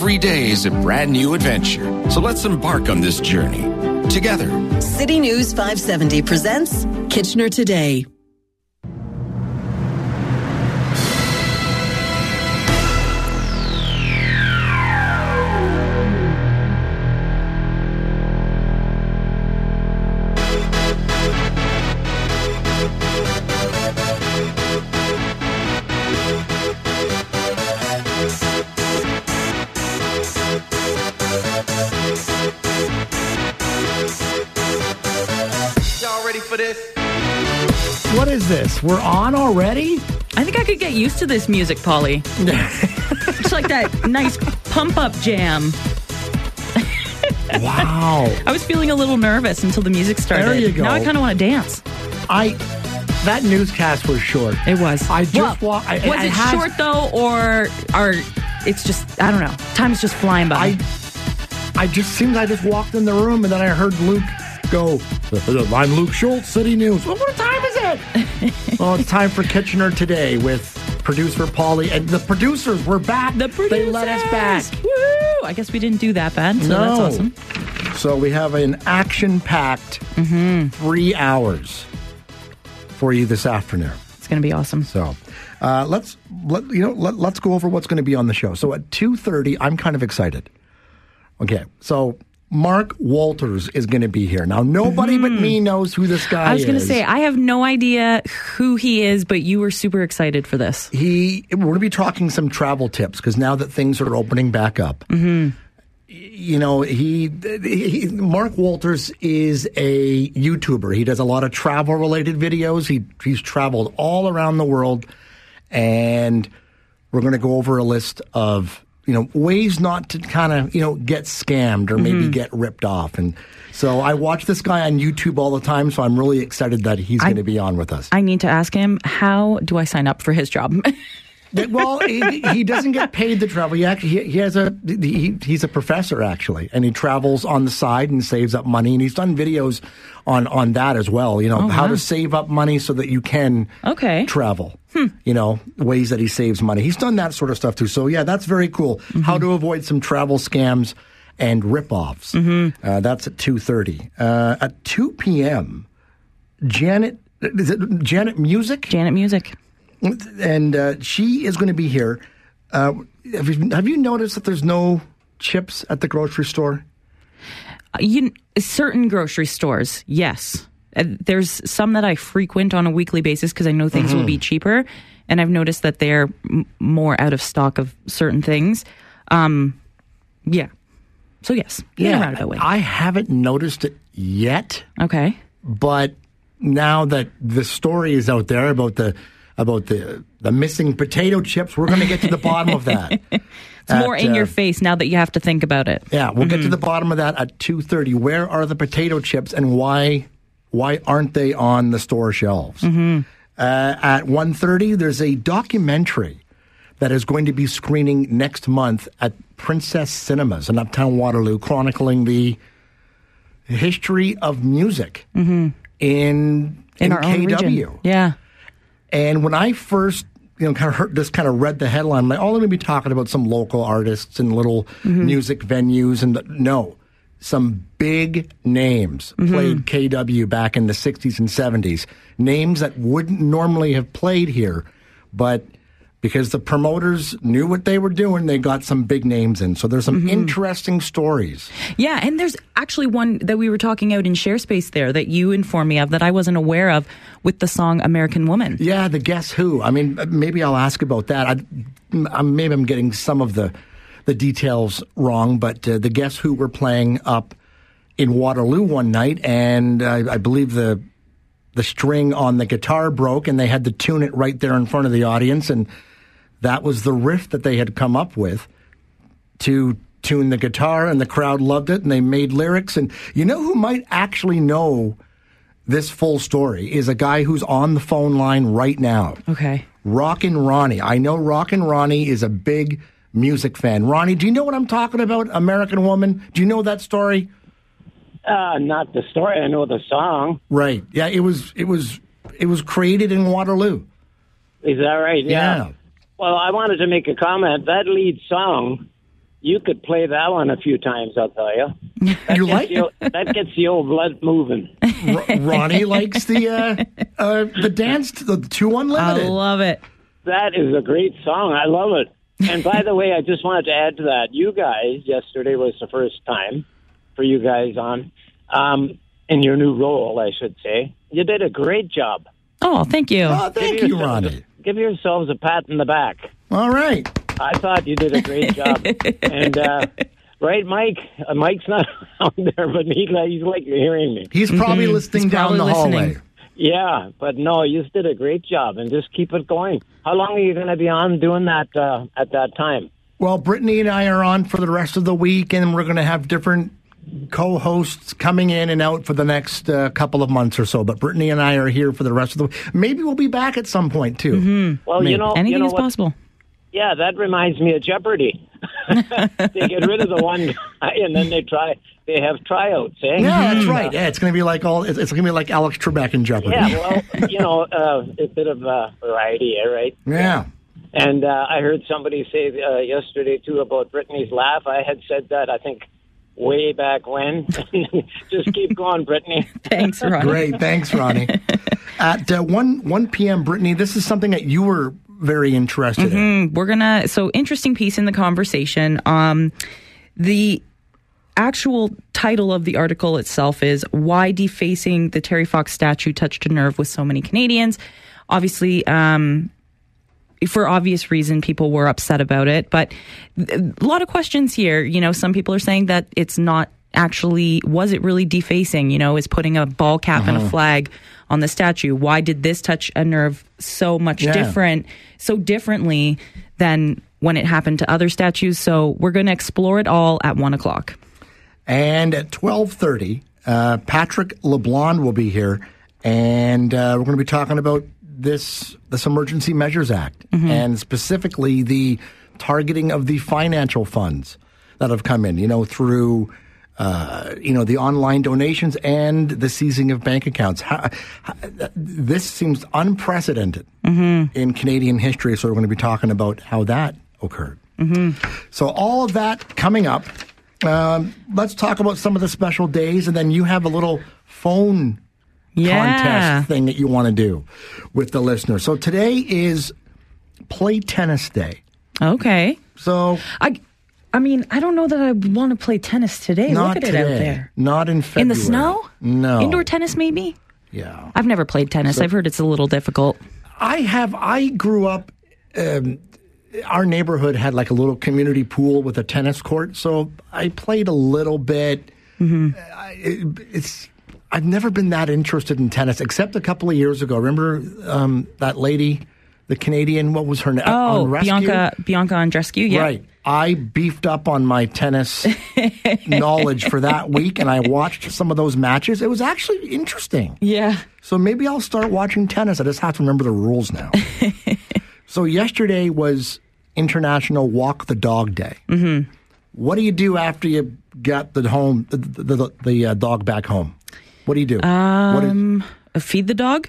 Every day is a brand new adventure. So let's embark on this journey together. City News 570 presents Kitchener Today. We're on already? I think I could get used to this music, Polly. it's like that nice pump up jam. Wow. I was feeling a little nervous until the music started. There you go. Now I kind of want to dance. I that newscast was short. It was. I just Well, wa- I- was I it had- short though, or or it's just I don't know. Time's just flying by. I I just seems I just walked in the room and then I heard Luke go. I'm Luke Schultz, City News. Well, what time is it? well, it's time for Kitchener today with producer Polly and the producers. We're back. the producers. They let us back. Woo! I guess we didn't do that bad, so No. that's awesome. So we have an action-packed Mm-hmm. three hours for you this afternoon. It's gonna be awesome. So uh, let's let you know. Let, let's go over what's going to be on the show. So at two thirty, I'm kind of excited. Okay, so Mark Walters is going to be here. Now nobody but me knows who this guy is. Mm-hmm. I was gonna say I have no idea who he is, but you were super excited for this. he. We're going to be talking some travel tips because now that things are opening back up. Mm-hmm. You know, he, he Mark Walters is a YouTuber. He does a lot of travel related videos. He he's traveled all around the world, and we're going to go over a list of you know ways not to kind of you know get scammed or maybe Mm-hmm. get ripped off. And so I watch this guy on YouTube all the time. So I'm really excited that he's going to be on with us. I need to ask him how do I sign up for his job? Well, he, he doesn't get paid to travel. He actually he, he has a he, he's a professor actually, and he travels on the side and saves up money. And he's done videos on on that as well. You know how to save up money so that you can Okay. travel. You know ways that he saves money. He's done that sort of stuff too. So yeah, that's very cool. How to avoid some travel scams and ripoffs. Mm-hmm. Uh, that's at two thirty. Uh, at two p.m. Janet is it Janet Music? Janet Music. and uh, she is going to be here. Uh, have, you, have you noticed that there's no chips at the grocery store? Uh, You certain grocery stores, yes. Uh, There's some that I frequent on a weekly basis because I know things will be cheaper, and I've noticed that they're m- more out of stock of certain things. Um, yeah. So yes, in a roundabout way. I haven't noticed it yet, okay. but now that the story is out there about the about the the missing potato chips, we're going to get to the bottom of that. It's more in your face now that you have to think about it. Yeah, we'll get to the bottom of that at two thirty. Where are the potato chips, and why why aren't they on the store shelves? Mm-hmm. Uh, at 1.30, there's a documentary that is going to be screening next month at Princess Cinemas in Uptown Waterloo, chronicling the history of music mm-hmm. in In, in, our own KW. region. Yeah. And when I first, you know, kind of heard, just kind of read the headline, I'm like, oh, let me be talking about some local artists and little mm-hmm. music venues. And the, no, some big names played mm-hmm. KW back in the 60s and 70s. Names that wouldn't normally have played here, but because the promoters knew what they were doing, they got some big names in. So there's some mm-hmm. interesting stories. Yeah, and there's actually one that we were talking out in ShareSpace there that you informed me of that I wasn't aware of with the song American Woman. Yeah, the Guess Who. I mean, maybe I'll ask about that. I, maybe I'm getting some of the the details wrong, but uh, the Guess Who were playing up in Waterloo one night, and I, I believe the the string on the guitar broke, and they had to tune it right there in front of the audience, and that was the riff that they had come up with to tune the guitar, and the crowd loved it, and they made lyrics. And you know who might actually know this full story is a guy who's on the phone line right now. Okay. Rockin' Ronnie. I know Rockin' Ronnie is a big music fan. Ronnie, do you know what I'm talking about? American Woman? Do you know that story? Uh, not the story. I know the song. Right. Yeah, it was it was it was created in Waterloo. Is that right? Yeah. Well, I wanted to make a comment. That lead song you could play that one a few times. I'll tell you. That You like the, that gets the old blood moving. R- Ronnie likes the uh, uh, the dance, the two unlimited. I unlimited. love it. That is a great song. I love it. And by the way, I just wanted to add to that. You guys, yesterday was the first time for you guys on um, in your new role, I should say. You did a great job. Oh, thank you. oh, thank Give you, yourselves Ronnie. give yourselves a pat in the back. All right. I thought you did a great job. and uh, right, Mike. Uh, Mike's not out there, but he, he's like hearing me. He's probably listening He's down probably the hallway. Listening. Yeah, but no, you just did a great job, and just keep it going. How long are you going to be on doing that uh, at that time? Well, Brittany and I are on for the rest of the week, and we're going to have different co-hosts coming in and out for the next uh, couple of months or so. But Brittany and I are here for the rest of the week. Maybe we'll be back at some point too. Well, Maybe. you know, Anything you know is what? possible. Yeah, that reminds me of Jeopardy. they get rid of the one guy, and then they try. They have tryouts, eh? Yeah, that's right. Yeah, it's going to be like all. It's, it's going to be like Alex Trebek in Jeopardy. Yeah, well, you know, uh, a bit of uh, variety, right? Yeah. And uh, I heard somebody say uh, yesterday too about Brittany's laugh. I had said that I think way back when. Just keep going, Brittany. Thanks, Ronnie. Great. Thanks, Ronnie. At uh, 1, 1 p.m., Brittany, this is something that you were very interested in. we're gonna so interesting piece in the conversation. Um the actual title of the article itself is why defacing the terry fox statue touched a nerve with so many canadians. Obviously um for obvious reason people were upset about it but a lot of questions here. You know some people are saying that it's not actually was it really defacing? You know is putting a ball cap and a flag on the statue. Why did this touch a nerve so much Yeah. different so differently than when it happened to other statues? So we're going to explore it all at one o'clock. And at 12.30, uh, Patrick LeBlond will be here, and uh, we're going to be talking about this this Emergency Measures Act, and specifically the targeting of the financial funds that have come in, you know, through... Uh, you know the online donations and the seizing of bank accounts. How, how, this seems unprecedented in Canadian history. So we're going to be talking about how that occurred. So all of that coming up. Um, let's talk about some of the special days, and then you have a little phone Yeah. contest thing that you want to do with the listener. So today is Play Tennis Day. okay So i i mean i don't know that i want to play tennis today not look at today, it out there not in February. in the snow No indoor tennis maybe Yeah, I've never played tennis. I've heard it's a little difficult. I have. I grew up. Um, our neighborhood had like a little community pool with a tennis court, so I played a little bit. Mm-hmm. I, it, it's. I've never been that interested in tennis, except a couple of years ago. Remember um, that lady, the Canadian? What was her name? Oh, Bianca Bianca Andrescu. Yeah. Right. I beefed up on my tennis knowledge for that week, and I watched some of those matches. It was actually interesting. Yeah. So maybe I'll start watching tennis. I just have to remember the rules now. so yesterday was International Walk the Dog Day. Mm-hmm. What do you do after you got the home the the, the, the uh, dog back home? What do you do? Um, feed the dog.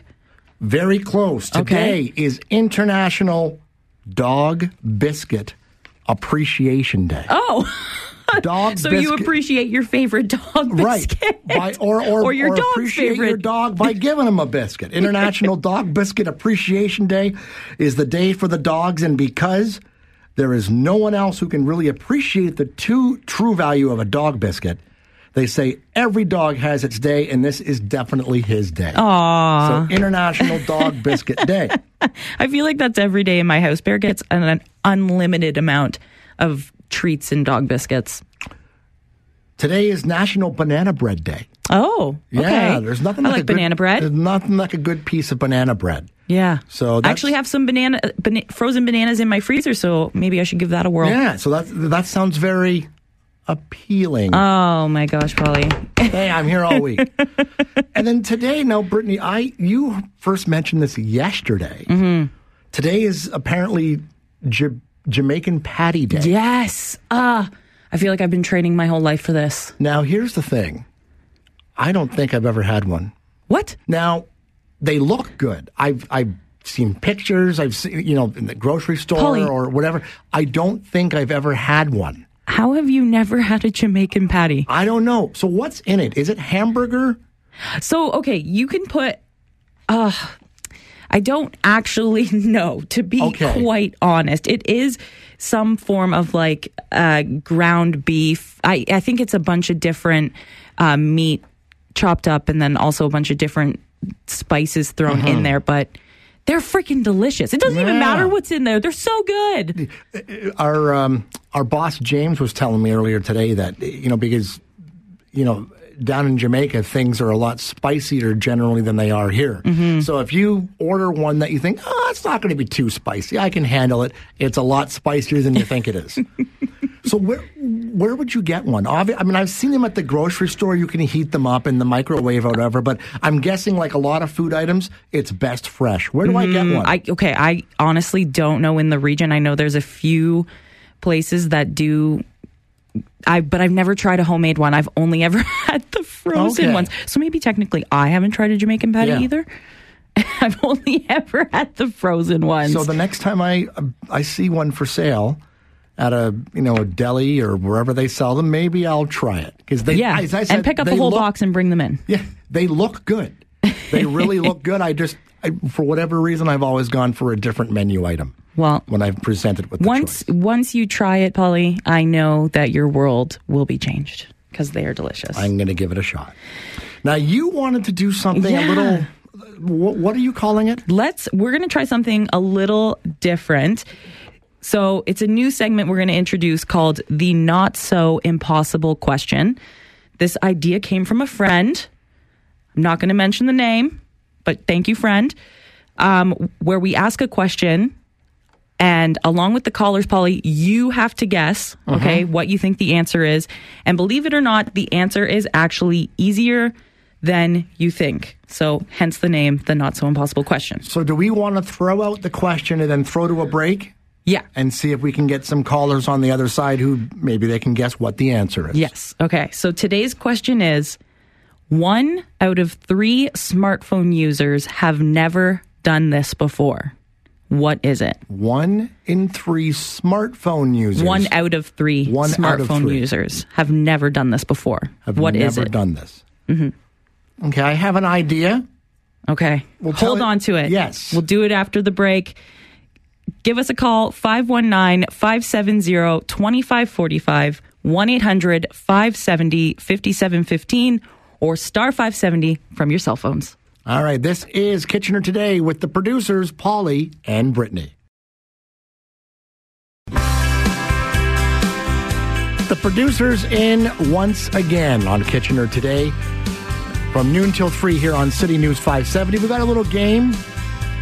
very close. Today is International Dog Biscuit Appreciation Day. Oh, Dog so you appreciate your favorite dog right biscuit, by or or, your or dog's appreciate favorite. your dog by giving them a biscuit. International Dog Biscuit Appreciation Day is the day for the dogs, and because there is no one else who can really appreciate the true true value of a dog biscuit. They say every dog has its day, and this is definitely his day. Aww. So International Dog Biscuit Day. I feel like that's every day in my house. Bear gets an, an unlimited amount of treats and dog biscuits. Today is National Banana Bread Day. Oh, okay. Yeah, there's nothing I like, like a good- banana bread. There's nothing like a good piece of banana bread. Yeah. So I actually have some banana, bana- frozen bananas in my freezer, so maybe I should give that a whirl. Yeah, so that that sounds very appealing. Oh my gosh, Polly. hey, I'm here all week. and then today, now, Brittany, I you first mentioned this yesterday. Mm-hmm. Today is apparently Ja- Jamaican Patty Day. yes. Ah, I feel like I've been training my whole life for this. Now, here's the thing. I don't think I've ever had one. What? Now, they look good. I've I've seen pictures. I've seen you know in the grocery store Polly. or whatever. I don't think I've ever had one. How have you never had a Jamaican patty? I don't know. So what's in it? Is it hamburger? So, okay, you can put. Uh, I don't actually know, to be Okay. quite honest. It is some form of like uh, ground beef. I, I think it's a bunch of different uh, meat chopped up and then also a bunch of different spices thrown in there, but they're freaking delicious. It doesn't even matter what's in there, they're so good. Our um, our boss James was telling me earlier today that you know because you know down in Jamaica things are a lot spicier generally than they are here. Mm-hmm. So if you order one that you think oh it's not going to be too spicy, I can handle it. It's a lot spicier than you think it is. so where where would you get one? Obvi- I mean I've seen them at the grocery store. You can heat them up in the microwave or whatever. But I'm guessing like a lot of food items, it's best fresh. Where do I get mm, one? I okay, I honestly don't know in the region. I know there's a few places that do I but I've never tried a homemade one. I've only ever had the frozen Okay. ones. So maybe technically I haven't tried a Jamaican patty Yeah. either. I've only ever had the frozen ones. So the next time I I see one for sale at a you know a deli or wherever they sell them, maybe I'll try it because they yeah, said, and pick up the whole look- box and bring them in. Yeah, they look good. They really look good. I just I, for whatever reason I've always gone for a different menu item Well, when I've presented with the once choice. once you try it, Polly, I know that your world will be changed because they are delicious. I'm going to give it a shot. Now you wanted to do something a little. What, what are you calling it? let's we're going to try something a little different so it's a new segment we're going to introduce called the not so impossible question this idea came from a friend i'm not going to mention the name but thank you friend um, where we ask a question and along with the callers polly you have to guess uh-huh. okay what you think the answer is and believe it or not the answer is actually easier than you think so hence the name the not so impossible question So do we want to throw out the question and then throw to a break? Yeah. and see if we can get some callers on the other side who maybe they can guess what the answer is. Yes. Okay. So today's question is one out of three smartphone users have never done this before. What is it? One in three smartphone users One out of three One out of smartphone three. users have never done this before. have What never is it? done this. Mm-hmm. Okay, I have an idea. Okay. We'll Hold it- on to it. Yes. We'll do it after the break. Give us a call 519 570 2545 1 800 570 5715 or star 570 from your cell phones. All right, this is Kitchener Today with the producers, Polly and Brittany. The producers in once again on Kitchener Today from noon till 3 here on City News 570. We got a little game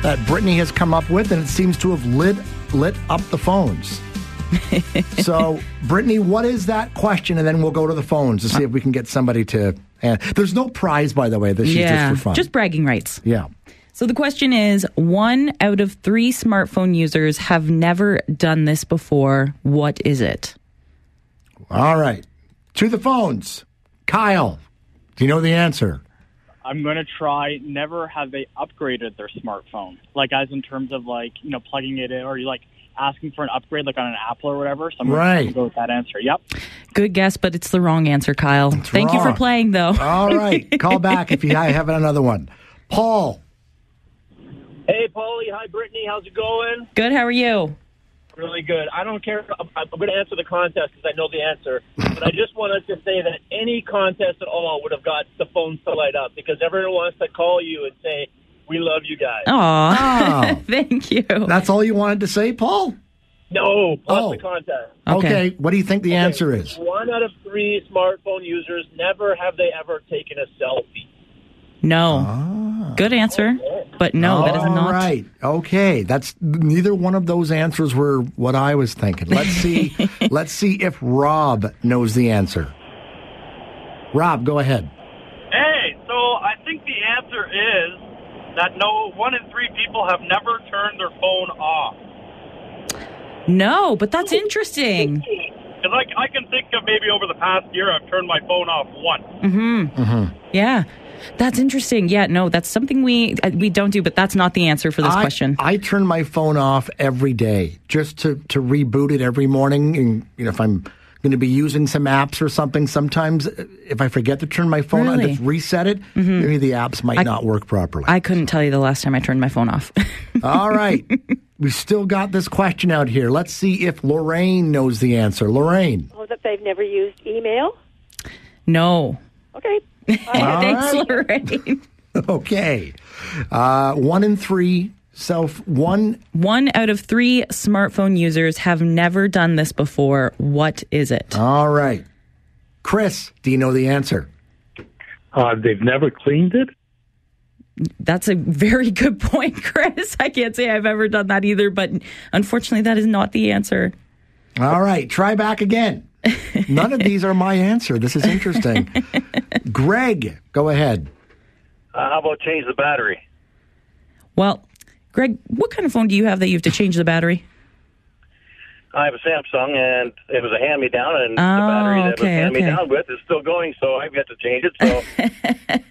that Brittany has come up with, and it seems to have lit, lit up the phones. so, Brittany, what is that question? And then we'll go to the phones to see if we can get somebody to. Uh, there's no prize, by the way. This is just for fun. just bragging rights. yeah. So the question is one out of three smartphone users have never done this before. What is it? All right. To the phones. Kyle, do you know the answer? I'm going to try never have they upgraded their smartphone. Like, as in terms of, like, you know, plugging it in or you like asking for an upgrade, like on an Apple or whatever. So I'm Right. going to go with that answer. Yep. Good guess, but it's the wrong answer, Kyle. Thank you for playing, though. All right. Call back if you have another one. Paul. Hey, Paulie. Hi, Brittany. How's it going? Good. How are you? Really good. I don't care. I'm, I'm going to answer the contest because I know the answer. But I just wanted to say that any contest at all would have got the phones to light up because everyone wants to call you and say, "We love you guys." Aw. Oh. Thank you. That's all you wanted to say, Paul? No, plus Oh. the contest. Okay. Okay. What do you think the answer is? One out of three smartphone users never have they ever taken a selfie. No. Ah. Good answer. But no, that is not right. Okay. That's neither one of those answers were what I was thinking. Let's see. let's see if Rob knows the answer. Rob, go ahead. Hey, so I think the answer is that no one in three people have never turned their phone off. No, but that's interesting. Because I, I can think of maybe over the past year I've turned my phone off once. Mm-hmm. Yeah. That's interesting. Yeah, no, that's something we uh, we don't do, but that's not the answer for this I, question. I turn my phone off every day just to, to reboot it every morning. And you know, if I'm going to be using some apps or something, sometimes if I forget to turn my phone on, Really? just reset it, maybe the apps might I- not work properly. I couldn't tell you the last time I turned my phone off. All right. we still got this question out here. Let's see if Lorraine knows the answer. Lorraine. Oh, that they've never used email? no. Okay. Thanks, right. Lorraine. Okay. Uh, one in three self, one One out of three smartphone users have never done this before. What is it? All right. Chris, do you know the answer? Uh, they've never cleaned it. That's a very good point, Chris. I can't say I've ever done that either, but unfortunately, that is not the answer. All right. Try back again. None of these are my answer. This is interesting. Greg, go ahead. Uh, how about change the battery? Well, Greg, what kind of phone do you have that you have to change the battery? I have a Samsung, and it was a hand-me-down, and the Oh, battery that okay, was hand-me-down okay. with is still going, so I've got to change it. So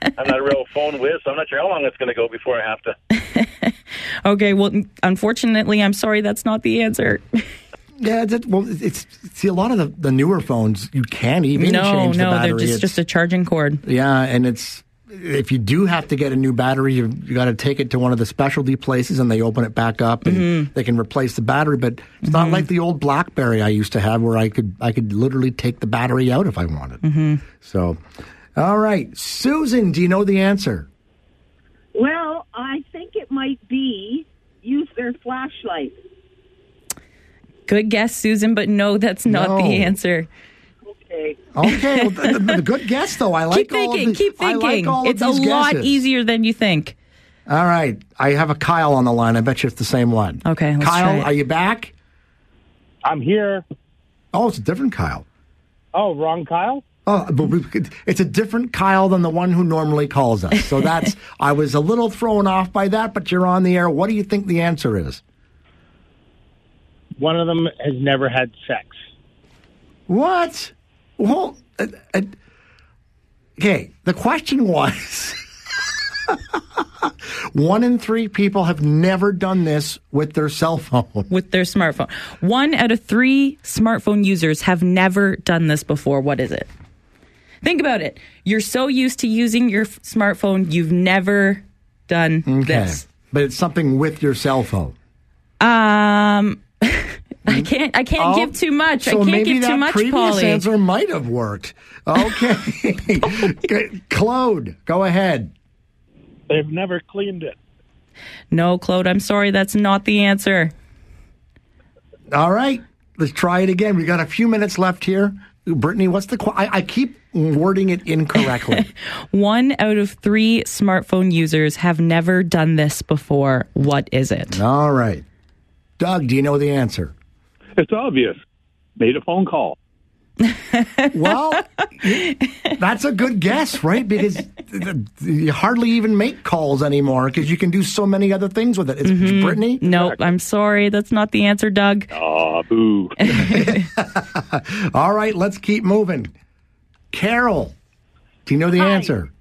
I'm not a real phone whiz, so I'm not sure how long it's going to go before I have to. Okay, well, unfortunately, I'm sorry, that's not the answer. Yeah, that, well, it's see a lot of the, the newer phones you can't even no, change the battery. no, battery. they're just, It's- just a charging cord. yeah, and it's if you do have to get a new battery, you you got to take it to one of the specialty places, and they open it back up, and Mm-hmm. they can replace the battery. But it's not like the old BlackBerry I used to have, where I could I could literally take the battery out if I wanted. Mm-hmm. So, all right, Susan, do you know the answer? Well, I think it might be use their flashlight. Good guess, Susan, but no, that's not No. the answer. Okay. Okay, well, the, the- the good guess though. I like keep all of thinking, the- keep I thinking. like all of it's a lot guesses. easier than you think. All right, I have a Kyle on the line. I bet you it's the same one. Okay, let's Kyle, try it. are you back? I'm here. Oh, it's a different Kyle. Oh, wrong Kyle? Oh, but we it's a different Kyle than the one who normally calls us. So that's I was a little thrown off by that, but you're on the air. What do you think the answer is? One of them has never had sex. What? Well, uh, uh, okay. The question was. One in three people have never done this with their cell phone. with their smartphone. One out of three smartphone users have never done this before. What is it? Think about it. You're so used to using your f- smartphone, you've never done Okay. this. But it's something with your cell phone. Um, I mm-hmm. can't. I can't Oh, give too much. So I can't give too much, previous Polly. answer might have worked. Okay. Okay, Claude, go ahead. They've never cleaned it. No, Claude. I'm sorry. That's not the answer. All right. Let's try it again. We got a few minutes left here. Brittany, what's the qu- I, I keep wording it incorrectly. One out of three smartphone users have never done this before. What is it? All right. Doug, do you know the answer? It's obvious. Made a phone call. Well, that's a good guess, right? Because th- th- you hardly even make calls anymore because you can do so many other things with it. It's mm-hmm. Brittany? No, I'm sorry. That's not the answer, Doug. Aw, boo. All right, let's keep moving. Carol, do you know the Hi. answer?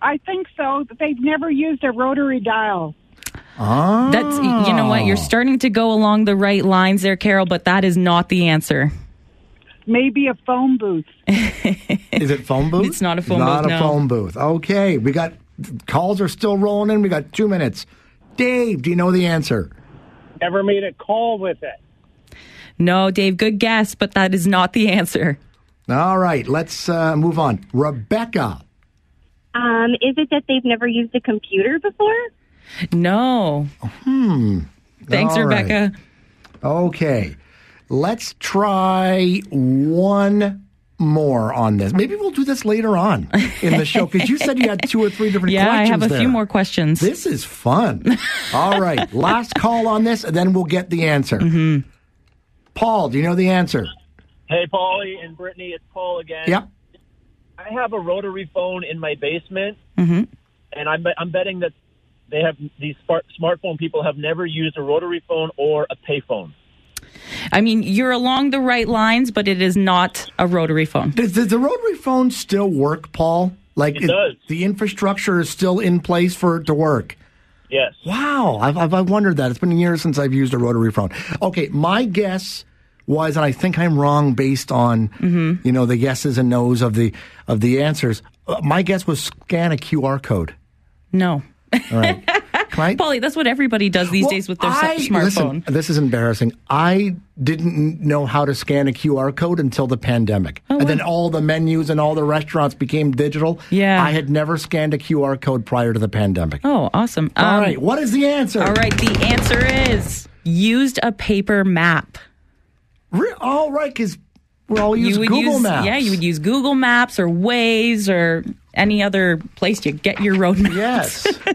I think so. but They've never used a rotary dial. Oh. That's you know what you're starting to go along the right lines there, Carol, but that is not the answer. Maybe a phone booth. Is it phone booth? It's not a phone not booth, a no. phone booth. Okay, we got calls are still rolling in. We got two minutes. Dave, do you know the answer? Never made a call with it. No, Dave, good guess, but that is not the answer. All right, let's uh, move on. Rebecca. Um, is it that they've never used a computer before? No. Hmm. Thanks, All right. Rebecca. Okay, let's try one more on this. Maybe we'll do this later on in the show because you said you had two or three different Yeah, I have a there. few more questions. This is fun. All right, last call on this, and then we'll get the answer. Mm-hmm. Paul, do you know the answer? Hey, Paulie and Brittany, it's Paul again. Yep. I have a rotary phone in my basement, hmm and I'm, I'm betting that they have these smart, smartphone people have never used a rotary phone or a payphone. I mean, you're along the right lines, but it is not a rotary phone. Does, does the rotary phone still work, Paul? Like It does. the infrastructure is still in place for it to work. Yes. Wow, I've, I've, I've wondered that. It's been years since I've used a rotary phone. Okay, my guess was, and I think I'm wrong based on Mm-hmm. you know the yeses and nos of the of the answers. Uh, my guess was scan a QR code. No. All right. Can Polly, that's what everybody does these Well, days with their I- smartphone. Listen, this is embarrassing. I didn't know how to scan a QR code until the pandemic. Oh, and then all the menus and all the restaurants became digital. Yeah. I had never scanned a QR code prior to the pandemic. Oh, awesome. All Um, right. What is the answer? All right. The answer is used a paper map. Re- all right, because we all use Google use, Maps. Yeah, you would use Google Maps or Waze or any other place you get your road maps. Yes.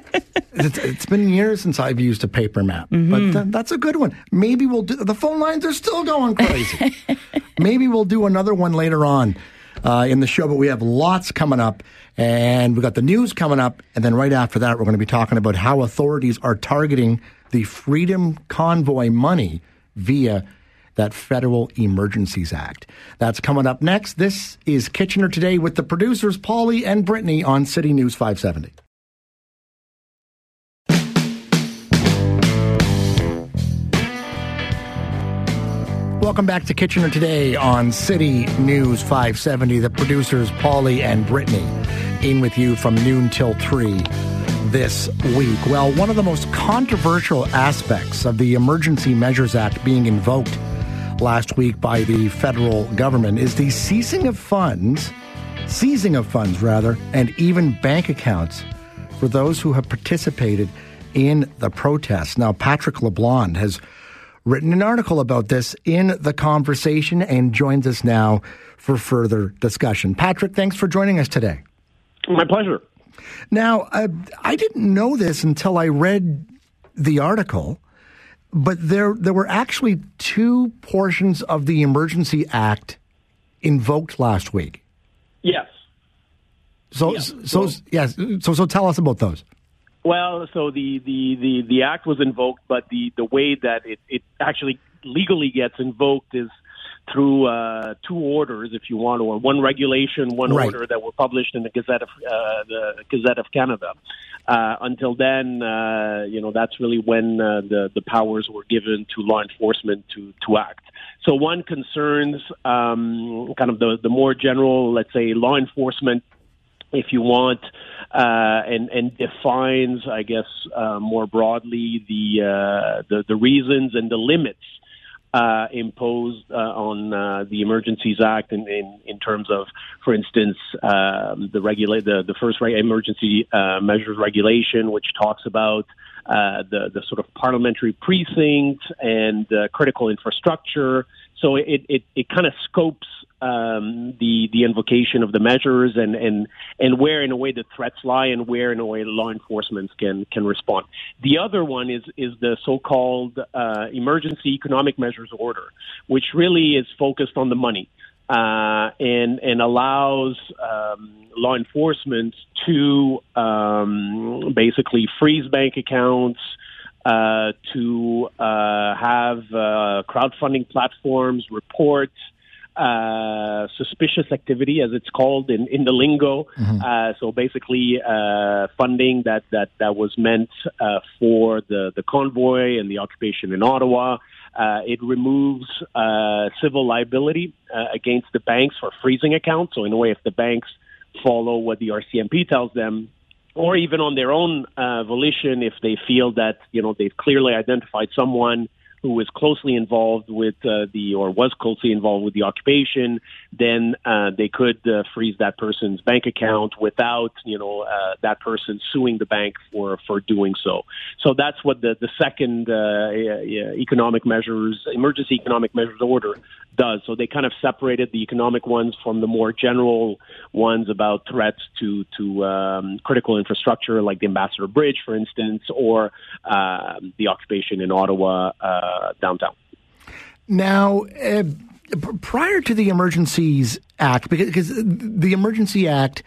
it's, it's been years since I've used a paper map, Mm-hmm. but th- that's a good one. Maybe we'll do. The phone lines are still going crazy. Maybe we'll do another one later on uh, in the show, but we have lots coming up. And we've got the news coming up. And then right after that, we're going to be talking about how authorities are targeting the Freedom Convoy money via that Federal Emergencies Act. That's coming up next. This is Kitchener Today with the producers, Paulie and Brittany on City News 570. Welcome back to Kitchener Today on City News 570. The producers, Paulie and Brittany, in with you from noon till 3 this week. Well, one of the most controversial aspects of the Emergency Measures Act being invoked last week by the federal government is the ceasing of funds, seizing of funds rather, and even bank accounts for those who have participated in the protests. Now, Patrick LeBlond has written an article about this in the conversation and joins us now for further discussion. Patrick, thanks for joining us today. My pleasure. Now, uh, I didn't know this until I read the article, but there there were actually two portions of the Emergency Act invoked last week. Yes. So, so Well- yes, so so tell us about those. Well, so the, the, the, the act was invoked, but the, the way that it, it actually legally gets invoked is through uh, two orders, if you want, or one regulation, one Right. order that were published in the Gazette of uh, the Gazette of Canada. Uh, until then, uh, you know, that's really when uh, the the powers were given to law enforcement to to act. So one concerns um, kind of the the more general, let's say, law enforcement if you want, uh, and and defines, I guess, uh, more broadly the, uh, the the reasons and the limits uh, imposed uh, on uh, the Emergencies Act in, in, in terms of, for instance, um, the regulate the, the first re- emergency uh, measures regulation, which talks about uh, the the sort of parliamentary precinct and uh, critical infrastructure. So it it, it kind of scopes um, the the invocation of the measures and and and where in a way the threats lie and where in a way law enforcement can can respond. The other one is is the so-called uh, emergency economic measures order, which really is focused on the money uh, and and allows um, law enforcement to um, basically freeze bank accounts. Uh, to uh, have uh, crowdfunding platforms report uh, suspicious activity, as it's called in, in the lingo. Uh, so basically, uh, funding that, that, that was meant uh, for the, the convoy and the occupation in Ottawa. Uh, it removes uh, civil liability uh, against the banks for freezing accounts. So in a way, if the banks follow what the RCMP tells them, or even on their own uh, volition, if they feel that you know they've clearly identified someone who was closely involved with uh, the or was closely involved with the occupation, then uh, they could uh, freeze that person's bank account without you know uh, that person suing the bank for for doing so. So that's what the the second uh, e- economic measures, emergency economic measures order does. So they kind of separated the economic ones from the more general ones about threats to to um, critical infrastructure, like the Ambassador Bridge, for instance, or um the occupation in Ottawa uh, downtown. Now, uh, prior to the Emergencies Act, because, because the Emergency Act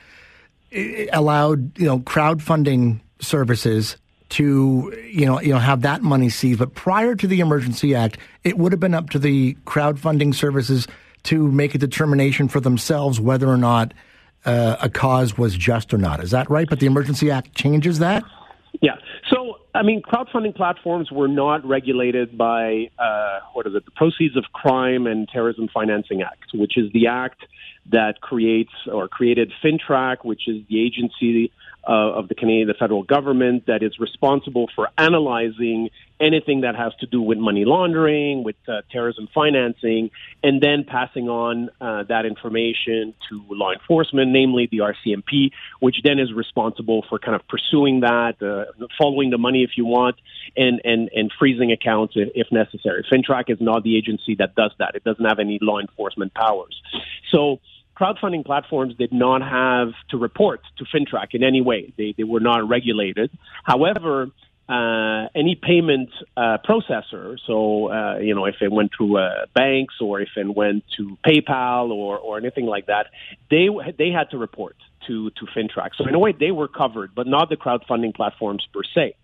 eh, allowed you know crowdfunding services to you know you know have that money seized, but prior to the Emergency Act, it would have been up to the crowdfunding services to make a determination for themselves whether or not uh, a cause was just or not. Is that right? But the Emergency Act changes that. Yeah. So I mean, crowdfunding platforms were not regulated by uh, what is it? The Proceeds of Crime and Terrorism Financing Act, which is the act that creates or created FINTRAC, which is the agency uh, of the Canadian the federal government that is responsible for analyzing anything that has to do with money laundering, with uh, terrorism financing, and then passing on uh, that information to law enforcement, namely the RCMP, which then is responsible for kind of pursuing that, uh, following the money if you want, and and and freezing accounts if, if necessary. FINTRAC is not the agency that does that; it doesn't have any law enforcement powers. So crowdfunding platforms did not have to report to FINTRAC in any way. They, they were not regulated. However, uh, any payment uh, processor, so uh, you know if it went to uh, banks or if it went to PayPal or, or anything like that, they they had to report to to FINTRAC. So in a way, they were covered, but not the crowdfunding platforms per se.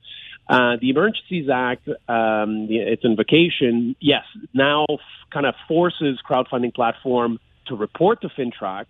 Uh, the Emergencies Act, um, its invocation, yes, now f- kind of forces crowdfunding platform to report to FINTRAC,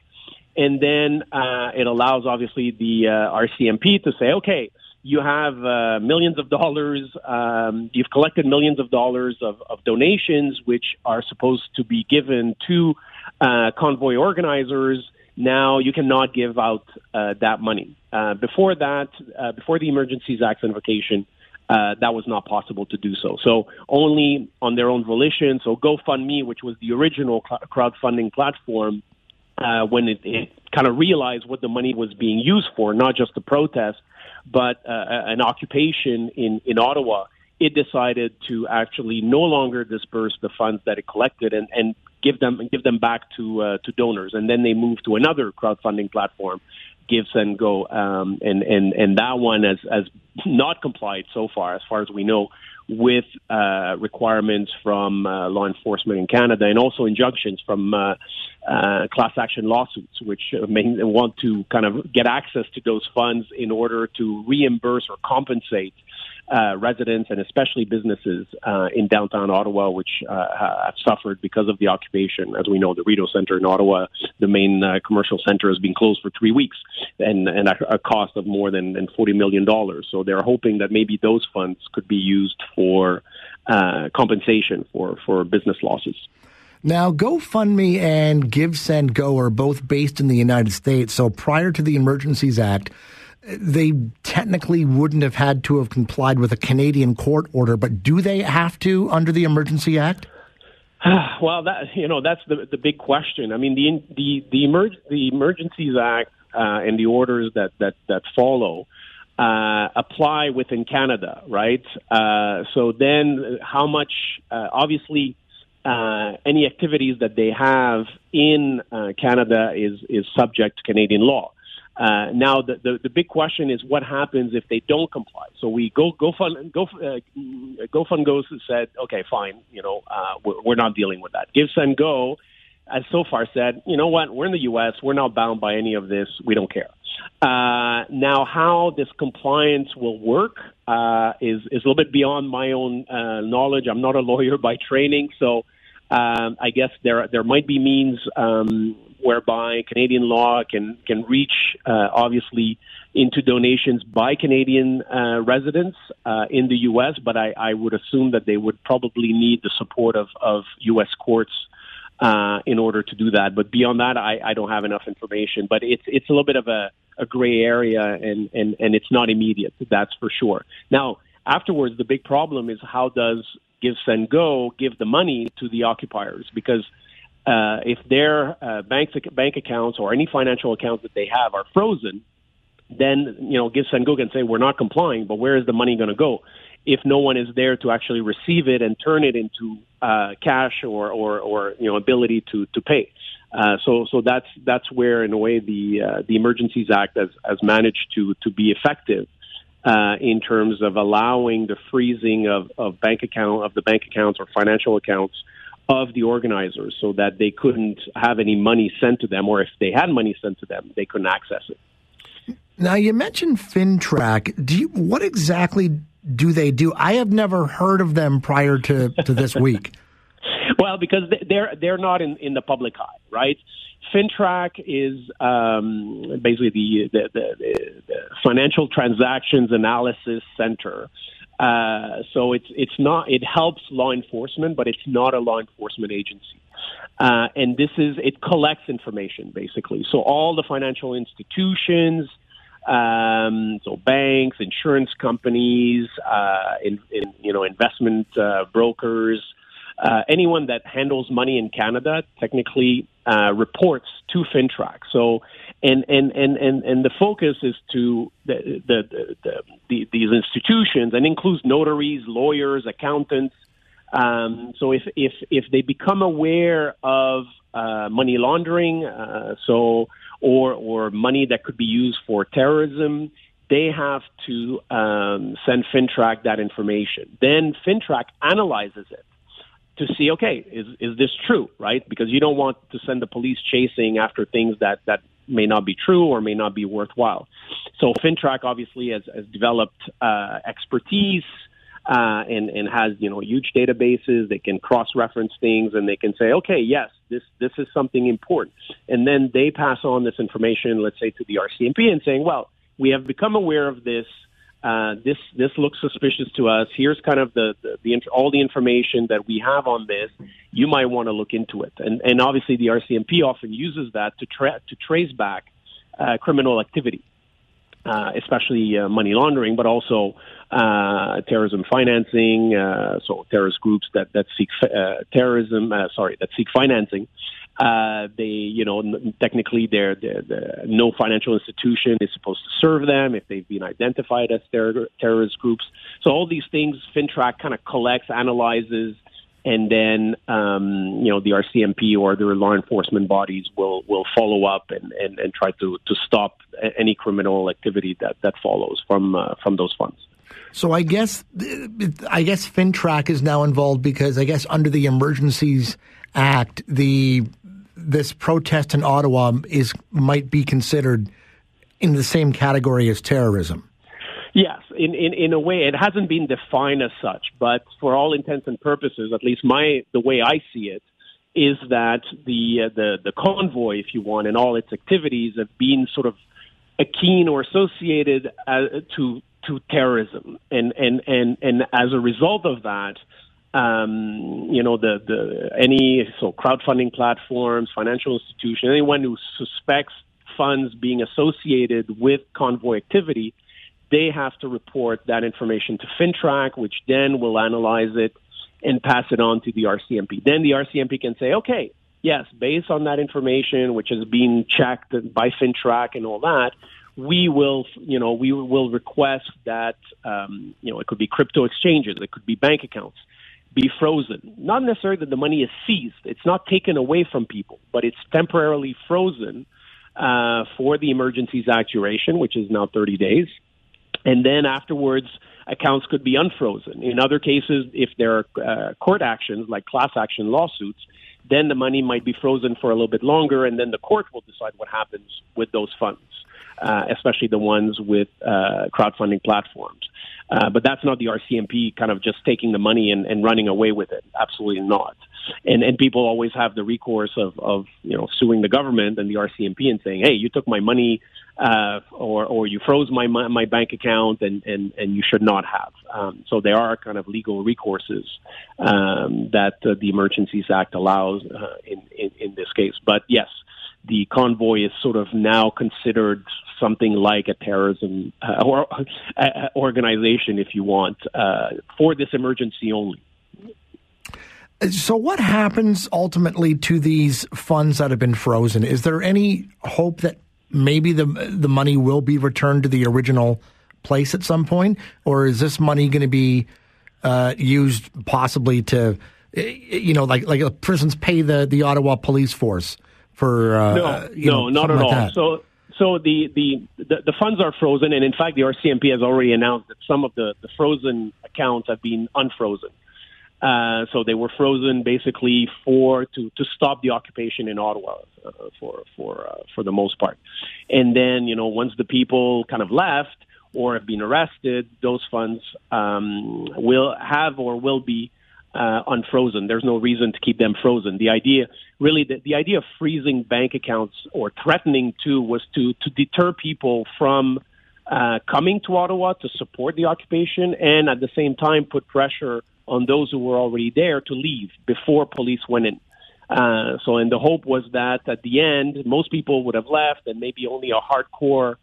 and then uh, it allows obviously the uh, RCMP to say, okay, you have uh, millions of dollars, um, you've collected millions of dollars of, of, donations, which are supposed to be given to uh, convoy organizers. Now you cannot give out uh, that money. Uh, before that, before the Emergencies Act invocation, uh, that was not possible to do so. So only on their own volition. So GoFundMe, which was the original crowdfunding platform, uh, when it, it kind of realized what the money was being used for, not just the protest, but uh, an occupation in, in Ottawa, it decided to actually no longer disperse the funds that it collected and, and give them give them back to uh, to donors. And then they moved to another crowdfunding platform GiveSendGo, um, and and and that one has has not complied so far, as far as we know, with uh, requirements from uh, law enforcement in Canada and also injunctions from uh, uh, class action lawsuits, which may want to kind of get access to those funds in order to reimburse or compensate uh, residents and especially businesses uh, in downtown Ottawa, which uh, have suffered because of the occupation. As we know, the Rideau Centre in Ottawa, the main uh, commercial center, has been closed for three weeks and, and a, a cost of more than, than $40 million. So they're hoping that maybe those funds could be used for uh, compensation for, for business losses. Now, GoFundMe and GiveSendGo are both based in the United States. So prior to the Emergencies Act, they technically wouldn't have had to have complied with a Canadian court order, but do they have to under the Emergency Act? Well, that you know that's the the big question. I mean, the the the, emerg- the Emergencies Act uh, and the orders that that that follow uh, apply within Canada, right? Uh, so then, how much? Uh, obviously, uh, any activities that they have in uh, Canada is is subject to Canadian law. Uh, now, the, the, the big question is what happens if they don't comply. So we go go fund go uh, GoFund said, okay, fine, you know, uh, we're, we're not dealing with that. Give Send Go has so far said, you know what, we're in the U.S., we're not bound by any of this, we don't care. Uh, now, how this compliance will work uh, is is a little bit beyond my own uh, knowledge. I'm not a lawyer by training, so um, I guess there there might be means. Um, whereby Canadian law can can reach uh, obviously into donations by Canadian uh, residents uh, in the U.S., but I, I, would assume that they would probably need the support of, of U.S. courts uh, in order to do that. But beyond that, I, I, don't have enough information. But it's it's a little bit of a, a gray area, and, and, and it's not immediate. That's for sure. Now, afterwards, the big problem is how does Give Send Go give the money to the occupiers because uh, if their uh, bank bank accounts or any financial accounts that they have are frozen, then you know give Send Go and say we're not complying, but where is the money going to go? If no one is there to actually receive it and turn it into uh, cash or, or, or you know ability to to pay. Uh, so so that's that's where in a way the uh, the Emergencies Act has, has managed to to be effective uh, in terms of allowing the freezing of, of bank account of the bank accounts or financial accounts of the organizers so that they couldn't have any money sent to them, or if they had money sent to them, they couldn't access it. Now, you mentioned FINTRAC. Do you, what exactly do they do? I have never heard of them prior to, to this week. well, because they're they're not in, in the public eye, right? FINTRAC is um, basically the, the, the, the, Financial Transactions Analysis Center Uh, so it's it's not it helps law enforcement, but it's not a law enforcement agency. Uh, and this is it collects information basically. So all the financial institutions, um, so banks, insurance companies, uh, in, in, you know investment uh, brokers, uh, anyone that handles money in Canada technically uh, reports to FINTRAC. So, and, and, and, and, and the focus is to the, the, the, the, these institutions and includes notaries, lawyers, accountants. Um, so if, if, if they become aware of uh, money laundering, uh, so or or money that could be used for terrorism, they have to um, send FINTRAC that information. Then FINTRAC analyzes it to see, okay, is is this true, right? Because you don't want to send the police chasing after things that that may not be true or may not be worthwhile. So FINTRAC obviously has, has developed uh, expertise. Uh, and, and has you know huge databases. They can cross-reference things, and they can say, okay, yes, this this is something important. And then they pass on this information, let's say, to the RCMP, and saying, well, we have become aware of this uh, this this looks suspicious to us. Here's kind of the, the, the all the information that we have on this. You might want to look into it, and and obviously the RCMP often uses that to tra- to trace back uh, criminal activity, uh, especially uh, money laundering, but also uh, terrorism financing. Uh, so terrorist groups that that seek uh, terrorism, uh, sorry, that seek financing. Uh, they, you know, n- technically, they're, they're, they're, no financial institution is supposed to serve them if they've been identified as terror, terrorist groups. So all these things, FINTRAC kind of collects, analyzes, and then um, you know the RCMP or the law enforcement bodies will will follow up and, and, and try to, to stop any criminal activity that, that follows from uh, from those funds. So I guess I guess FINTRAC is now involved because I guess under the Emergencies Act, the this protest in Ottawa is might be considered in the same category as terrorism. Yes, in, in, in a way, it hasn't been defined as such, but for all intents and purposes, at least my the way I see it, is that the uh, the the convoy, if you want, and all its activities have been sort of akin or associated uh, to to terrorism, and and and and as a result of that, um, you know, the, the any so crowdfunding platforms, financial institutions, anyone who suspects funds being associated with convoy activity, they have to report that information to FINTRAC, which then will analyze it and pass it on to the RCMP. Then the RCMP can say, okay, yes, based on that information, which has been checked by FINTRAC and all that, we will, you know, we will request that, um, you know, it could be crypto exchanges, it could be bank accounts be frozen. Not necessarily that the money is seized. It's not taken away from people, but it's temporarily frozen uh, for the Emergencies Act duration, which is now 30 days. And then afterwards, accounts could be unfrozen. In other cases, if there are uh, court actions like class action lawsuits, then the money might be frozen for a little bit longer, and then the court will decide what happens with those funds, uh, especially the ones with uh, crowdfunding platforms. Uh, but that's not the RCMP kind of just taking the money and, and running away with it. Absolutely not. And and people always have the recourse of, of you know suing the government and the RCMP and saying, hey, you took my money, uh, or or you froze my my bank account, and and and you should not have. Um, so there are kind of legal recourses um, that uh, the Emergencies Act allows uh, in, in in this case. But yes, the convoy is sort of now considered something like a terrorism uh, or uh, organization, if you want, uh, for this emergency only. So, what happens ultimately to these funds that have been frozen? Is there any hope that maybe the the money will be returned to the original place at some point, or is this money going to be uh, used possibly to, you know, like like prisons pay the the Ottawa police force for? Uh, no, no, know, not at like all. That. So so the, the, the, the, funds are frozen, and in fact, the RCMP has already announced that some of the, the frozen accounts have been unfrozen. Uh, so they were frozen basically for to, to stop the occupation in Ottawa uh, for for uh, for the most part. And then you know once the people kind of left or have been arrested, those funds um, will have or will be uh, unfrozen. There's no reason to keep them frozen. The idea, really, the, the idea of freezing bank accounts or threatening to was to to deter people from uh, coming to Ottawa to support the occupation, and at the same time put pressure on those who were already there to leave before police went in. Uh, so, and the hope was that at the end, most people would have left, and maybe only a hardcore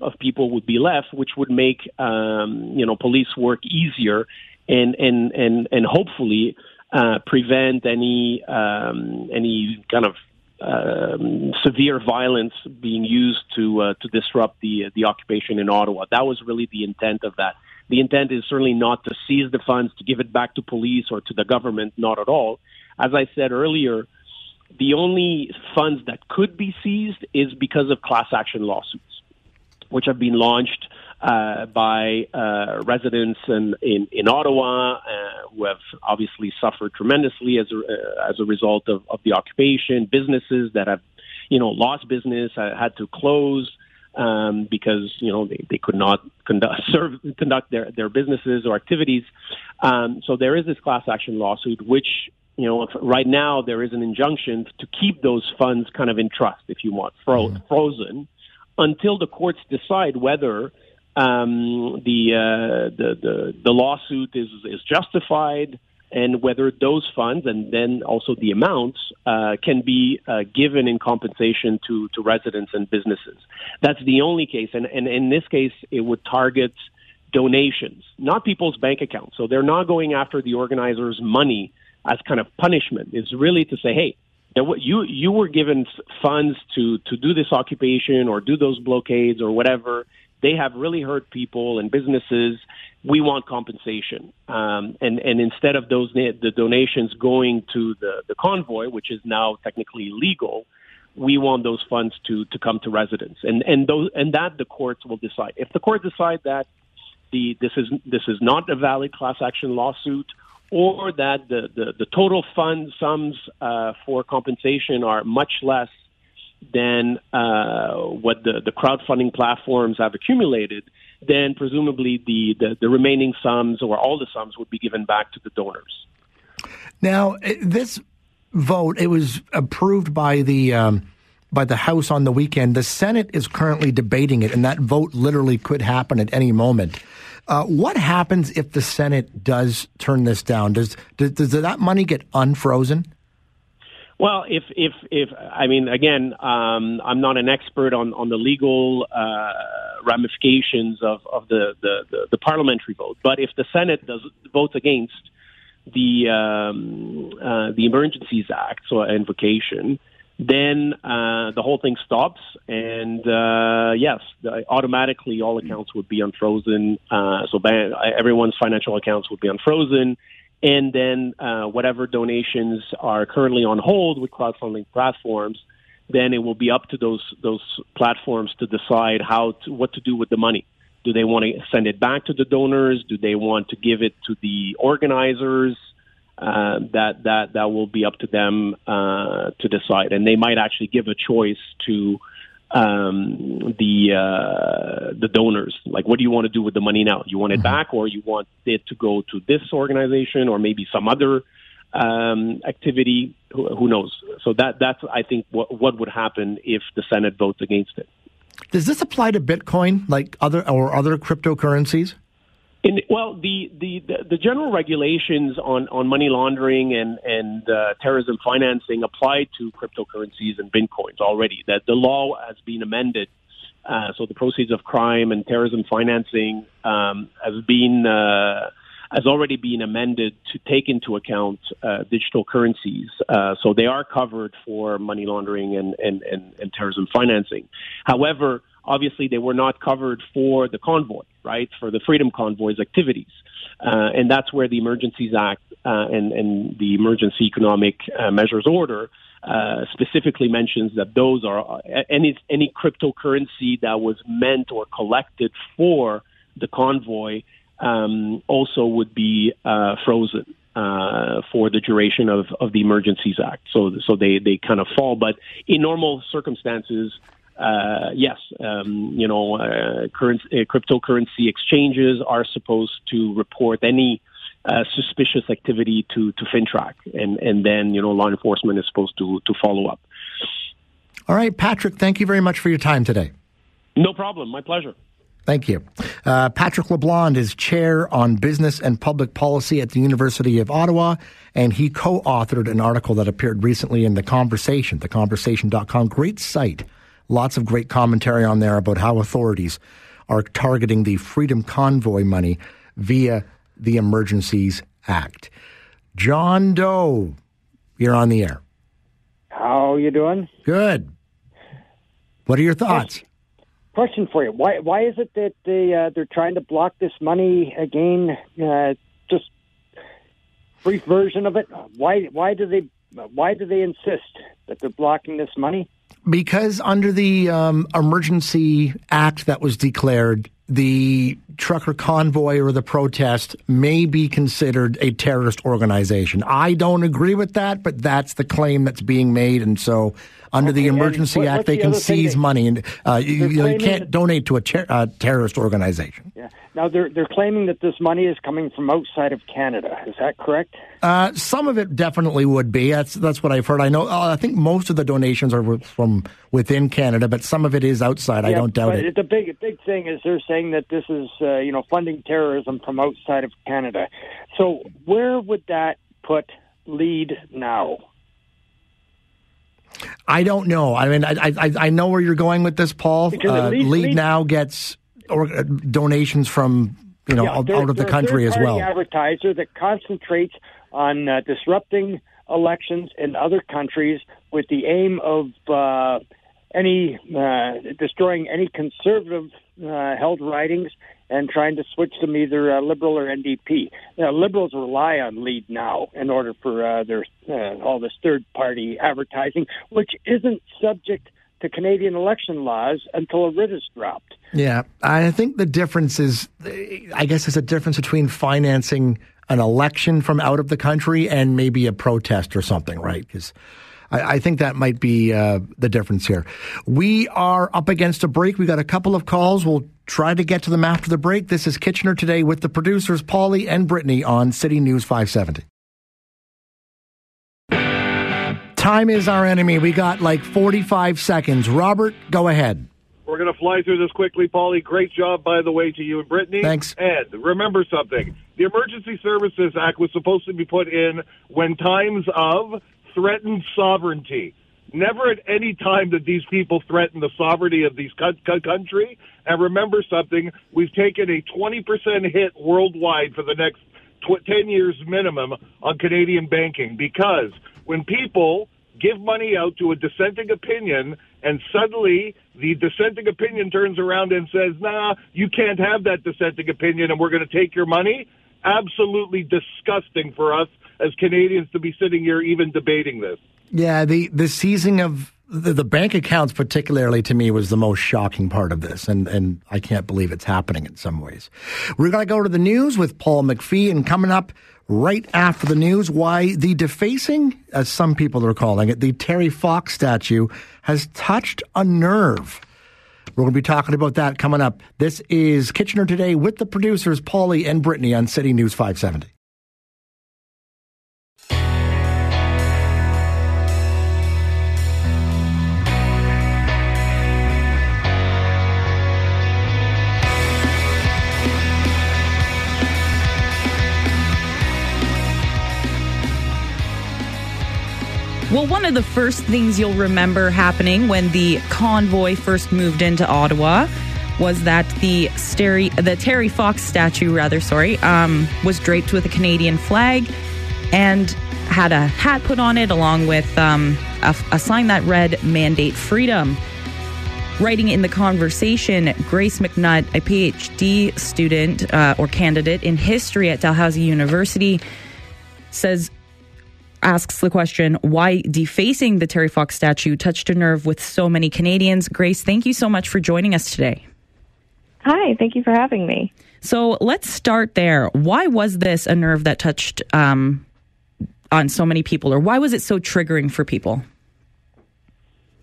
of people would be left, which would make um, you know police work easier, and and and and hopefully uh, prevent any um, any kind of um, severe violence being used to uh, to disrupt the the occupation in Ottawa. That was really the intent of that. The intent is certainly not to seize the funds, to give it back to police or to the government, not at all. As I said earlier, the only funds that could be seized is because of class action lawsuits, which have been launched uh, by uh, residents in, in, in Ottawa uh, who have obviously suffered tremendously as a, uh, as a result of, of the occupation, businesses that have, you know, lost business, uh, had to close um, because, you know, they, they could not conduct, serve, conduct their, their businesses or activities. Um, so there is this class action lawsuit, which you know, right now there is an injunction to keep those funds kind of in trust, if you want, fro- mm. frozen, until the courts decide whether um, the, uh, the the the lawsuit is is justified and whether those funds and then also the amounts uh, can be uh, given in compensation to to residents and businesses. That's the only case, and, and in this case, it would target donations, not people's bank accounts. So they're not going after the organizers' money as kind of punishment. It's really to say, hey, you you were given funds to to do this occupation or do those blockades or whatever. They have really hurt people and businesses. We want compensation, um, and and instead of those the donations going to the the convoy, which is now technically legal, we want those funds to to come to residents, and and those and that the courts will decide. If the court decide that the this is this is not a valid class action lawsuit or that the, the, the total fund sums uh, for compensation are much less than uh, what the, the crowdfunding platforms have accumulated, then presumably the, the, the remaining sums or all the sums would be given back to the donors. Now, this vote, it was approved by the. Um, by the House on the weekend. The Senate is currently debating it, and that vote literally could happen at any moment. Uh, what happens if the Senate does turn this down? Does, does, does that money get unfrozen? Well, if if if I mean, again, um, I'm not an expert on on the legal uh, ramifications of of the, the, the the parliamentary vote, but if the Senate does votes against the um, uh, the Emergencies Act, so invocation, then uh, the whole thing stops, and uh, yes, automatically all accounts would be unfrozen. Uh, so ban- everyone's financial accounts would be unfrozen, and then uh, whatever donations are currently on hold with crowdfunding platforms, then it will be up to those those platforms to decide how to, what to do with the money. Do they want to send it back to the donors? Do they want to give it to the organizers? Uh, that that that will be up to them uh, to decide, and they might actually give a choice to um, the uh, the donors. Like, what do you want to do with the money now? You want it mm-hmm. back, or you want it to go to this organization, or maybe some other um, activity? Who, who knows? So that that's I think what what would happen if the Senate votes against it. Does this apply to Bitcoin, like other or other cryptocurrencies? In, well, the, the, the, general regulations on, on money laundering and, and uh, terrorism financing apply to cryptocurrencies and bitcoins already. That the law has been amended, uh, so the proceeds of crime and terrorism financing um, has been uh, has already been amended to take into account uh, digital currencies. Uh, so they are covered for money laundering and, and, and, and terrorism financing. However, obviously they were not covered for the convoy, right, for the Freedom Convoy's activities. Uh, and that's where the Emergencies Act uh, and, and the Emergency Economic uh, Measures Order uh, specifically mentions that those are uh, any any cryptocurrency that was meant or collected for the convoy um, also would be uh, frozen. Uh, for the duration of, of the Emergencies Act. So, so they, they kind of fall. But in normal circumstances, uh, yes, um, you know, uh, current, uh, cryptocurrency exchanges are supposed to report any uh, suspicious activity to, to FINTRAC, and, and then, you know, law enforcement is supposed to, to follow up. All right, Patrick, thank you very much for your time today. No problem. My pleasure. Thank you. Uh, Patrick LeBlond is chair on business and public policy at the University of Ottawa, and he co authored an article that appeared recently in The Conversation, theconversation.com. Great site. Lots of great commentary on there about how authorities are targeting the Freedom Convoy money via the Emergencies Act. John Doe, you're on the air. How you doing? Good. What are your thoughts? Question for you: Why why is it that they uh, they're trying to block this money again? Uh, just brief version of it. Why why do they why do they insist that they're blocking this money? Because under the um, emergency act that was declared, the trucker convoy or the protest may be considered a terrorist organization. I don't agree with that, but that's the claim that's being made, and so under Okay, the emergency what- act, they the can seize they- money, and uh, you, you know, you can't donate to a ter- uh, terrorist organization. Yeah. Now they're they're claiming that this money is coming from outside of Canada. Is that correct? Uh, some of it definitely would be. That's that's what I've heard. I know. Uh, I think most of the donations are from within Canada, but some of it is outside. I don't doubt but it. The big big thing is they're saying that this is uh, you know funding terrorism from outside of Canada. So where would that put lead now? I don't know. I mean, I I, I know where you're going with this, Paul. Because Uh, Lead least- now gets or, uh, donations from you know Yeah, out, out of the country as well. Advertiser that concentrates on uh, disrupting elections in other countries with the aim of uh, any uh, destroying any conservative uh, held writings and trying to switch them either uh, liberal or NDP. Now, liberals rely on Leadnow in order for uh, their uh, all this third party advertising, which isn't subject to Canadian election laws until a writ is dropped. Yeah, I think the difference is, I guess, there's a difference between financing an election from out of the country and maybe a protest or something, right? Because I, I think that might be uh, the difference here. We are up against a break. We got a couple of calls. We'll try to get to them after the break. This is Kitchener today with the producers Paulie and Brittany on City News 570. Time is our enemy. We got like 45 seconds. Robert, go ahead. We're going to fly through this quickly, Paulie. Great job, by the way, to you and Brittany. Thanks. Ed, remember something: the Emergency Services Act was supposed to be put in when times of threatened sovereignty. Never at any time did these people threaten the sovereignty of these co- co- country. And remember something: we've taken a 20% hit worldwide for the next tw- 10 years minimum on Canadian banking because when people give money out to a dissenting opinion and suddenly the dissenting opinion turns around and says, nah, you can't have that dissenting opinion and we're going to take your money. Absolutely disgusting for us as Canadians to be sitting here even debating this. Yeah, the the seizing of the, the bank accounts, particularly to me, was the most shocking part of this, and and I can't believe it's happening in some ways. We're going to go to the news with Paul McPhee, and coming up right after the news, why the defacing, as some people are calling it, the Terry Fox statue has touched a nerve. We're going to be talking about that coming up. This is Kitchener Today with the producers, Paulie and Brittany on City News 570. Well, one of the first things you'll remember happening when the convoy first moved into Ottawa was that the the Terry Fox statue, rather, sorry, um, was draped with a Canadian flag and had a hat put on it along with um, a, a sign that read "Mandate Freedom." Writing in the conversation, Grace McNutt, a PhD student uh, or candidate in history at Dalhousie University, says asks the question why defacing the Terry Fox statue touched a nerve with so many Canadians. Grace, thank you so much for joining us today. Hi, thank you for having me. So let's start there. Why was this a nerve that touched um, on so many people, or why was it so triggering for people?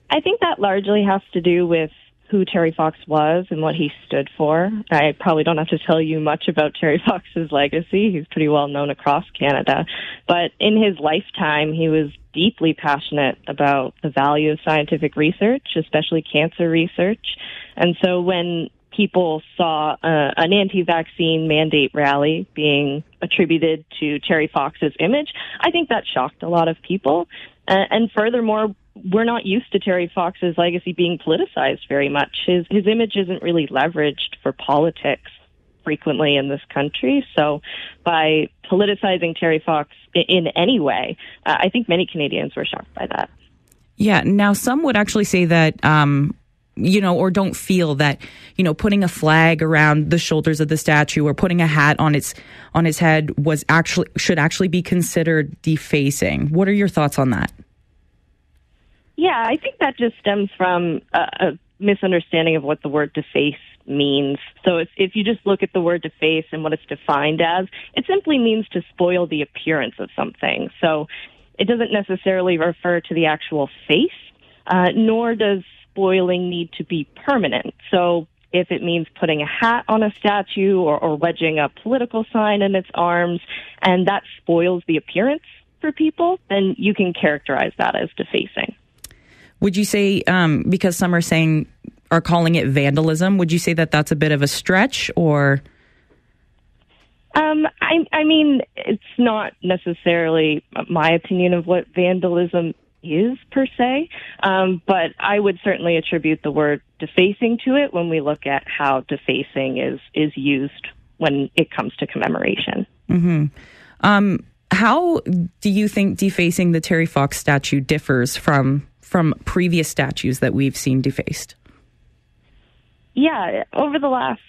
I think that largely has to do with who Terry Fox was and what he stood for. I probably don't have to tell you much about Terry Fox's legacy. He's pretty well known across Canada. But in his lifetime, he was deeply passionate about the value of scientific research, especially cancer research. And so when people saw uh, an anti-vaccine mandate rally being attributed to Terry Fox's image, I think that shocked a lot of people. Uh, and furthermore, we're not used to Terry Fox's legacy being politicized very much. His his image isn't really leveraged for politics frequently in this country. So by politicizing Terry Fox in any way, uh, I think many Canadians were shocked by that. Yeah. Now, some would actually say that. Um, you know, or don't feel that, you know, putting a flag around the shoulders of the statue or putting a hat on its on its head was actually should actually be considered defacing. What are your thoughts on that? Yeah, I think that just stems from a, a misunderstanding of what the word deface means. So if, if you just look at the word deface and what it's defined as, it simply means to spoil the appearance of something. So it doesn't necessarily refer to the actual face, uh, nor does spoiling need to be permanent. So if it means putting a hat on a statue or, or wedging a political sign in its arms, and that spoils the appearance for people, then you can characterize that as defacing. Would you say, um, because some are saying, are calling it vandalism, would you say that that's a bit of a stretch or? Um, I, I mean, it's not necessarily my opinion of what vandalism is per se, um, but I would certainly attribute the word defacing to it when we look at how defacing is is used when it comes to commemoration. Mm-hmm. Um, how do you think defacing the Terry Fox statue differs from from previous statues that we've seen defaced? Yeah, over the last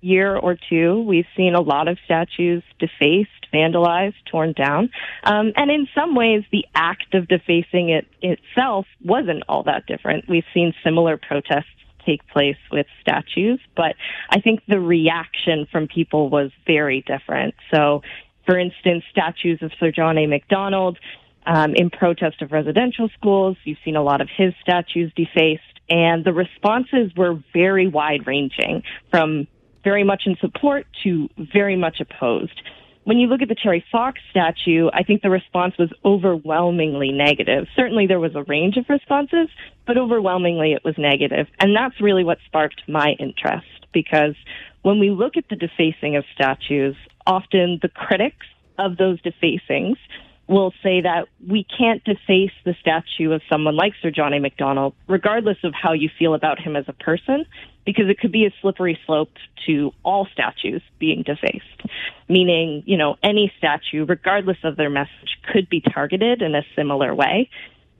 year or two, we've seen a lot of statues defaced, vandalized, torn down. Um, and in some ways, the act of defacing it itself wasn't all that different. We've seen similar protests take place with statues, but I think the reaction from people was very different. So, for instance, statues of Sir John A. Macdonald um, in protest of residential schools. You've seen a lot of his statues defaced, and the responses were very wide ranging from very much in support to very much opposed. When you look at the Terry Fox statue, I think the response was overwhelmingly negative. Certainly there was a range of responses, but overwhelmingly it was negative. And that's really what sparked my interest because when we look at the defacing of statues, often the critics of those defacings will say that we can't deface the statue of someone like Sir John A. Macdonald, regardless of how you feel about him as a person, because it could be a slippery slope to all statues being defaced. Meaning, you know, any statue, regardless of their message, could be targeted in a similar way.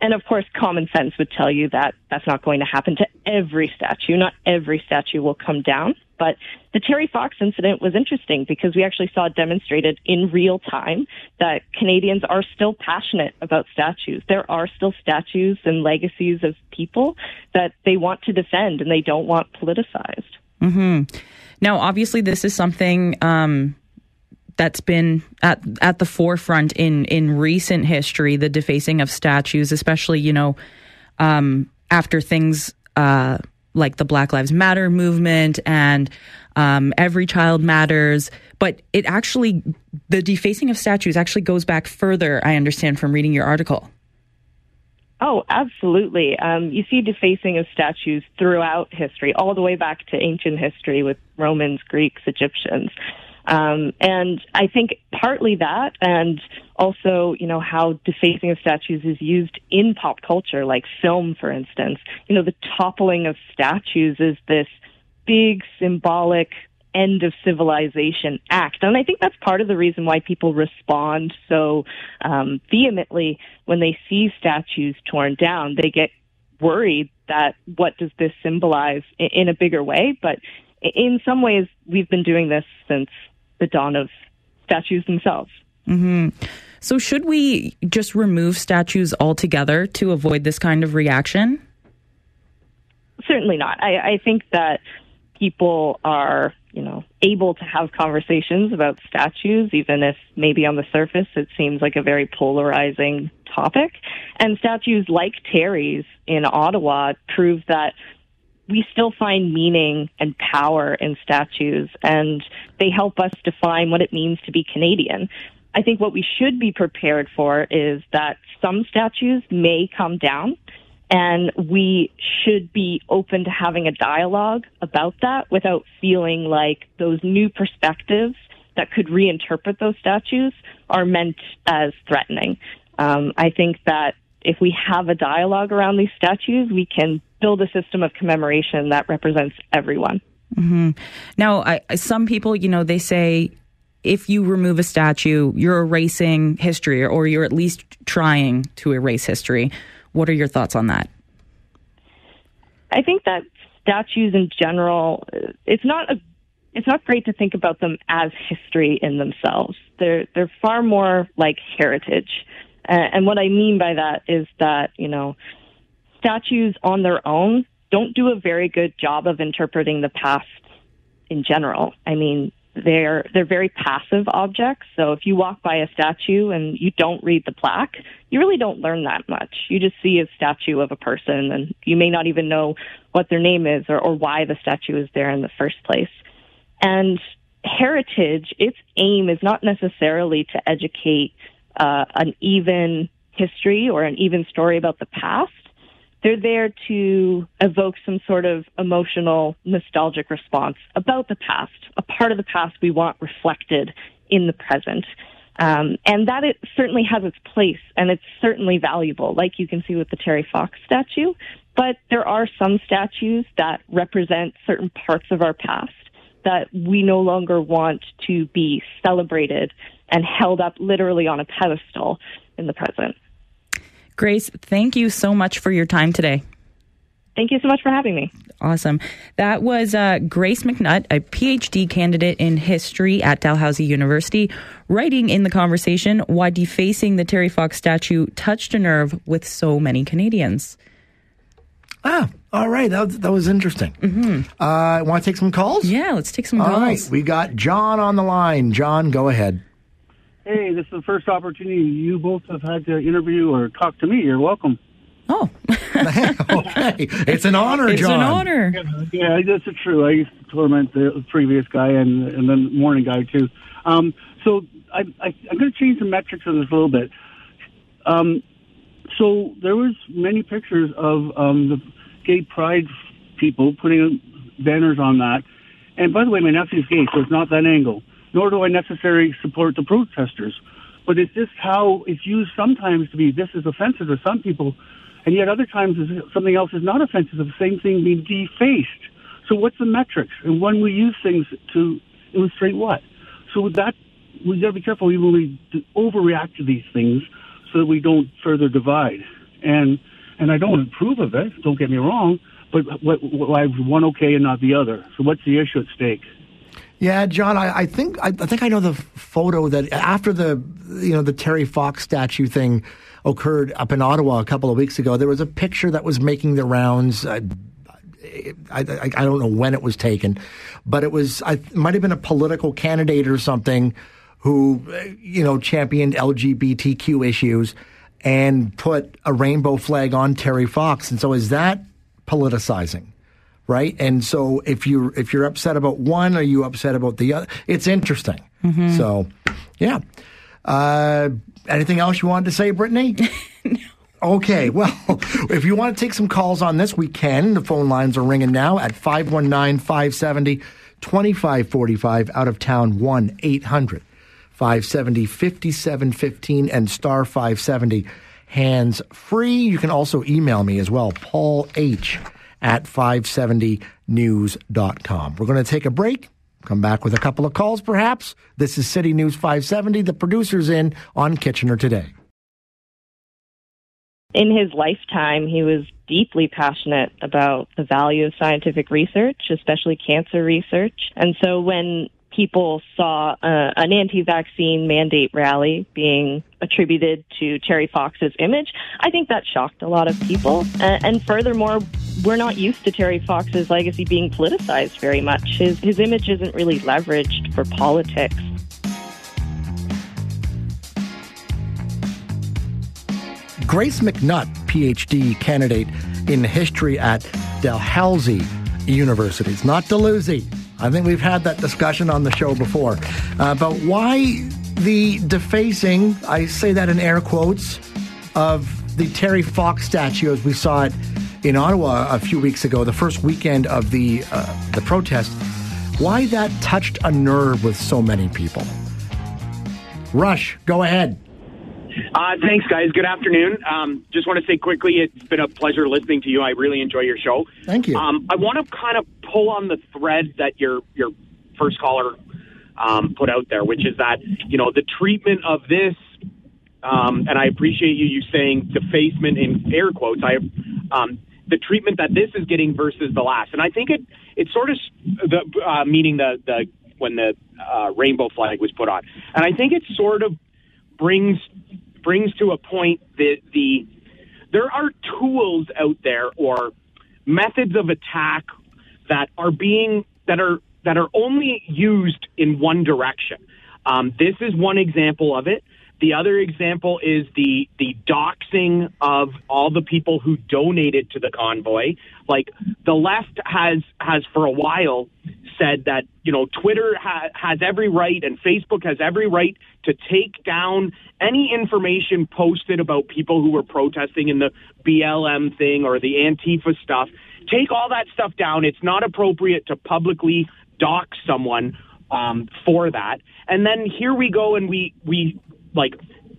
And of course, common sense would tell you that that's not going to happen to every statue. Not every statue will come down. But the Terry Fox incident was interesting because we actually saw demonstrated in real time that Canadians are still passionate about statues. There are still statues and legacies of people that they want to defend and they don't want politicized. Mm-hmm. Now, obviously, this is something um, that's been at at the forefront in in recent history. The defacing of statues, especially you know um, after things. Uh, like the Black Lives Matter movement and um, Every Child Matters. But it actually, the defacing of statues actually goes back further, I understand from reading your article. Oh, absolutely. Um, you see defacing of statues throughout history, all the way back to ancient history with Romans, Greeks, Egyptians. Um, and I think partly that, and also, you know, how defacing of statues is used in pop culture, like film, for instance. You know, the toppling of statues is this big symbolic end of civilization act. And I think that's part of the reason why people respond so um, vehemently when they see statues torn down. They get worried that what does this symbolize in, in a bigger way? But in some ways, we've been doing this since the dawn of statues themselves. Mm-hmm. So, should we just remove statues altogether to avoid this kind of reaction? Certainly not. I, I think that people are, you know, able to have conversations about statues, even if maybe on the surface it seems like a very polarizing topic. And statues like Terry's in Ottawa prove that we still find meaning and power in statues, and they help us define what it means to be Canadian. I think what we should be prepared for is that some statues may come down, And we should be open to having a dialogue about that without feeling like those new perspectives that could reinterpret those statues are meant as threatening. Um, I think that if we have a dialogue around these statues, we can build a system of commemoration that represents everyone. hmm Now, I, some people, you know, they say if you remove a statue, you're erasing history, or you're at least trying to erase history. What are your thoughts on that? I think that statues in general, it's not a, it's not great to think about them as history in themselves. They're they're far more like heritage, uh, and what I mean by that is that you know, statues on their own don't do a very good job of interpreting the past in general. I mean, they're they're very passive objects. So if you walk by a statue and you don't read the plaque, you really don't learn that much. You just see a statue of a person and you may not even know what their name is or, or why the statue is there in the first place. And heritage, its aim is not necessarily to educate uh, an even history or an even story about the past. They're there to evoke some sort of emotional, nostalgic response about the past, a part of the past we want reflected in the present. Um, and that it certainly has its place and it's certainly valuable, like you can see with the Terry Fox statue. But there are some statues that represent certain parts of our past that we no longer want to be celebrated and held up literally on a pedestal in the present. Grace, thank you so much for your time today. Thank you so much for having me. Awesome. That was uh, Grace McNutt, a PhD candidate in history at Dalhousie University, writing in the conversation why defacing the Terry Fox statue touched a nerve with so many Canadians. Ah, all right. That, was- that was interesting. Mm-hmm. Uh, Want to take some calls? Yeah, let's take some All calls. right. We got John on the line. John, go ahead. Hey, this is the first opportunity you both have had to interview or talk to me. You're welcome. Oh. okay. It's an honor, John. It's John. an honor. Yeah, that's true. I used to torment the previous guy and and then the morning guy too. Um, so I, I, I'm going to change the metrics of this a little bit. Um, so there was many pictures of um, the gay pride people putting banners on that. And by the way, my nephew's gay, so it's not that angle. Nor do I necessarily support the protesters. But it's just how it's used sometimes to be this is offensive to some people, and yet other times something else is not offensive. The same thing being defaced. So what's the metrics? And when we use things to illustrate what? So that, we got to be careful even when we overreact to these things, so that we don't further divide. And and I don't approve of it. Don't get me wrong. But why one okay and not the other? So what's the issue at stake? Yeah, John, I, I think I, I think I know the photo that after the you know the Terry Fox statue thing occurred up in Ottawa a couple of weeks ago. There was a picture that was making the rounds. I, I, I don't know when it was taken, but it was I might have been a political candidate or something who you know championed LGBTQ issues and put a rainbow flag on Terry Fox. And so is that politicizing? Right, and so if you if you're upset about one, are you upset about the other? It's interesting. Mhm. So, yeah. Uh, anything else you wanted to say, Brittany? no. Okay, well, if you want to take some calls on this, we can. The phone lines are ringing now at 519 570 2545, out of town 1 800 570 5715 and star 570 hands free. You can also email me as well, Paul H at 570news.com. We're going to take a break. Come back with a couple of calls, perhaps. This is City News 570. The producer's in on Kitchener today. in his lifetime, he was deeply passionate about the value of scientific research, especially cancer research. And so when people saw uh, an anti-vaccine mandate rally being attributed to Terry Fox's image, I think that shocked a lot of people. And furthermore, we're not used to Terry Fox's legacy being politicized very much. His his image isn't really leveraged for politics. Grace McNutt, PhD candidate in history at Dalhousie University. It's not Dalhousie. I think we've had that discussion on the show before uh, about why the defacing, I say that in air quotes, of the Terry Fox statue as we saw it in Ottawa a few weeks ago, the first weekend of the uh, the protest, why that touched a nerve with so many people. Rush, go ahead. Uh, thanks, guys. Good afternoon. Um, just want to say quickly, it's been a pleasure listening to you. I really enjoy your show. Thank you. Um, I want to kind of pull on the thread that your your first caller um, put out there, which is that you know the treatment of this, um, and I appreciate you you saying defacement in air quotes. I um, the treatment that this is getting versus the last, and I think it it's sort of the uh, meaning the the when the uh, rainbow flag was put on, and I think it sort of brings brings to a point that the there are tools out there or methods of attack that are being that are that are only used in one direction. Um, this is one example of it. The other example is the the doxing of all the people who donated to the convoy. Like the left has has for a while said that you know Twitter ha- has every right and Facebook has every right to take down any information posted about people who were protesting in the BLM thing or the Antifa stuff. Take all that stuff down. It's not appropriate to publicly dox someone um, for that. And then here we go and we we like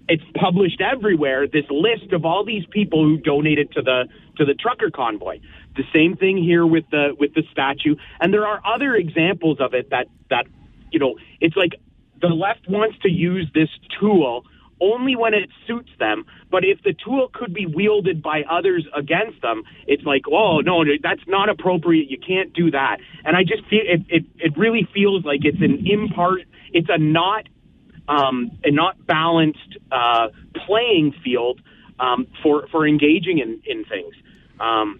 it's published everywhere this list of all these people who donated to the to the trucker convoy. The same thing here with the with the statue. And there are other examples of it that that you know it's like the left wants to use this tool only when it suits them. But if the tool could be wielded by others against them it's like oh no that's not appropriate. You can't do that. And i just feel it it, it really feels like it's an impart it's a not um, a not balanced uh, playing field um, for for engaging in in things. Um,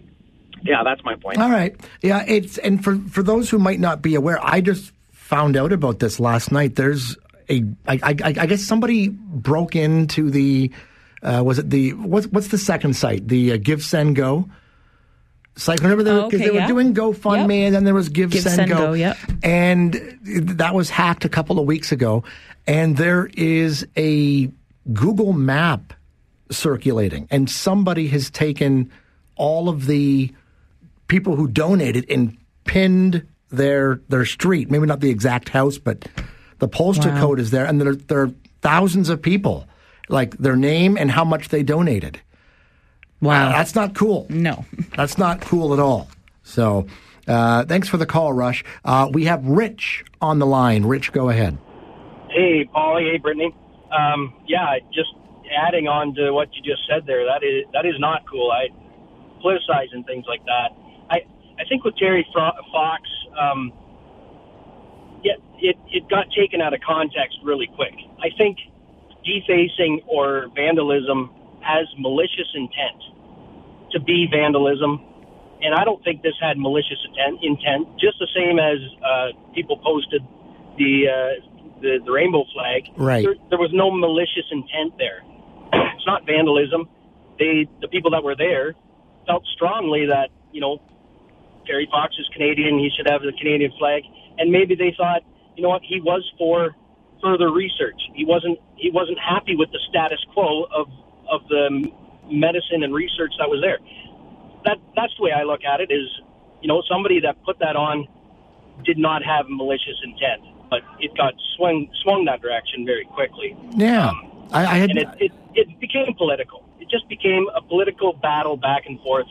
yeah, that's my point. All right. Yeah, it's and for for those who might not be aware, I just found out about this last night. There's a I, I, I guess somebody broke into the uh, was it the what's what's the second site the uh, Give Send Go site. Remember they, were- Oh, okay, they were yeah. doing GoFundMe Yep. and then there was Give, Give, Send, Send, Go. Go, yep. and that was hacked a couple of weeks ago. And there is a Google map circulating, and somebody has taken all of the people who donated and pinned their their street. Maybe not the exact house, but the postal Wow. code is there, and there there are thousands of people, like their name and how much they donated. Wow, that's not cool. No, that's not cool at all. So, uh, thanks for the call, Rush. Uh, we have Rich on the line. Rich, go ahead. Hey, Paulie. Hey, Brittany. Um, yeah, just adding on to what you just said there. That is that is not cool. I politicizing things like that. I I think with Terry Fro- Fox, um, yeah, it it got taken out of context really quick. I think defacing or vandalism has malicious intent to be vandalism. And I don't think this had malicious intent, intent just the same as uh, people posted the, uh, the the rainbow flag. Right. There, there was no malicious intent there. it's not vandalism. They the people that were there felt strongly that you know Terry Fox is Canadian. He should have the Canadian flag. And maybe they thought, you know what, he was for further research. He wasn't. He wasn't happy with the status quo of of the medicine and research that was there. That that's the way I look at it. Is you know somebody that put that on did not have malicious intent, but it got swung swung that direction very quickly. Yeah, um, I, I had. and it, it, it became political. It just became a political battle back and forth,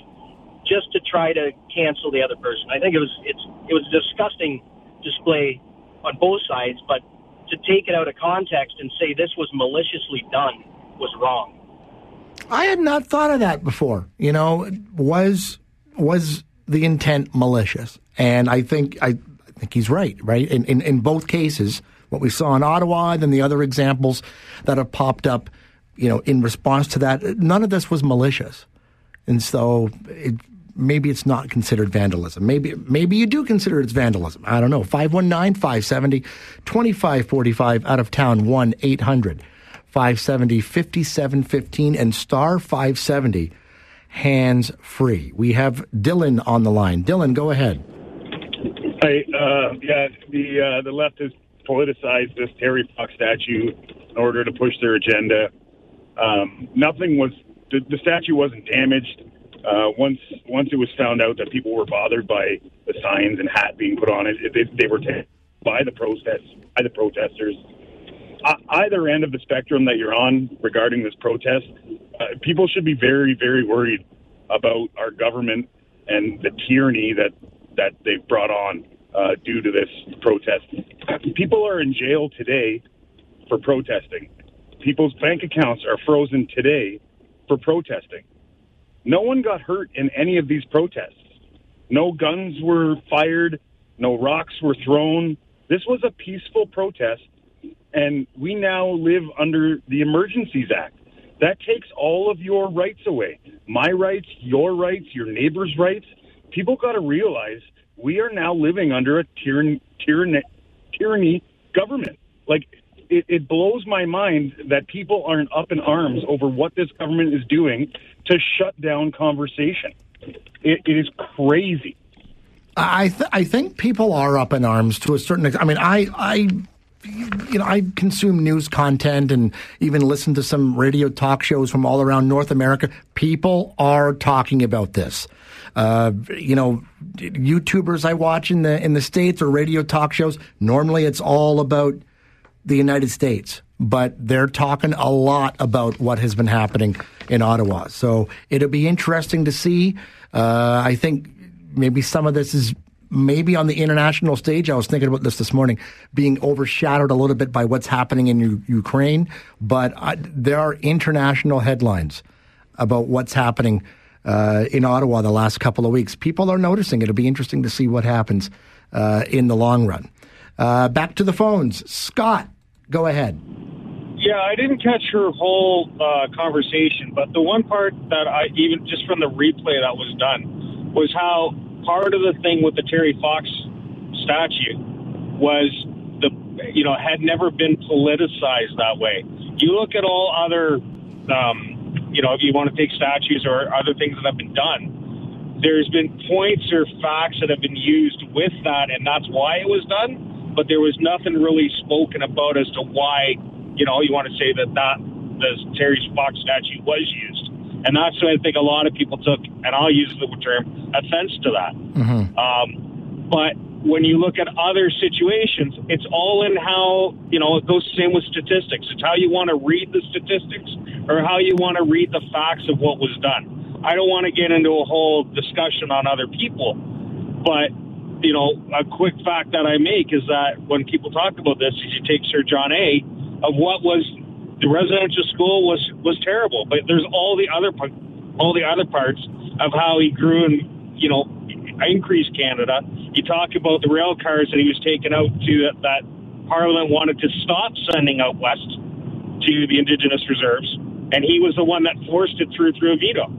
just to try to cancel the other person. I think it was it's it was a disgusting display on both sides, but to take it out of context and say this was maliciously done was wrong. I had not thought of that before. You know, was was the intent malicious? And I think I, I think he's right. Right in, in in both cases, what we saw in Ottawa, and then the other examples that have popped up. You know, in response to that, none of this was malicious, and so it, maybe it's not considered vandalism. Maybe maybe you do consider it's vandalism. I don't know. 519-570-2545 out of town 1-800 570 5715 and star 570 hands free. We have Dylan on the line. Dylan, go ahead. Hey, uh, yeah, the uh, the left has politicized this Terry Fox statue in order to push their agenda. Um, nothing was the, the statue wasn't damaged. Uh, once once it was found out that people were bothered by the signs and hat being put on it, they, they were taken by the protests by the protesters. Either end of the spectrum that you're on regarding this protest, uh, people should be very very worried about our government and the tyranny that that they've brought on uh, due to this protest. People are in jail today for protesting. People's bank accounts are frozen today for protesting. No one got hurt in any of these protests. No guns were fired. No rocks were thrown. This was a peaceful protest, and we now live under the Emergencies Act. That takes all of your rights away. My rights, your rights, your neighbor's rights. People got to realize we are now living under a tyranny, tyranny, tyranny government. Like, it, it blows my mind that people aren't up in arms over what this government is doing to shut down conversation. it, it is crazy. I th- I think people are up in arms to a certain extent. I mean, I I you know I consume news content and even listen to some radio talk shows from all around North America. People are talking about this. Uh, you know, YouTubers I watch in the in the states or radio talk shows. Normally, it's all about the United States, but they're talking a lot about what has been happening in Ottawa. So it'll be interesting to see. Uh, I think maybe some of this is maybe on the international stage. I was thinking about this this morning, being overshadowed a little bit by what's happening in U- Ukraine, but I, there are international headlines about what's happening uh, in Ottawa the last couple of weeks. People are noticing. It'll be interesting to see what happens uh, in the long run. Uh, back to the phones. Scott, go ahead. Yeah, I didn't catch her whole uh, conversation, but the one part that I even just from the replay that was done was how part of the thing with the Terry Fox statue was the you know had never been politicized that way. You look at all other um, you know if you want to take statues or other things that have been done, there's been points or facts that have been used with that, and that's why it was done. But there was nothing really spoken about as to why you know you want to say that that the Terry Fox statue was used. And that's what I think a lot of people took, and I'll use the term, offense to that. Mm-hmm. Um, but when you look at other situations, it's all in how, you know, it goes the same with statistics. It's how you want to read the statistics or how you want to read the facts of what was done. I don't want to get into a whole discussion on other people, but, you know, a quick fact that I make is that when people talk about this, you take Sir John A. of what was the residential school was was terrible, but there's all the other all the other parts of how he grew and you know increased Canada. You talk about the rail cars that he was taking out to that, Parliament wanted to stop sending out west to the Indigenous reserves, and he was the one that forced it through through a veto.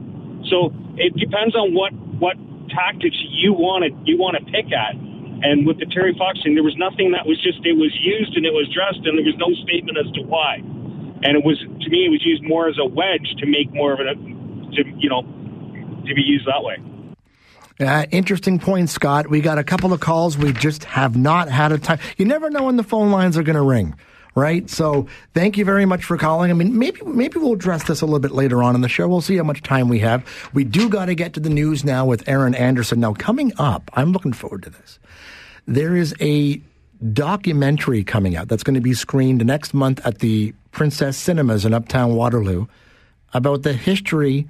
So it depends on what what tactics you want to you want to pick at. And with the Terry Fox thing, there was nothing that was just it was used and it was dressed, and there was no statement as to why and it was to me it was used more as a wedge to make more of a to you know to be used that way. Uh, interesting point, Scott. We got a couple of calls. We just have not had a time. You never know when the phone lines are going to ring, right? So thank you very much for calling. I mean, maybe maybe we'll address this a little bit later on in the show. We'll see how much time we have. We do got to get to the news now with Aaron Anderson. Now coming up, I'm looking forward to this. There is a documentary coming out that's going to be screened next month at the Princess Cinemas in Uptown Waterloo about the history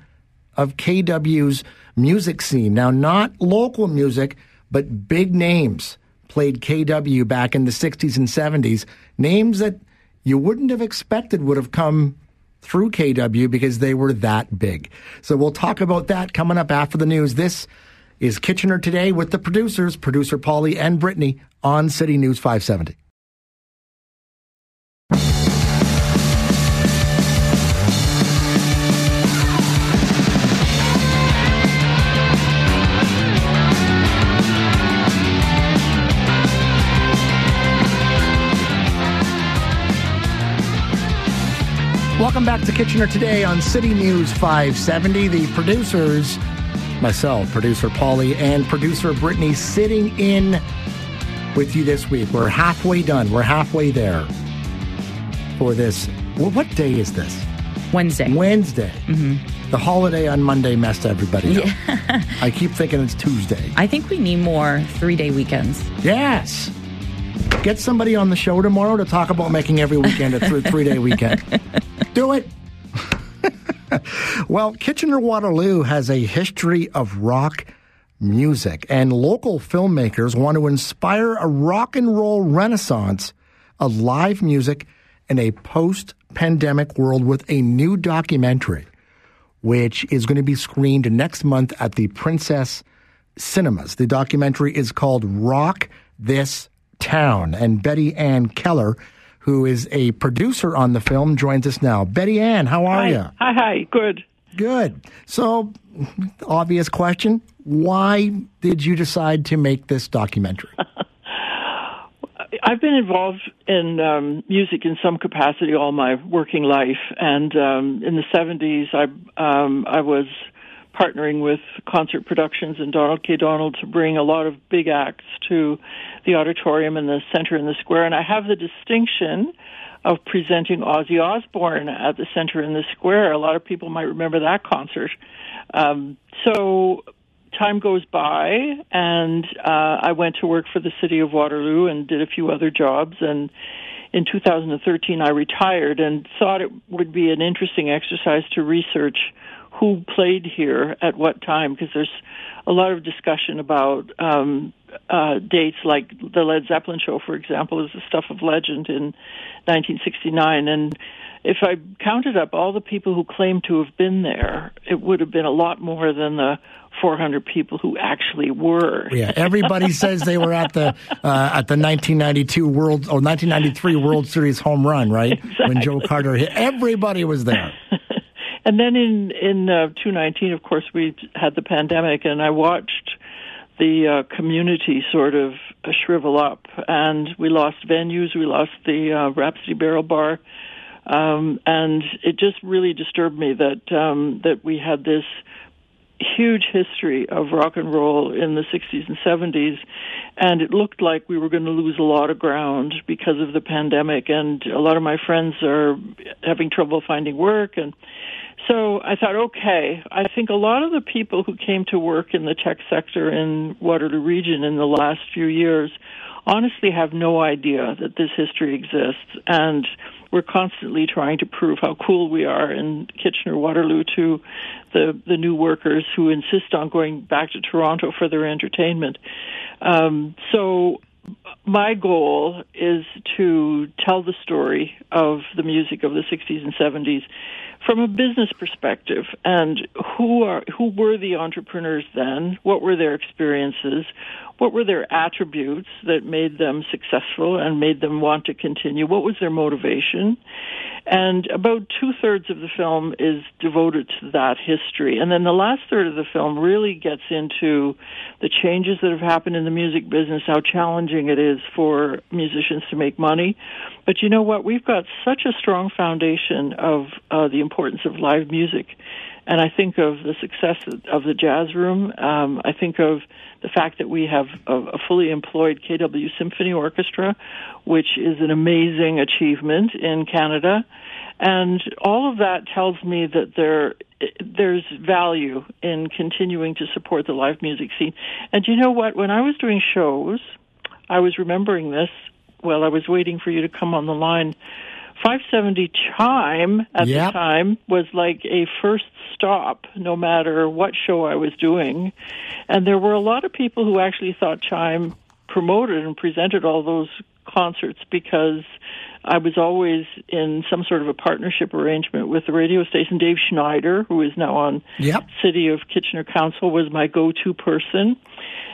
of KW's music scene. Now, not local music, but big names played KW back in the 60s and 70s. Names that you wouldn't have expected would have come through KW because they were that big. So we'll talk about that coming up after the news. This is Kitchener Today with the producers, producer Polly and Brittany on City News 570. Welcome back to Kitchener Today on City News 570. The producers, myself, producer Polly, and producer Brittany, sitting in with you this week. We're halfway done. We're halfway there for this. Well, what day is this? Wednesday. Wednesday. Mm-hmm. The holiday on Monday messed everybody up. I keep thinking it's Tuesday. I think we need more three day weekends. Yes. Get somebody on the show tomorrow to talk about making every weekend a th- three day weekend. Do it. well, Kitchener Waterloo has a history of rock music, and local filmmakers want to inspire a rock and roll renaissance of live music in a post pandemic world with a new documentary, which is going to be screened next month at the Princess Cinemas. The documentary is called Rock This Town, and Betty Ann Keller, who is a producer on the film, joins us now. Betty Ann, how are Hi. you? Hi, hi. Good. Good. So, obvious question: Why did you decide to make this documentary? I've been involved in um, music in some capacity all my working life, and um, in the '70s, I um, I was partnering with Concert Productions and Donald K. Donald to bring a lot of big acts to the auditorium and the center and the square, and I have the distinction of presenting Ozzy Osbourne at the center in the square. A lot of people might remember that concert. Um, so time goes by, and uh, I went to work for the city of Waterloo and did a few other jobs. And in 2013, I retired and thought it would be an interesting exercise to research who played here at what time, because there's a lot of discussion about um, uh, dates like the Led Zeppelin show, for example, is the stuff of legend in 1969. And if I counted up all the people who claimed to have been there, it would have been a lot more than the 400 people who actually were. Yeah, everybody says they were at the uh, at the 1992 World or 1993 World Series home run, right? When Joe Carter hit, everybody was there. And then in in uh, 2019, of course, we had the pandemic, and I watched the uh, community sort of shrivel up, and we lost venues, we lost the uh, Rhapsody Barrel Bar, um, and it just really disturbed me that um, that we had this huge history of rock and roll in the 60s and 70s, and it looked like we were going to lose a lot of ground because of the pandemic, and a lot of my friends are having trouble finding work, and so I thought, okay, I think a lot of the people who came to work in the tech sector in Waterloo region in the last few years honestly have no idea that this history exists, and we're constantly trying to prove how cool we are in Kitchener Waterloo to the the new workers who insist on going back to Toronto for their entertainment. Um, so my goal is to tell the story of the music of the 60s and 70s from a business perspective and who are who were the entrepreneurs then? What were their experiences what were their attributes that made them successful and made them want to continue? What was their motivation? And about two thirds of the film is devoted to that history. And then the last third of the film really gets into the changes that have happened in the music business how challenging it is for musicians to make money. But you know what? We've got such a strong foundation of uh, the importance of live music and I think of the success of the jazz room. Um, I think of the fact that we have a, a fully employed KW Symphony Orchestra, which is an amazing achievement in Canada. And all of that tells me that there there's value in continuing to support the live music scene. And you know what? When I was doing shows, I was remembering this while I was waiting for you to come on the line. 570 CHYM at Yep. the time was like a first stop no matter what show I was doing. And there were a lot of people who actually thought CHYM promoted and presented all those concerts because I was always in some sort of a partnership arrangement with the radio station. Dave Schnider, who is now on Yep. City of Kitchener Council, was my go-to person.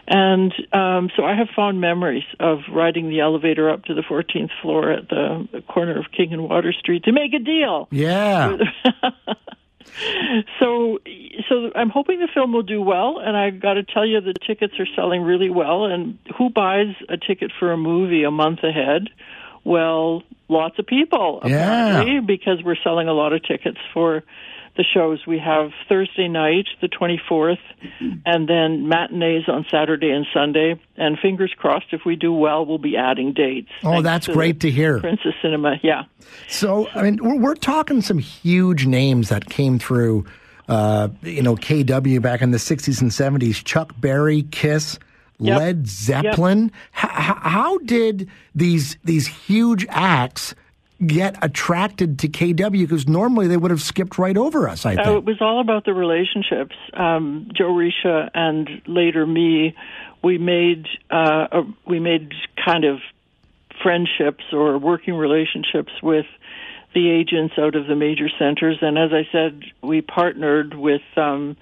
And um, so I have fond memories of riding the elevator up to the 14th floor at the corner of King and Water Street to make a deal. Yeah. so so I'm hoping the film will do well and I've got to tell you the tickets are selling really well and who buys a ticket for a movie a month ahead well lots of people Yeah. apparently because we're selling a lot of tickets for the shows. We have Thursday night, the 24th, and then matinees on Saturday and Sunday. And fingers crossed, if we do well, we'll be adding dates. Oh, that's to great to hear. Princess Cinema, yeah. So, I mean, we're, we're talking some huge names that came through, uh, you know, KW back in the 60s and 70s. Chuck Berry, Kiss, Yep. Led Zeppelin. H- how did these these huge acts get attracted to KW? Because normally they would have skipped right over us, I think. Uh, it was all about the relationships. Um, Joe Risha and later me, we made uh, a, we made kind of friendships or working relationships with the agents out of the major centers. And as I said, we partnered with um,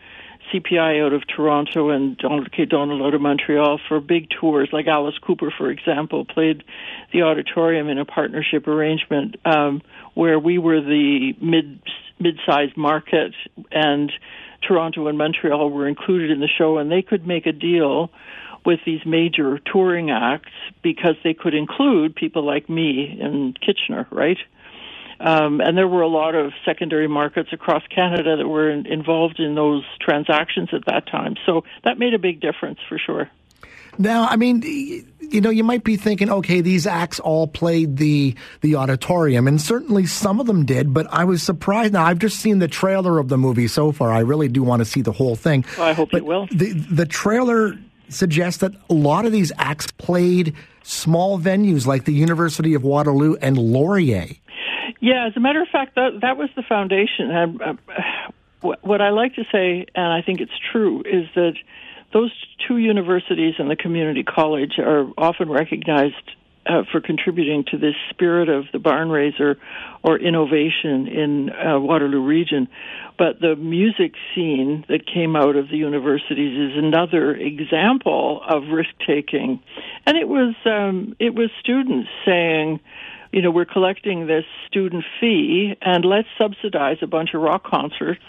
CPI out of Toronto and Donald K. Donald out of Montreal for big tours. Like Alice Cooper, for example, played the auditorium in a partnership arrangement um, where we were the mid mid-sized market and Toronto and Montreal were included in the show, and they could make a deal with these major touring acts because they could include people like me in Kitchener, right? Um, and there were a lot of secondary markets across Canada that were in, involved in those transactions at that time. So that made a big difference for sure. Now, I mean, you know, you might be thinking, okay, these acts all played the the auditorium, and certainly some of them did. But I was surprised. Now, I've just seen the trailer of the movie so far. I really do want to see the whole thing. Well, I hope but you will. The the trailer suggests that a lot of these acts played small venues like the University of Waterloo and Laurier. Yeah, as a matter of fact, that that was the foundation. And, uh, what, I like to say, and I think it's true, is that those two universities and the community college are often recognized uh, for contributing to this spirit of the barn raiser or innovation in uh, Waterloo region. But the music scene that came out of the universities is another example of risk taking, and it was um, it was students saying you know, we're collecting this student fee and let's subsidize a bunch of rock concerts.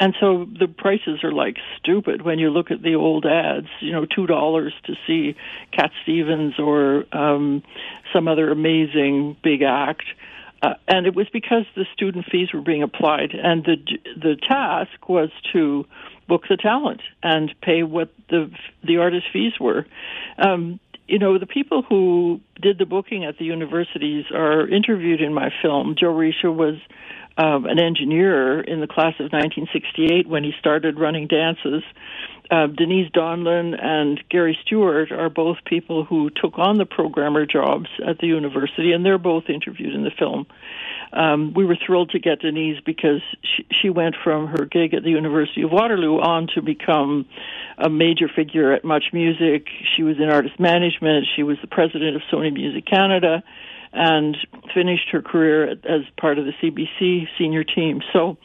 And so the prices are like stupid when you look at the old ads, you know, $2 to see Cat Stevens or um, some other amazing big act. Uh, and it was because the student fees were being applied, and the the task was to book the talent and pay what the the artist fees were. Um, you know, the people who did the booking at the universities are interviewed in my film. Joe Risha was um, an engineer in the class of 1968 when he started running dances. Uh, Denise Donlon and Gary Stewart are both people who took on the programmer jobs at the university, and they're both interviewed in the film. Um, we were thrilled to get Denise because she, she went from her gig at the University of Waterloo on to become a major figure at Much Music. She was in artist management. She was the president of Sony Music Canada and finished her career as part of the CBC senior team. So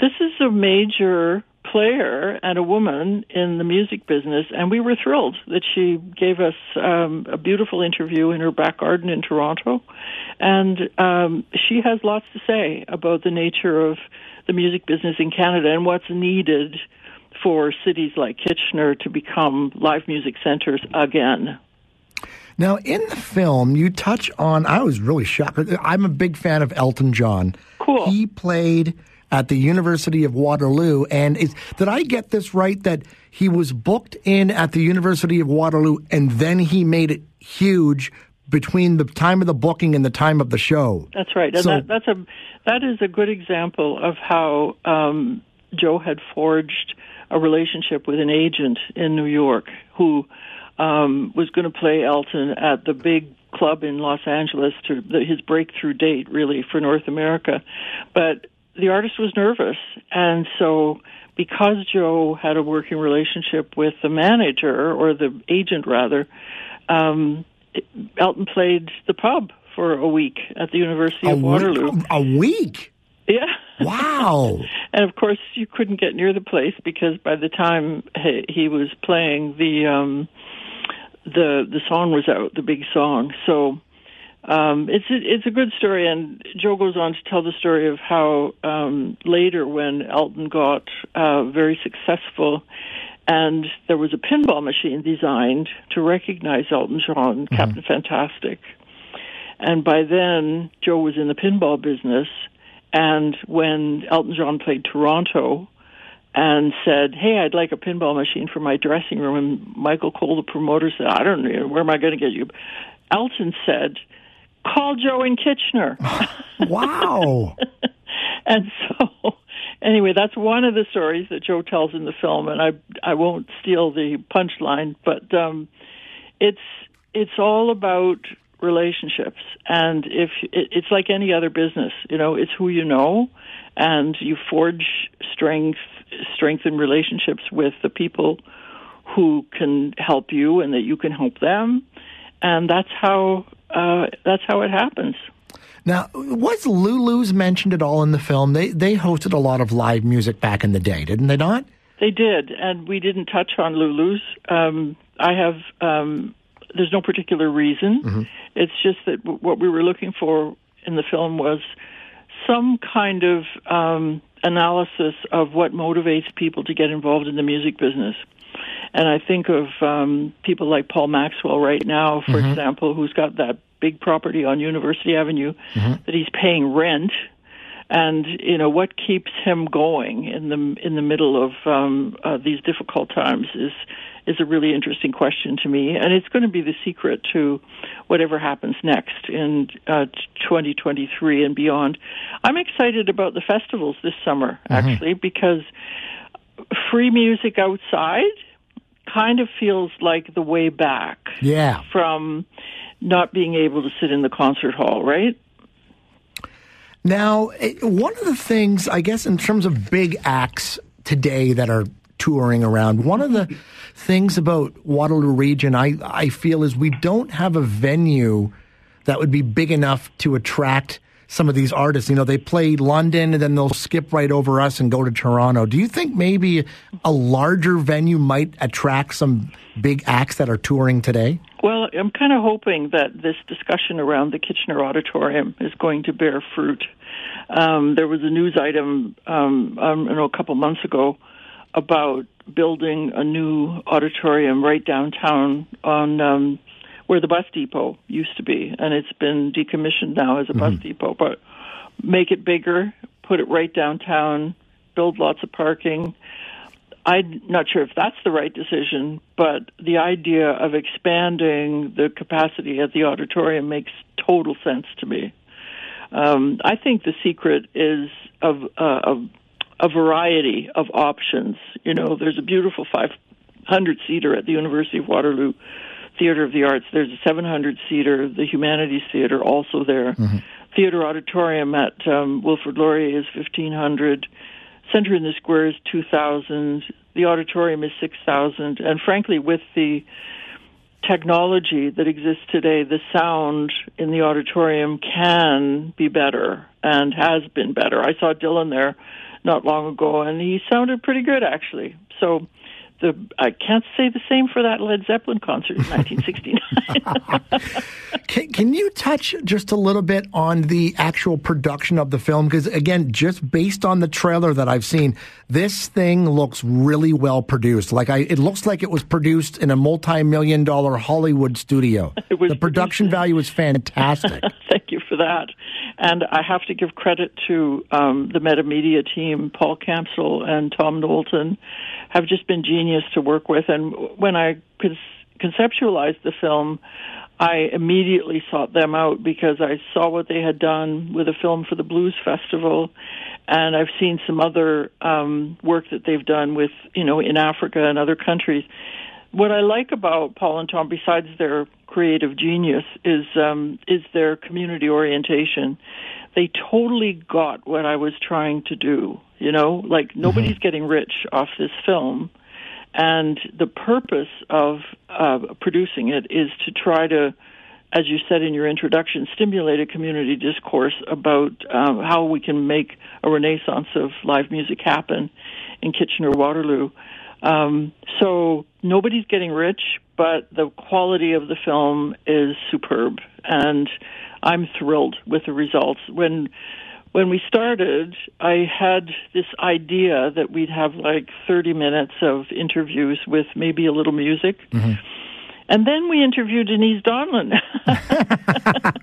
this is a major player and a woman in the music business, and we were thrilled that she gave us um, a beautiful interview in her back garden in Toronto. And um, she has lots to say about the nature of the music business in Canada and what's needed for cities like Kitchener to become live music centers again. Now, in the film, you touch on. I was really shocked. I'm a big fan of Elton John. Cool. He played at the University of Waterloo, and is, did I get this right? That he was booked in at the University of Waterloo, and then he made it huge between the time of the booking and the time of the show. That's right, and So- that, that's a that is a good example of how um, Joe had forged a relationship with an agent in New York who um, was going to play Elton at the big club in Los Angeles to the, his breakthrough date, really for North America, but the artist was nervous, and so because Joe had a working relationship with the manager or the agent rather. Um, Elton played the pub for a week at the University A of Waterloo. week? A week? Yeah. Wow. and of course, you couldn't get near the place because by the time he, he was playing, the um, the the song was out, the big song. So um, it's a, it's a good story, and Joe goes on to tell the story of how um, later, when Elton got uh, very successful, and there was a pinball machine designed to recognize Elton John, Captain Fantastic, and by then Joe was in the pinball business, And when Elton John played Toronto and said, "Hey, I'd like a pinball machine for my dressing room," and Michael Cohl, the promoter, said, "I don't know where am I going to get you." Elton said, "Call Joe in Kitchener." wow. and so anyway, that's one of the stories that Joe tells in the film, and I I won't steal the punchline, but um, it's it's all about relationships, and if it, it's like any other business, you know, it's who you know, and you forge strength strengthen relationships with the people who can help you, and that you can help them, and that's how uh, that's how it happens. Now, was Lulu's mentioned at all in the film? They they hosted a lot of live music back in the day, didn't they not? They did, and we didn't touch on Lulu's. Um, I have. Um, there's no particular reason. Mm-hmm. It's just that w- what we were looking for in the film was some kind of um, analysis of what motivates people to get involved in the music business. And I think of um, people like Paul Maxwell right now, for Mhm. example, who's got that big property on University Avenue Mhm. that he's paying rent. And you know what keeps him going in the in the middle of um, uh, these difficult times is is a really interesting question to me, and it's going to be the secret to whatever happens next in uh, 2023 and beyond. I'm excited about the festivals this summer, actually, because free music outside kind of feels like the way back Yeah. from not being able to sit in the concert hall, right? Now, eh, one of the things, I guess, in terms of big acts today that are touring around, one of the things about Waterloo Region, I, I feel, is we don't have a venue that would be big enough to attract some of these artists. You know, they play London and then they'll skip right over us and go to Toronto. Do you think maybe a larger venue might attract some big acts that are touring today? Well, I'm kind of hoping that this discussion around the Kitchener Auditorium is going to bear fruit. Um, there was a news item, um, um, you know, a couple months ago about building a new auditorium right downtown on um, where the bus depot used to be, and it's been decommissioned now as a bus depot. But make it bigger, put it right downtown, build lots of parking. I'm not sure if that's the right decision, but the idea of expanding the capacity at the auditorium makes total sense to me. Um, I think the secret is of, uh, of a variety of options. You know, there's a beautiful 500 seater at the University of Waterloo Theater of the Arts. There's a 700 seater, the Humanities Theater, also there. Theater Auditorium at um, Wilfrid Laurier is 1500. Center in the Square is 2000. The auditorium is 6000. And frankly, with the technology that exists today, the sound in the auditorium can be better and has been better. I saw Dylan there not long ago, and he sounded pretty good actually. So the I can't say the same for that Led Zeppelin concert in 1969. Can, can you touch just a little bit on the actual production of the film? Because again, just based on the trailer that I've seen, this thing looks really well produced. Like I, it looks like it was produced in a multi-million dollar Hollywood studio. the production value is fantastic. Thank you for that. And I have to give credit to um, the Metamedia team, Paul Campbell and Tom Knowlton, have just been genius to work with. And when I con- conceptualized the film, I immediately sought them out because I saw what they had done with a film for the Blues Festival, and I've seen some other um, work that they've done with, you know, in Africa and other countries. What I like about Paul and Tom, besides their creative genius, is um, is their community orientation. They totally got what I was trying to do. You know, like nobody's getting rich off this film. And the purpose of uh, producing it is to try to, as you said in your introduction, stimulate a community discourse about um, how we can make a renaissance of live music happen in Kitchener Waterloo. Um, so nobody's getting rich, but the quality of the film is superb, and I'm thrilled with the results. When when we started, I had this idea that we'd have like 30 minutes of interviews with maybe a little music. Mm-hmm. And then we interviewed Denise Donlon.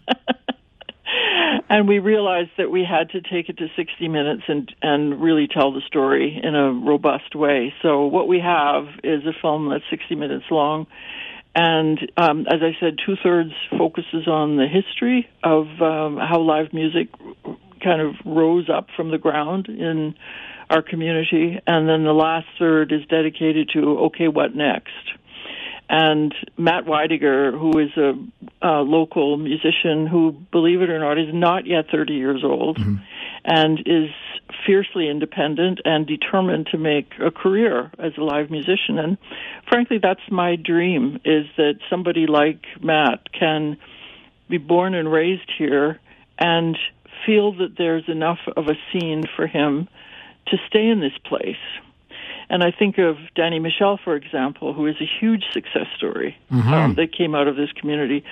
and we realized that we had to take it to 60 minutes and and really tell the story in a robust way. So what we have is a film that's 60 minutes long, and um, as I said, two thirds focuses on the history of um, how live music kind of rose up from the ground in our community, and then the last third is dedicated to okay, what next? And Matt Weidinger, who is a, a local musician who, believe it or not, is not yet 30 years old and is fiercely independent and determined to make a career as a live musician. And frankly, that's my dream is that somebody like Matt can be born and raised here and feel that there's enough of a scene for him to stay in this place. And I think of Danny Michel, for example, who is a huge success story Mhm. um, that came out of this community.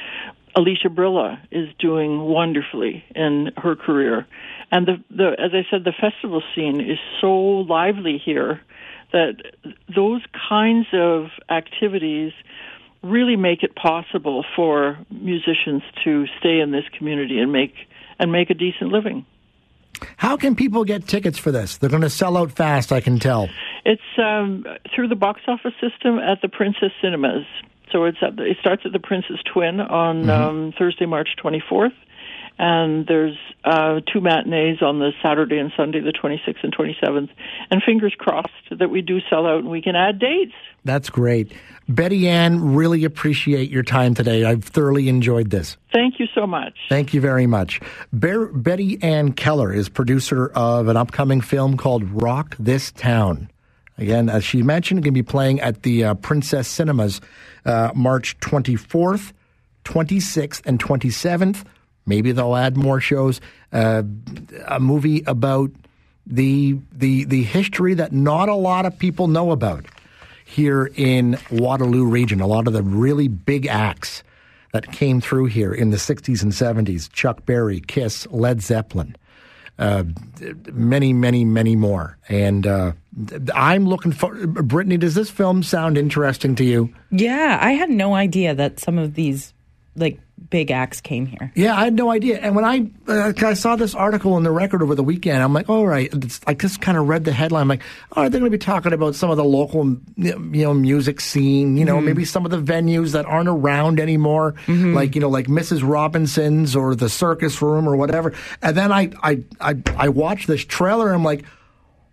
Alysha Brilla is doing wonderfully in her career. And the, the as I said, the festival scene is so lively here that those kinds of activities really make it possible for musicians to stay in this community and make and make a decent living. How can people get tickets for this? They're going to sell out fast, I can tell. It's um, through the box office system at the Princess Cinemas. So it's at the, it starts at the Princess Twin on um, Thursday, March 24th, and there's uh, two matinees on the Saturday and Sunday, the 26th and 27th. And fingers crossed that we do sell out and we can add dates. That's great. Betty Ann, really appreciate your time today. I've thoroughly enjoyed this. Thank you so much. Thank you very much. Ber- Betty Ann Keller is producer of an upcoming film called Rock This Town. Again, as she mentioned, going to be playing at the uh, Princess Cinemas uh, March 24th, 26th, and 27th. Maybe they'll add more shows. Uh, a movie about the the the history that not a lot of people know about here in Waterloo region. A lot of the really big acts that came through here in the 60s and 70s Chuck Berry, Kiss, Led Zeppelin, uh, many, many, many more. And uh, I'm looking for. Brittany, does this film sound interesting to you? Yeah, I had no idea that some of these like big acts came here. Yeah, I had no idea. And when I uh, I saw this article in the record over the weekend, I'm like, all right. It's, I just kind of read the headline. I'm like, all right, they're going to be talking about some of the local, you know, music scene. You know, Mhm. maybe some of the venues that aren't around anymore, like you know, like Mrs. Robinson's or the Circus Room or whatever. And then I I I, I watched this trailer. and I'm like,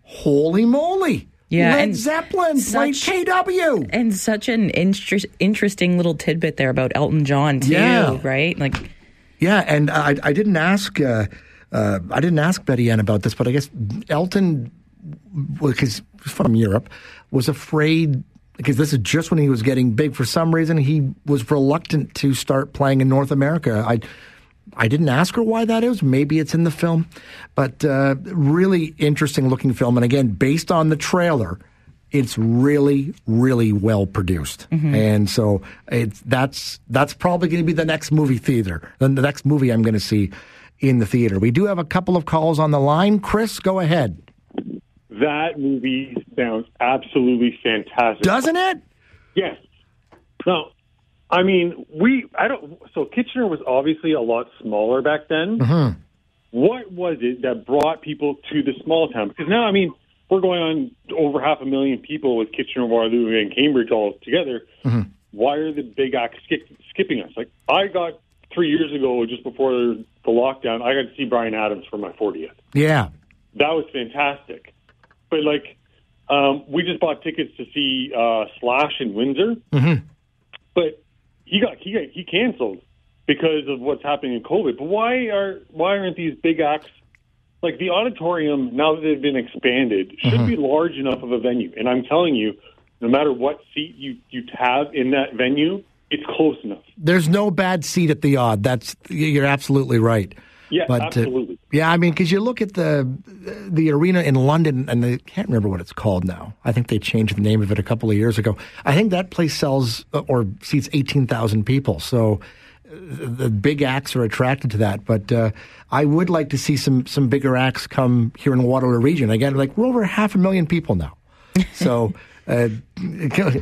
holy moly! Yeah, Led and Zeppelin played such- KW. And such an inter- interesting little tidbit there about Elton John too, Yeah. right? Like Yeah, and I, I didn't ask uh, uh, I didn't ask Betty Ann about this, but I guess Elton, because he's from Europe, was afraid because this is just when he was getting big. For some reason, he was reluctant to start playing in North America. I I didn't ask her why that is. Maybe it's in the film, but uh, really interesting looking film. And again, based on the trailer, it's really, really well produced. Mhm. And so it's that's that's probably going to be the next movie theater, then the next movie I'm going to see in the theater. We do have a couple of calls on the line. Chris, go ahead. That movie sounds absolutely fantastic. Doesn't it? Yes. No, I mean, we, I don't, so Kitchener was obviously a lot smaller back then. Mm-hmm. What was it that brought people to the small town? Because now, I mean, we're going on over half a million people with Kitchener, Waterloo, and Cambridge all together. Mm-hmm. Why are the big acts skip, skipping us? Like, I got three years ago, just before the lockdown, I got to see Bryan Adams for my 40th. Yeah. That was fantastic. But like, um, we just bought tickets to see uh, Slash in Windsor, Mm-hmm. but he got he got he canceled because of what's happening in COVID. But why are why aren't these big acts like the auditorium now that they've been expanded should Mm-hmm. be large enough of a venue? And I'm telling you, no matter what seat you you have in that venue, it's close enough. There's no bad seat at the Aud. That's you're absolutely right. Yeah, But, uh, absolutely. Yeah, I mean, because you look at the the arena in London, and I can't remember what it's called now. I think they changed the name of it a couple of years ago. I think that place sells uh, or seats eighteen thousand people. So uh, the big acts are attracted to that. But uh, I would like to see some some bigger acts come here in the Waterloo region. Again, like we're over half a million people now. So, uh,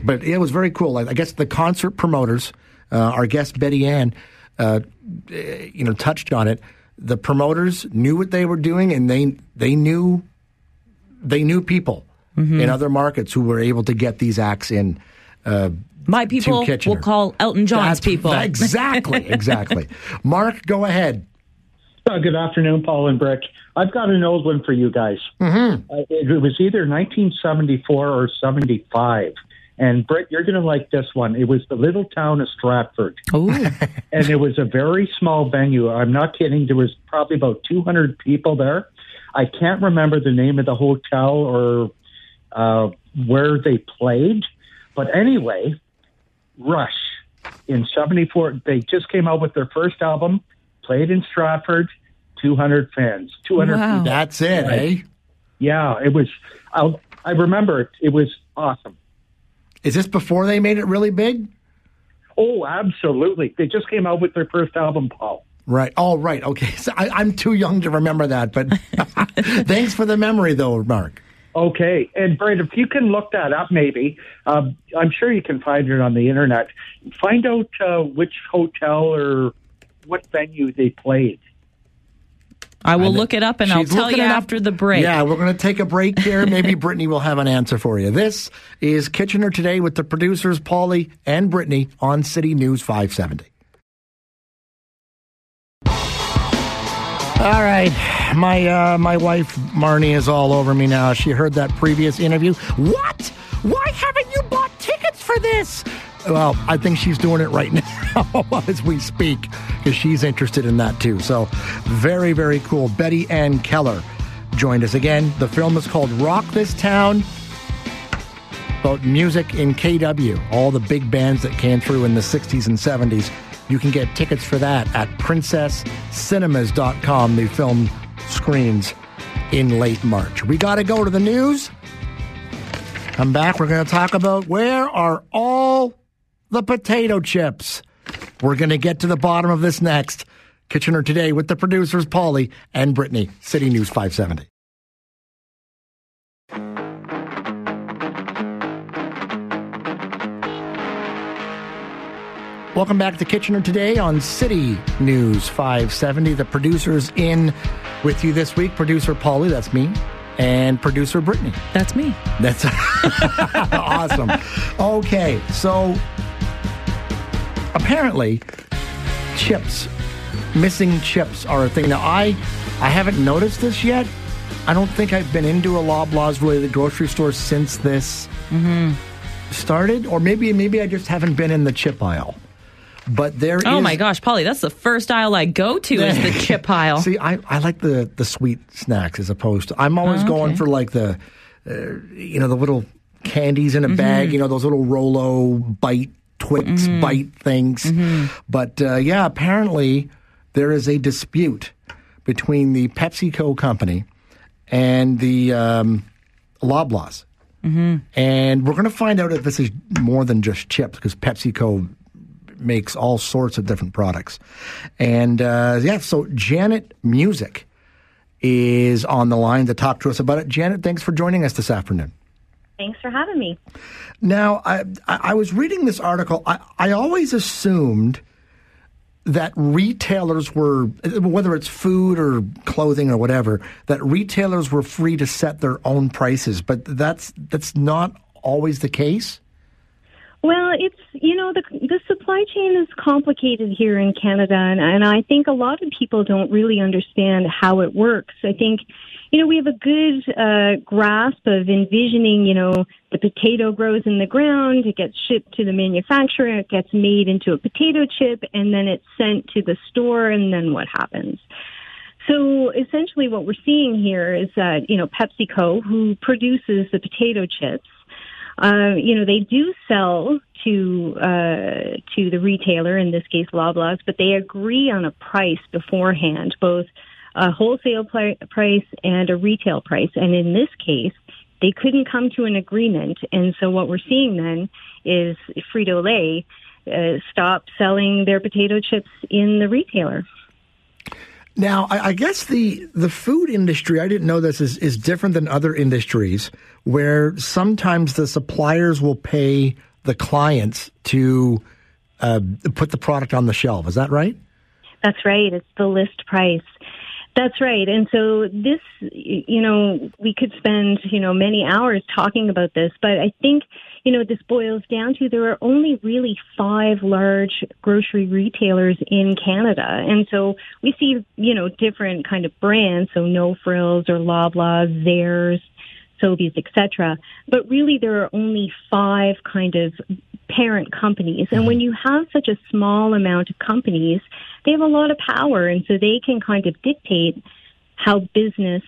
but it was very cool. I I guess the concert promoters, uh, our guest Betty Ann, uh, you know, touched on it. The promoters knew what they were doing, and they they knew they knew people Mm-hmm. in other markets who were able to get these acts in. Uh, My to people Kitchener. will call Elton John's That's- people. Exactly, exactly. Mark, go ahead. Uh, good afternoon, Paul and Brick. I've got an old one for you guys. Mm-hmm. Uh, it was either 1974 or 75. And Britt, you're going to like this one. It was the little town of Stratford. Oh. and it was a very small venue. I'm not kidding. There was probably about 200 people there. I can't remember the name of the hotel or uh, where they played. But anyway, Rush in 74, they just came out with their first album, played in Stratford, 200 fans. 200 people. That's it, eh? Yeah, it was. I, I remember it. It was awesome. Is this before they made it really big? Oh, absolutely. They just came out with their first album, Paul. Right. Oh, right. Okay. So I, I'm too young to remember that, but thanks for the memory, though, Mark. Okay, and Brent, if you can look that up, maybe um, I'm sure you can find it on the internet. Find out uh, which hotel or what venue they played. I will look it up and I'll tell you after the break. Yeah, we're going to take a break here. Maybe Brittany will have an answer for you. This is Kitchener Today with the producers, Paulie and Brittany, on City News 570. All right, my uh, my wife Marnie is all over me now. She heard that previous interview. What? Why haven't you bought tickets for this? Well, I think she's doing it right now as we speak because she's interested in that too. So, very very cool. Betty Ann Keller joined us again. The film is called Rock This Town. About music in KW, all the big bands that came through in the 60s and 70s. You can get tickets for that at princesscinemas.com. The film screens in late March. We got to go to the news. Come back. We're going to talk about where are all the potato chips. We're going to get to the bottom of this next. Kitchener today with the producers, Paulie and Brittany. City News 570. Welcome back to Kitchener today on City News 570. The producers in with you this week. Producer Paulie, that's me, and producer Brittany. That's me. That's awesome. Okay, so apparently chips, missing chips are a thing. Now I I haven't noticed this yet. I don't think I've been into a Loblaws related grocery store since this started, or maybe maybe I just haven't been in the chip aisle. But there Oh my gosh, Polly, that's the first aisle I go to is the chip aisle. See, I, I like the, the sweet snacks as opposed to. I'm always Oh, going for like the, uh, you know, the little candies in a bag. Mhm. You know, those little Rolo bite Twix Mhm. bite things. Mhm. But uh, yeah, apparently there is a dispute between the PepsiCo company and the um, Loblaws. Mm-hmm. And we're going to find out if this is more than just chips because PepsiCo makes all sorts of different products. And uh, yeah, so Janet Music is on the line to talk to us about it. Janet, thanks for joining us this afternoon. Thanks for having me. Now, I, I was reading this article. I, I always assumed that retailers were, whether it's food or clothing or whatever, that retailers were free to set their own prices. But that's that's not always the case. Well, it's you know the the supply chain is complicated here in Canada, and, and I think a lot of people don't really understand how it works. I think you know we have a good uh, grasp of envisioning. You know, the potato grows in the ground, it gets shipped to the manufacturer, it gets made into a potato chip, and then it's sent to the store, and then what happens? So essentially, what we're seeing here is that you know PepsiCo, who produces the potato chips, uh, you know they do sell to uh, to the retailer, in this case Loblaws, but they agree on a price beforehand, both a wholesale pli- price and a retail price. And in this case, they couldn't come to an agreement, and so what we're seeing then is Frito Lay uh, stop selling their potato chips in the retailer. Now, I, I guess the the food industry, I didn't know this is, is different than other industries where sometimes the suppliers will pay the clients to uh, put the product on the shelf. Is that right? That's right. It's the list price. That's right. And so this, you know, we could spend, you know, many hours talking about this, but I think, you know, this boils down to there are only really five large grocery retailers in Canada. And so we see, you know, different kind of brands, so No Frills or Loblaws, Zehrs, Sobeys, etc. But really there are only five kind of parent companies. And when mm-hmm. you have such a small amount of companies, they have a lot of power. And so they can kind of dictate how business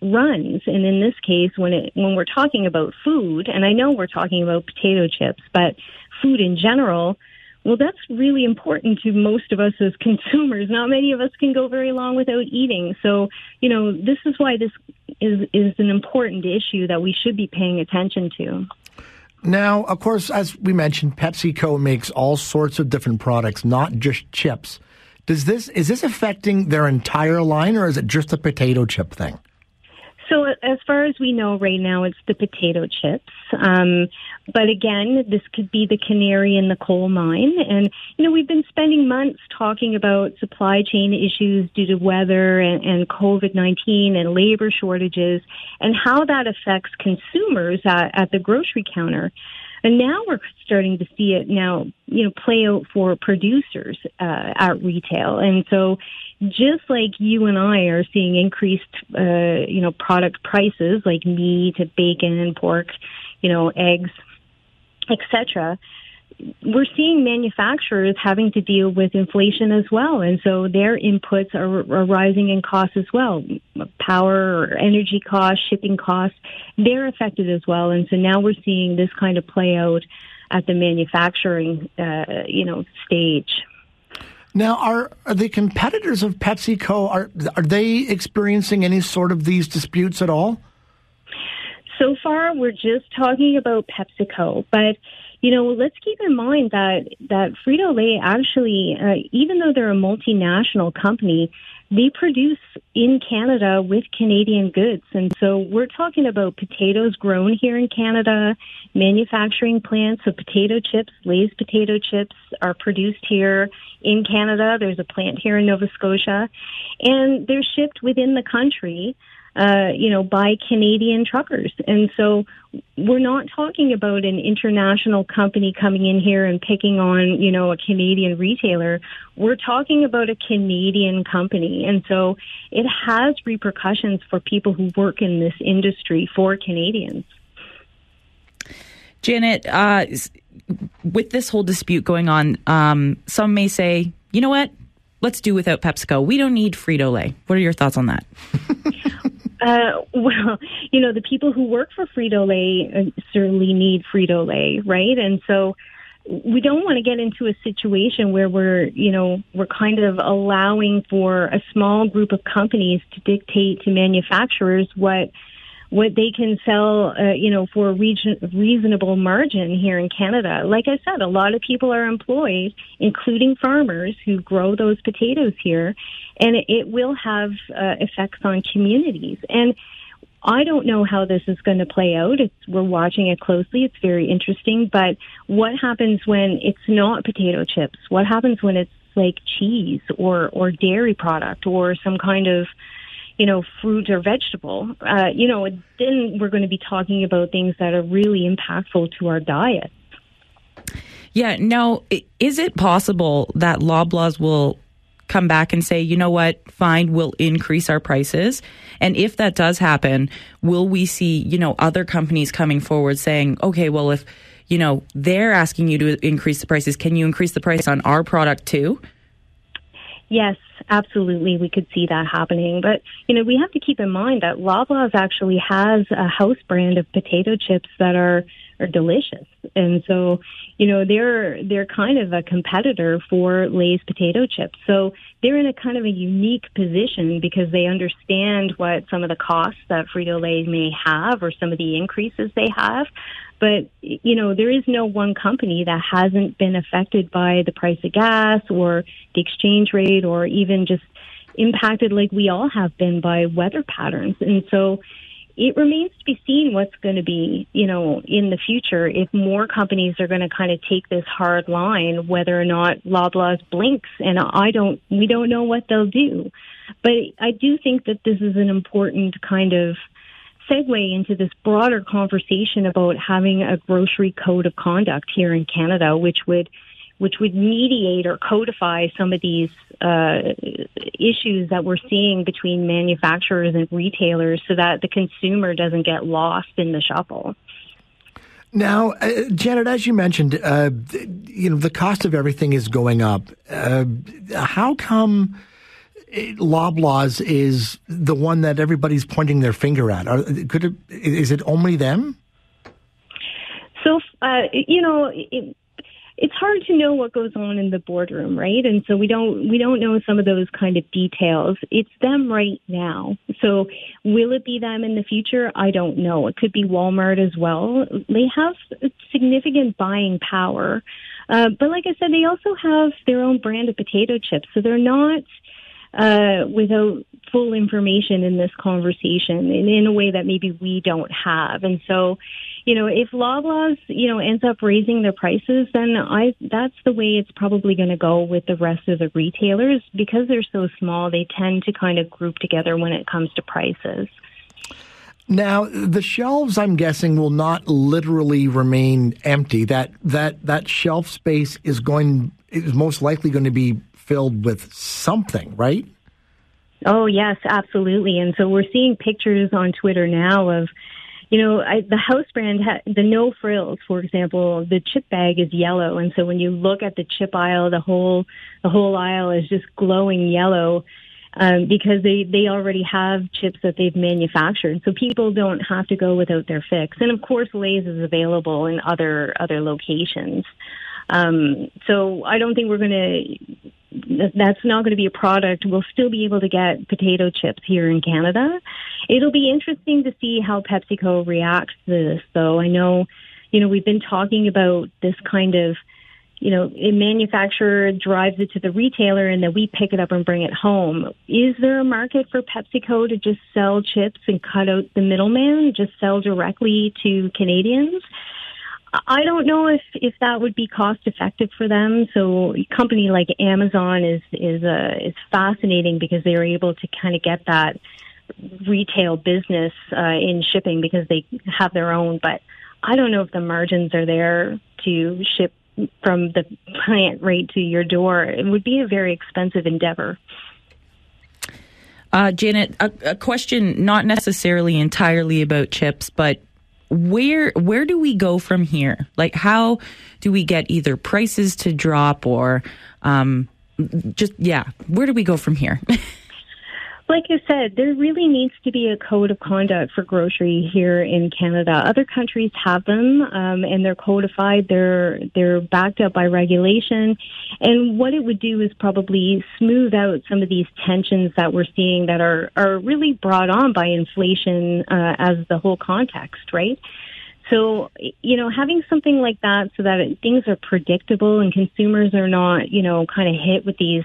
runs. And in this case, when it, when we're talking about food, and I know we're talking about potato chips, but food in general, well, that's really important to most of us as consumers. Not many of us can go very long without eating. So, you know, this is why this is, is an important issue that we should be paying attention to. Now, of course, as we mentioned, PepsiCo makes all sorts of different products, not just chips. Does this is this affecting their entire line, or is it just a potato chip thing? So, as far as we know right now, it's the potato chips. Um, but again, this could be the canary in the coal mine. And, you know, we've been spending months talking about supply chain issues due to weather and, and COVID 19 and labor shortages and how that affects consumers at, at the grocery counter. And now we're starting to see it now, you know, play out for producers uh, at retail. And so just like you and I are seeing increased, uh, you know, product prices like meat, bacon, and pork, you know, eggs, etc. We're seeing manufacturers having to deal with inflation as well, and so their inputs are, are rising in costs as well. Power energy costs, shipping costs, they're affected as well, and so now we're seeing this kind of play out at the manufacturing, uh, you know, stage. Now, are, are the competitors of PepsiCo are are they experiencing any sort of these disputes at all? So far, we're just talking about PepsiCo, but you know, let's keep in mind that that Frito Lay actually, uh, even though they're a multinational company, they produce in Canada with Canadian goods. And so we're talking about potatoes grown here in Canada, manufacturing plants. So potato chips, Lay's potato chips are produced here in Canada. There's a plant here in Nova Scotia and they're shipped within the country. Uh, you know, by Canadian truckers. And so we're not talking about an international company coming in here and picking on, you know, a Canadian retailer. We're talking about a Canadian company. And so it has repercussions for people who work in this industry for Canadians. Janet, uh, with this whole dispute going on, um, some may say, you know what? Let's do without PepsiCo. We don't need Frito Lay. What are your thoughts on that? Uh, well, you know, the people who work for Frito Lay uh, certainly need Frito Lay, right? And so we don't want to get into a situation where we're, you know, we're kind of allowing for a small group of companies to dictate to manufacturers what what they can sell, uh, you know, for a region, reasonable margin here in Canada. Like I said, a lot of people are employed, including farmers who grow those potatoes here, and it, it will have uh, effects on communities. And I don't know how this is going to play out. It's, we're watching it closely. It's very interesting. But what happens when it's not potato chips? What happens when it's like cheese or or dairy product or some kind of you know, fruit or vegetable, uh, you know, then we're going to be talking about things that are really impactful to our diet. Yeah. Now, is it possible that Loblaws will come back and say, you know what, fine, we'll increase our prices? And if that does happen, will we see, you know, other companies coming forward saying, okay, well, if, you know, they're asking you to increase the prices, can you increase the price on our product too? Yes, absolutely. We could see that happening. But, you know, we have to keep in mind that Loblaws actually has a house brand of potato chips that are, are delicious. And so, you know, they're, they're kind of a competitor for Lay's potato chips. So they're in a kind of a unique position because they understand what some of the costs that Frito Lay may have or some of the increases they have. But, you know, there is no one company that hasn't been affected by the price of gas or the exchange rate or even just impacted like we all have been by weather patterns. And so it remains to be seen what's going to be, you know, in the future if more companies are going to kind of take this hard line, whether or not Loblaws blinks. And I don't, we don't know what they'll do. But I do think that this is an important kind of segue into this broader conversation about having a grocery code of conduct here in Canada, which would which would mediate or codify some of these uh, issues that we're seeing between manufacturers and retailers, so that the consumer doesn't get lost in the shuffle. Now, uh, Janet, as you mentioned, uh, you know the cost of everything is going up. Uh, how come Loblaws is the one that everybody's pointing their finger at? Are, could it, is it only them? So, uh, you know, it, it's hard to know what goes on in the boardroom, right? And so we don't we don't know some of those kind of details. It's them right now. So will it be them in the future? I don't know. It could be Walmart as well. They have significant buying power. Uh, but like I said, they also have their own brand of potato chips. So they're not uh, without full information in this conversation in, in a way that maybe we don't have. And so, you know, if Loblaws, you know, ends up raising their prices, then I that's the way it's probably going to go with the rest of the retailers because they're so small. They tend to kind of group together when it comes to prices. Now, the shelves, I'm guessing, will not literally remain empty. That that that shelf space is going is most likely going to be filled with something, right? Oh yes, absolutely. And so we're seeing pictures on Twitter now of, you know, I, the house brand, ha- the No Frills, for example, the chip bag is yellow, and so when you look at the chip aisle, the whole the whole aisle is just glowing yellow. Um, because they, they already have chips that they've manufactured, so people don't have to go without their fix. And of course, Lay's is available in other other locations. Um, so I don't think we're going to that's not going to be a product. We'll still be able to get potato chips here in Canada. It'll be interesting to see how PepsiCo reacts to this, though. I know, you know, we've been talking about this kind of, you know, a manufacturer drives it to the retailer and then we pick it up and bring it home. Is there a market for PepsiCo to just sell chips and cut out the middleman, just sell directly to Canadians? I don't know if if that would be cost effective for them. So a company like Amazon is is uh, is fascinating because they are able to kind of get that retail business uh, in shipping because they have their own. But I don't know if the margins are there to ship from the plant right to your door. It would be a very expensive endeavor. Uh, Janet, a, a question not necessarily entirely about chips, but where where do we go from here? Like, how do we get either prices to drop or um, just yeah? Where do we go from here? like I said, there really needs to be a code of conduct for grocery here in Canada. Other countries have them, um, and they're codified. They're they're backed up by regulation, and what it would do is probably smooth out some of these tensions that we're seeing that are are really brought on by inflation uh, as the whole context, right? So, you know, having something like that so that things are predictable and consumers are not, you know, kind of hit with these,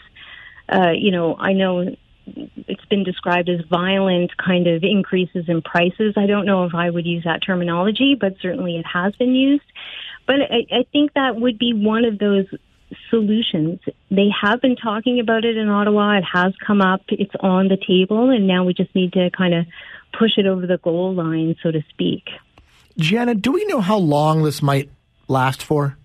uh, you know, I know it's been described as violent kind of increases in prices. I don't know if I would use that terminology, but certainly it has been used. But I, I think that would be one of those solutions. They have been talking about it in Ottawa. It has come up. It's on the table, and now we just need to kind of push it over the goal line, so to speak. Janet, do we know how long this might last for?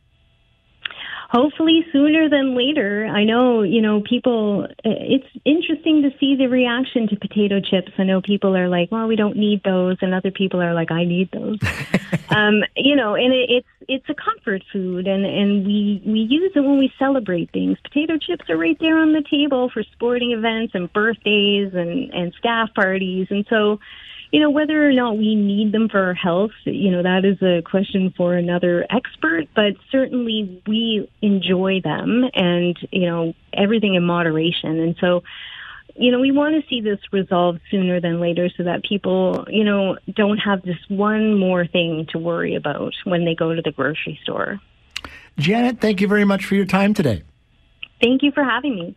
Hopefully sooner than later. I know, you know, people, it's interesting to see the reaction to potato chips. I know people are like, well, we don't need those. And other people are like, I need those. um, you know, and it, it's, it's a comfort food and, and we, we use it when we celebrate things. Potato chips are right there on the table for sporting events and birthdays and, and staff parties. And so, you know, whether or not we need them for our health, you know, that is a question for another expert, but certainly we enjoy them and, you know, everything in moderation. And so, you know, we want to see this resolved sooner than later so that people, you know, don't have this one more thing to worry about when they go to the grocery store. Janet, thank you very much for your time today. Thank you for having me.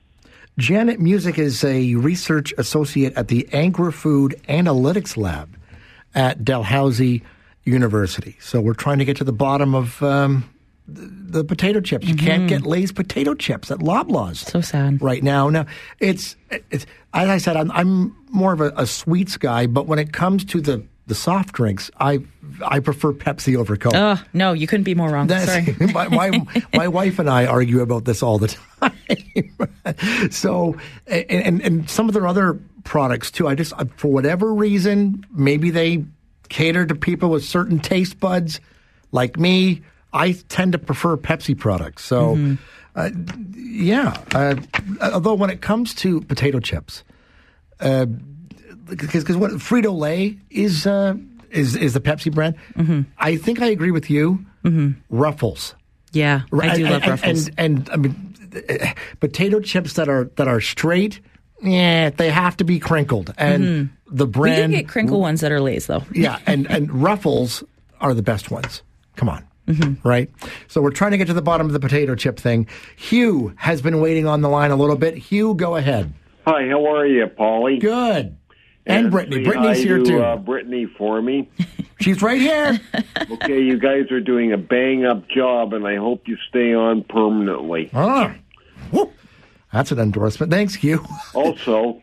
Janet Music is a research associate at the Agri Food Analytics Lab at Dalhousie University. So we're trying to get to the bottom of um, the potato chips. You can't get Lay's potato chips at Loblaws. So sad. Right now, now it's, it's as I said, I'm, I'm more of a, a sweets guy, but when it comes to the the soft drinks, I I prefer Pepsi over Coke. Oh no, you couldn't be more wrong. That's- Sorry. my, my, my wife and I argue about this all the time. so, and, and, and some of their other products too, I just, for whatever reason, maybe they cater to people with certain taste buds. Like me, I tend to prefer Pepsi products. So, Mm-hmm. uh, yeah. Uh, although when it comes to potato chips, uh, because because what Frito Lay is uh, is is the Pepsi brand. Mm-hmm. I think I agree with you. Ruffles. Yeah, I do And- love and, Ruffles. And, and, I mean, potato chips that are that are straight. Yeah, they have to be crinkled, and the Mm-hmm. we do brand. get crinkle ones that are Lay's though. yeah, and and Ruffles are the best ones. Come on. Mm-hmm. Right? So we're trying to get to the bottom of the potato chip thing. Hugh has been waiting on the line a little bit. Hugh, go ahead. Hi, how are you, Polly? Good. And Brittany. say Brittany's hi here to, too. Uh, Brittany for me. She's right here. okay, you guys are doing a bang up job, and I hope you stay on permanently. Ah, whoop. That's an endorsement. Thanks, Hugh. Also,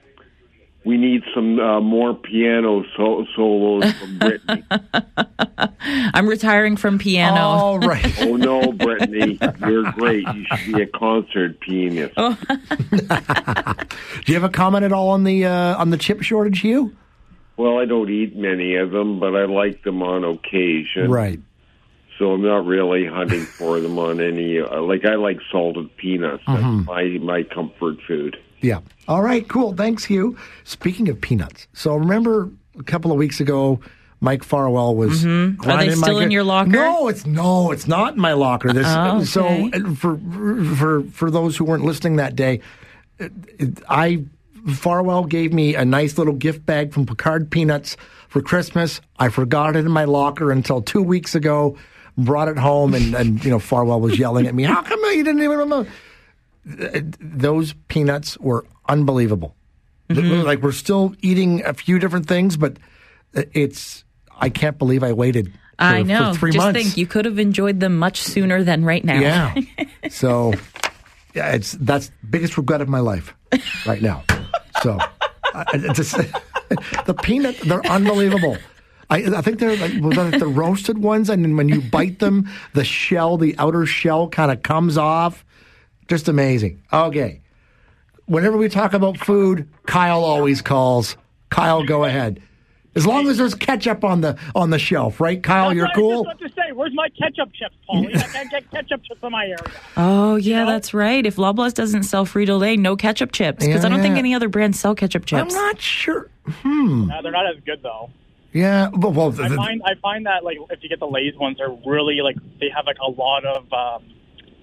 we need some uh, more piano so- solos from Brittany. I'm retiring from piano. All right. oh no, Brittany, you're great. You should be a concert pianist. Oh. Do you have a comment at all on the uh, on the chip shortage, Hugh? Well, I don't eat many of them, but I like them on occasion. Right. So I'm not really hunting for them on any. Uh, like I like salted peanuts. That's my my comfort food. Yeah. All right. Cool. Thanks, Hugh. Speaking of peanuts, so remember a couple of weeks ago, Mike Farwell was. Mhm. Are they grinding my still in your locker? No, it's no, it's not in my locker. This. Oh, So okay. uh, for for for those who weren't listening that day, uh, I Farwell gave me a nice little gift bag from Picard Peanuts for Christmas. I forgot it in my locker until two weeks ago. Brought it home, and, and you know Farwell was yelling at me. How come you didn't even remember? Uh, Those peanuts were unbelievable. Mm-hmm. Like we're still eating a few different things, but it's. I can't believe I waited. For, I know. For three Just months. think you could have enjoyed them much sooner than right now. Yeah. so, yeah, it's that's biggest regret of my life right now. So, I, just the peanut they're unbelievable. I, I think they're like the roasted ones, and then when you bite them, the shell, the outer shell, kind of comes off. Just amazing. Okay. Whenever we talk about food, Kyle always calls. Kyle, go ahead. As long as there's ketchup on the on the shelf, right, Kyle? That's You're what cool. I just about to say, where's my ketchup chips, Paulie? I can't get ketchup chips in my area. Oh yeah, that's right. If Loblaws doesn't sell Frito Lay, no ketchup chips because I don't think any other brands sell ketchup chips. I'm not sure. Hmm. No, they're not as good though. Yeah. Well, well the- I the- find I find that like if you get the Lay's ones, they're really like they have like a lot of um,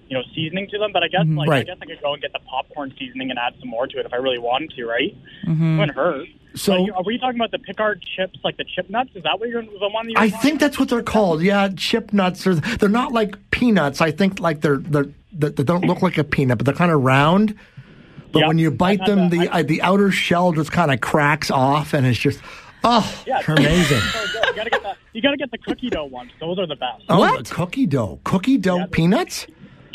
you know seasoning to them. But I guess like I guess I could go and get the popcorn seasoning and add some more to it if I really wanted to, right? Mhm. Wouldn't hurt. So- But you- are we talking about the Picard chips, like the chip nuts? Is that what you're the one that you're I talking think that's what they're called. Yeah, chip nuts. Are, they're not like peanuts. I think like they're they're they, they don't look like a peanut, but they're kind of round. But when you bite them, the- the uh, the outer shell just kind of cracks off, and it's just oh, Yeah, they're amazing. So. You gotta get the you gotta get the cookie dough ones. Those are the best. Oh, the cookie dough, cookie dough peanuts.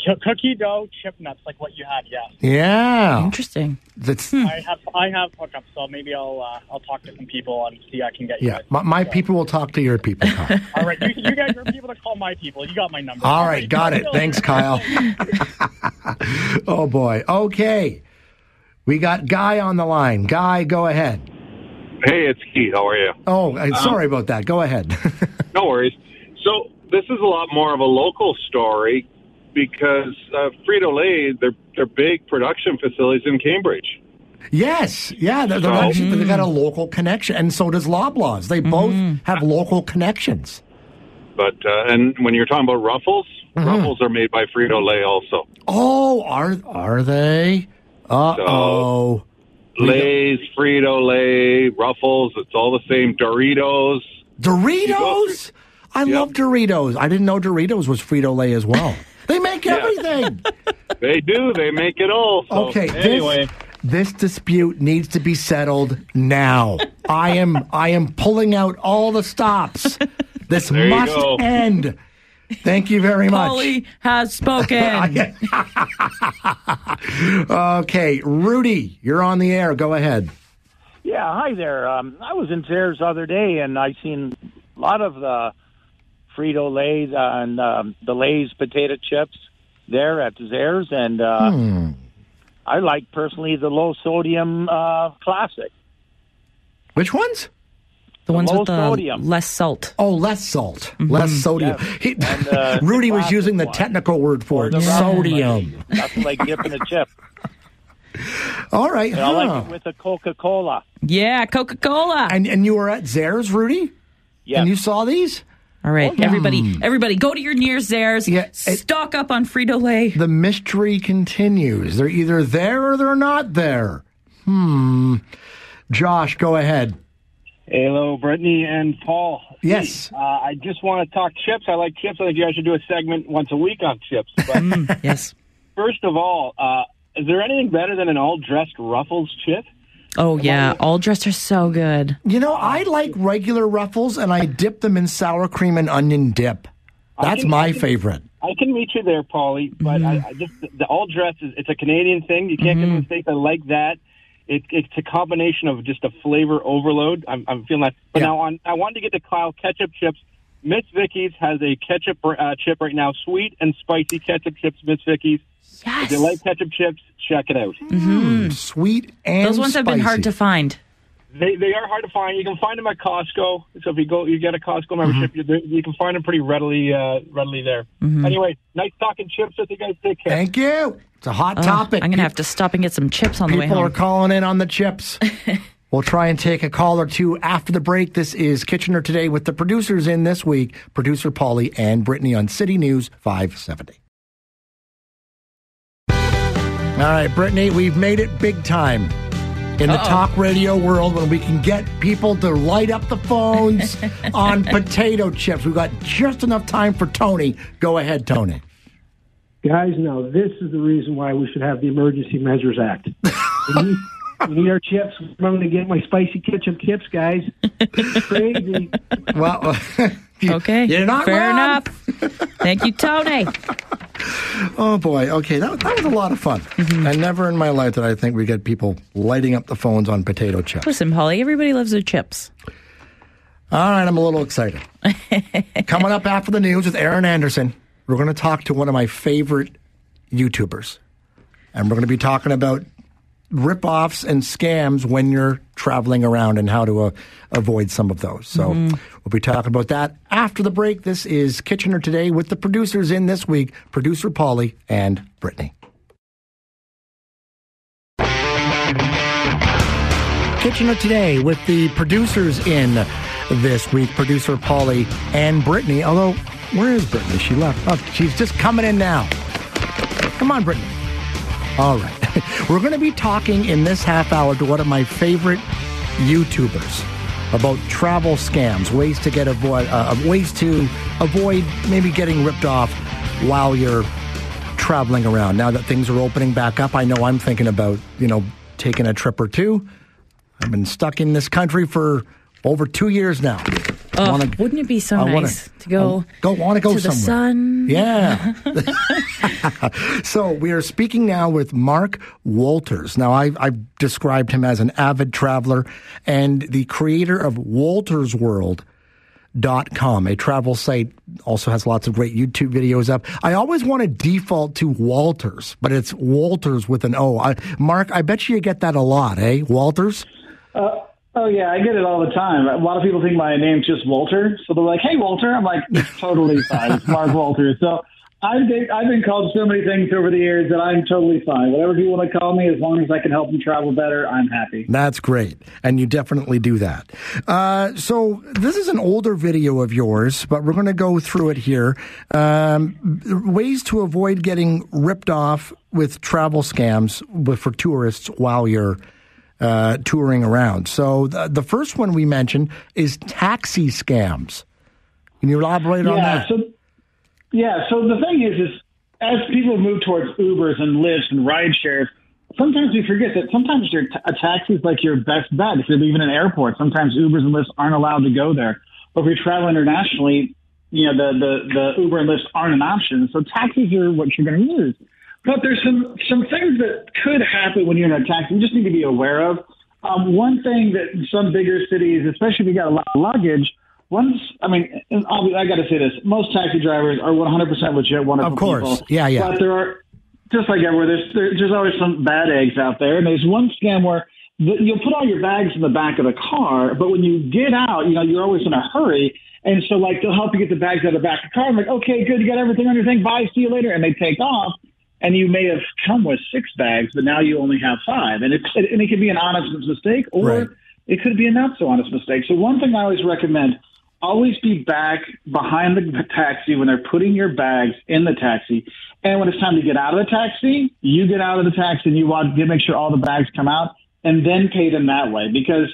Ch- cookie dough chip nuts, like what you had. Yes. Yeah, interesting. That's I have I have hookups, so maybe I'll uh, I'll talk to some people and see I can get you. yeah. guys. My, my people will talk to your people. Kyle. All right, you, you guys are people to call my people. You got my number. All right, got it. Thanks, Kyle. oh boy. Okay, we got Guy on the line. Guy, go ahead. Hey, it's Keith. How are you? Oh, uh, Um, sorry about that. Go ahead. No worries. So this is a lot more of a local story because uh, Frito Lay, they're they're big production facilities in Cambridge. Yes, yeah, they're, they're So- actually, they got a local connection, and so does Loblaws. They both have local connections. But uh, and when you're talking about Ruffles, Mm-hmm. Ruffles are made by Frito Lay also. Oh, are are they? Uh oh. Lay's, Frito Lay, Ruffles, it's all the same. Doritos. Doritos. I love Doritos. I didn't know Doritos was Frito Lay as well. They make everything. They do. They make it all. So, Okay. Anyway. This, this dispute needs to be settled now. I am I am pulling out all the stops. This There must end. Thank you very much. Polly has spoken. okay, Rudy, you're on the air. Go ahead. Yeah, hi there. Um, I was in Zehrs the other day, and I seen a lot of the Frito Lay's and um, the Lay's potato chips there at Zehrs, and uh, Hmm. I like personally the low sodium uh, classic. Which ones? The ones low with the sodium. less salt. Oh, less salt, less sodium. Yes. He- And, uh, Rudy was using the one. technical word for it, sodium. Nothing like dipping a chip. All right, And I like it with a Coca Cola. Yeah, Coca Cola. And and you were at Zehrs, Rudy? Yeah. And you saw these? All right, Oh, yeah. everybody, everybody, go to your near Zehrs. stock up on Frito Lay. The mystery continues. They're either there or they're not there. Hmm. Josh, go ahead. Hello, Brittany and Paul. Yes. Uh, I just want to talk chips. I like chips. I think you guys should do a segment once a week on chips. But yes. First of all, uh, is there anything better than an all dressed Ruffles chip? Oh yeah, all dressed are so good. You know, I like regular ruffles and I dip them in sour cream and onion dip. That's can- my I can- favorite. I can meet you there, Paulie. But mm-hmm. I, I just the all dressed is it's a Canadian thing. You can't get mm-hmm. a mistake. I like that. It, it's a combination of just a flavor overload. I'm, I'm feeling that. But now on, I wanted to get to Kyle ketchup chips. Miss Vickie's has a ketchup uh, chip right now, sweet and spicy ketchup chips. Miss Vickie's. Yes. If you like ketchup chips, check it out. Mm-hmm. Sweet and Those ones have been hard to find. They they are hard to find. You can find them at Costco. So if you go, you get a Costco membership, you, you can find them pretty readily uh, readily there. Mhm. Anyway, nice talking chips with you guys. Take care. Thank you. It's a hot Oh, topic. I'm gonna have to stop and get some chips on the way home. People are calling in on the chips. we'll try and take a call or two after the break. This is Kitchener Today with the producers in this week, producer Polly and Brittany on City News 570. All right, Brittany, we've made it big time in the Uh-oh. talk radio world when we can get people to light up the phones on potato chips. We've got just enough time for Tony. Go ahead, Tony. Guys, now this is the reason why we should have the Emergency Measures Act. we, need, our chips. I'm going to get my spicy ketchup chips, guys. Crazy. Well, okay, you're not fair wrong. enough. Thank you, Tony. Oh boy. Okay, that, that was a lot of fun. Mm-hmm. And never in my life did I think we get people lighting up the phones on potato chips. Listen, Polly, everybody loves their chips. All right, I'm a little excited. Coming up after the news with Aaron Anderson, we're going to talk to one of my favorite YouTubers. And we're going to be talking about rip-offs and scams when you're traveling around and how to uh, avoid some of those. So Mhm. we'll be talking about that after the break. This is Kitchener Today with the producers in this week, producer Polly and Brittany. Kitchener Today with the producers in this week, producer Polly and Brittany. Although, where is Brittany? She left. Oh, she's just coming in now. Come on, Brittany. All right. We're going to be talking in this half hour to one of my favorite YouTubers about travel scams, ways to get avoid, uh, ways to avoid maybe getting ripped off while you're traveling around. Now that things are opening back up, I know I'm thinking about you know taking a trip or two. I've been stuck in this country for over two years now. I Oh, wanna- wouldn't it be so I wanna- nice to go? I Go want to go to the somewhere. sun. Yeah. so we are speaking now with Mark Wolters. Now, I've, I've described him as an avid traveler and the creator of WoltersWorld.com, a travel site, also has lots of great YouTube videos up. I always want to default to Walters, but it's Wolters with an O. I, Mark, I bet you get that a lot, eh? Walters? Uh, oh yeah, I get it all the time. A lot of people think my name's just Walter, so they're like, "Hey, Walter." I'm like, "It's totally fine. It's Mark Walter." So I've been, I've been called so many things over the years that I'm totally fine. Whatever people want to call me, as long as I can help them travel better, I'm happy. That's great. And you definitely do that. Uh, so, this is an older video of yours, but we're going to go through it here. Um, ways to avoid getting ripped off with travel scams with, for tourists while you're uh, touring around. So, the, the first one we mentioned is taxi scams. Can you elaborate on that? so yeah, so the thing is, is as people move towards Ubers and Lyfts and ride shares, sometimes we forget that sometimes your t- a taxi is like your best bet. If you're leaving an airport, sometimes Ubers and Lyfts aren't allowed to go there. But if you travel internationally, you know the the the Uber and Lyft aren't an option. So taxis are what you're going to use. But there's some some things that could happen when you're in a taxi. You just need to be aware of. Um, one thing that some bigger cities, especially if you got a lot of luggage, once I mean, and I'll be, I got to say this: most taxi drivers are 100% legit, wonderful Of course. people. Yeah, yeah. But there are just like everywhere, there's there's always some bad eggs out there, and there's one scam where the, you'll put all your bags in the back of the car, but when you get out, you know you're always in a hurry, and so like they'll help you get the bags out of the back of the car. I'm like, okay, good, you got everything on your thing. Bye, see you later, and they take off. And you may have come with six bags, but now you only have five, and it's and it can be an honest mistake, or Right. it could be a not so honest mistake. So one thing I always recommend: always be back behind the taxi when they're putting your bags in the taxi. And when it's time to get out of the taxi, you get out of the taxi and you want to make sure all the bags come out and then pay them that way because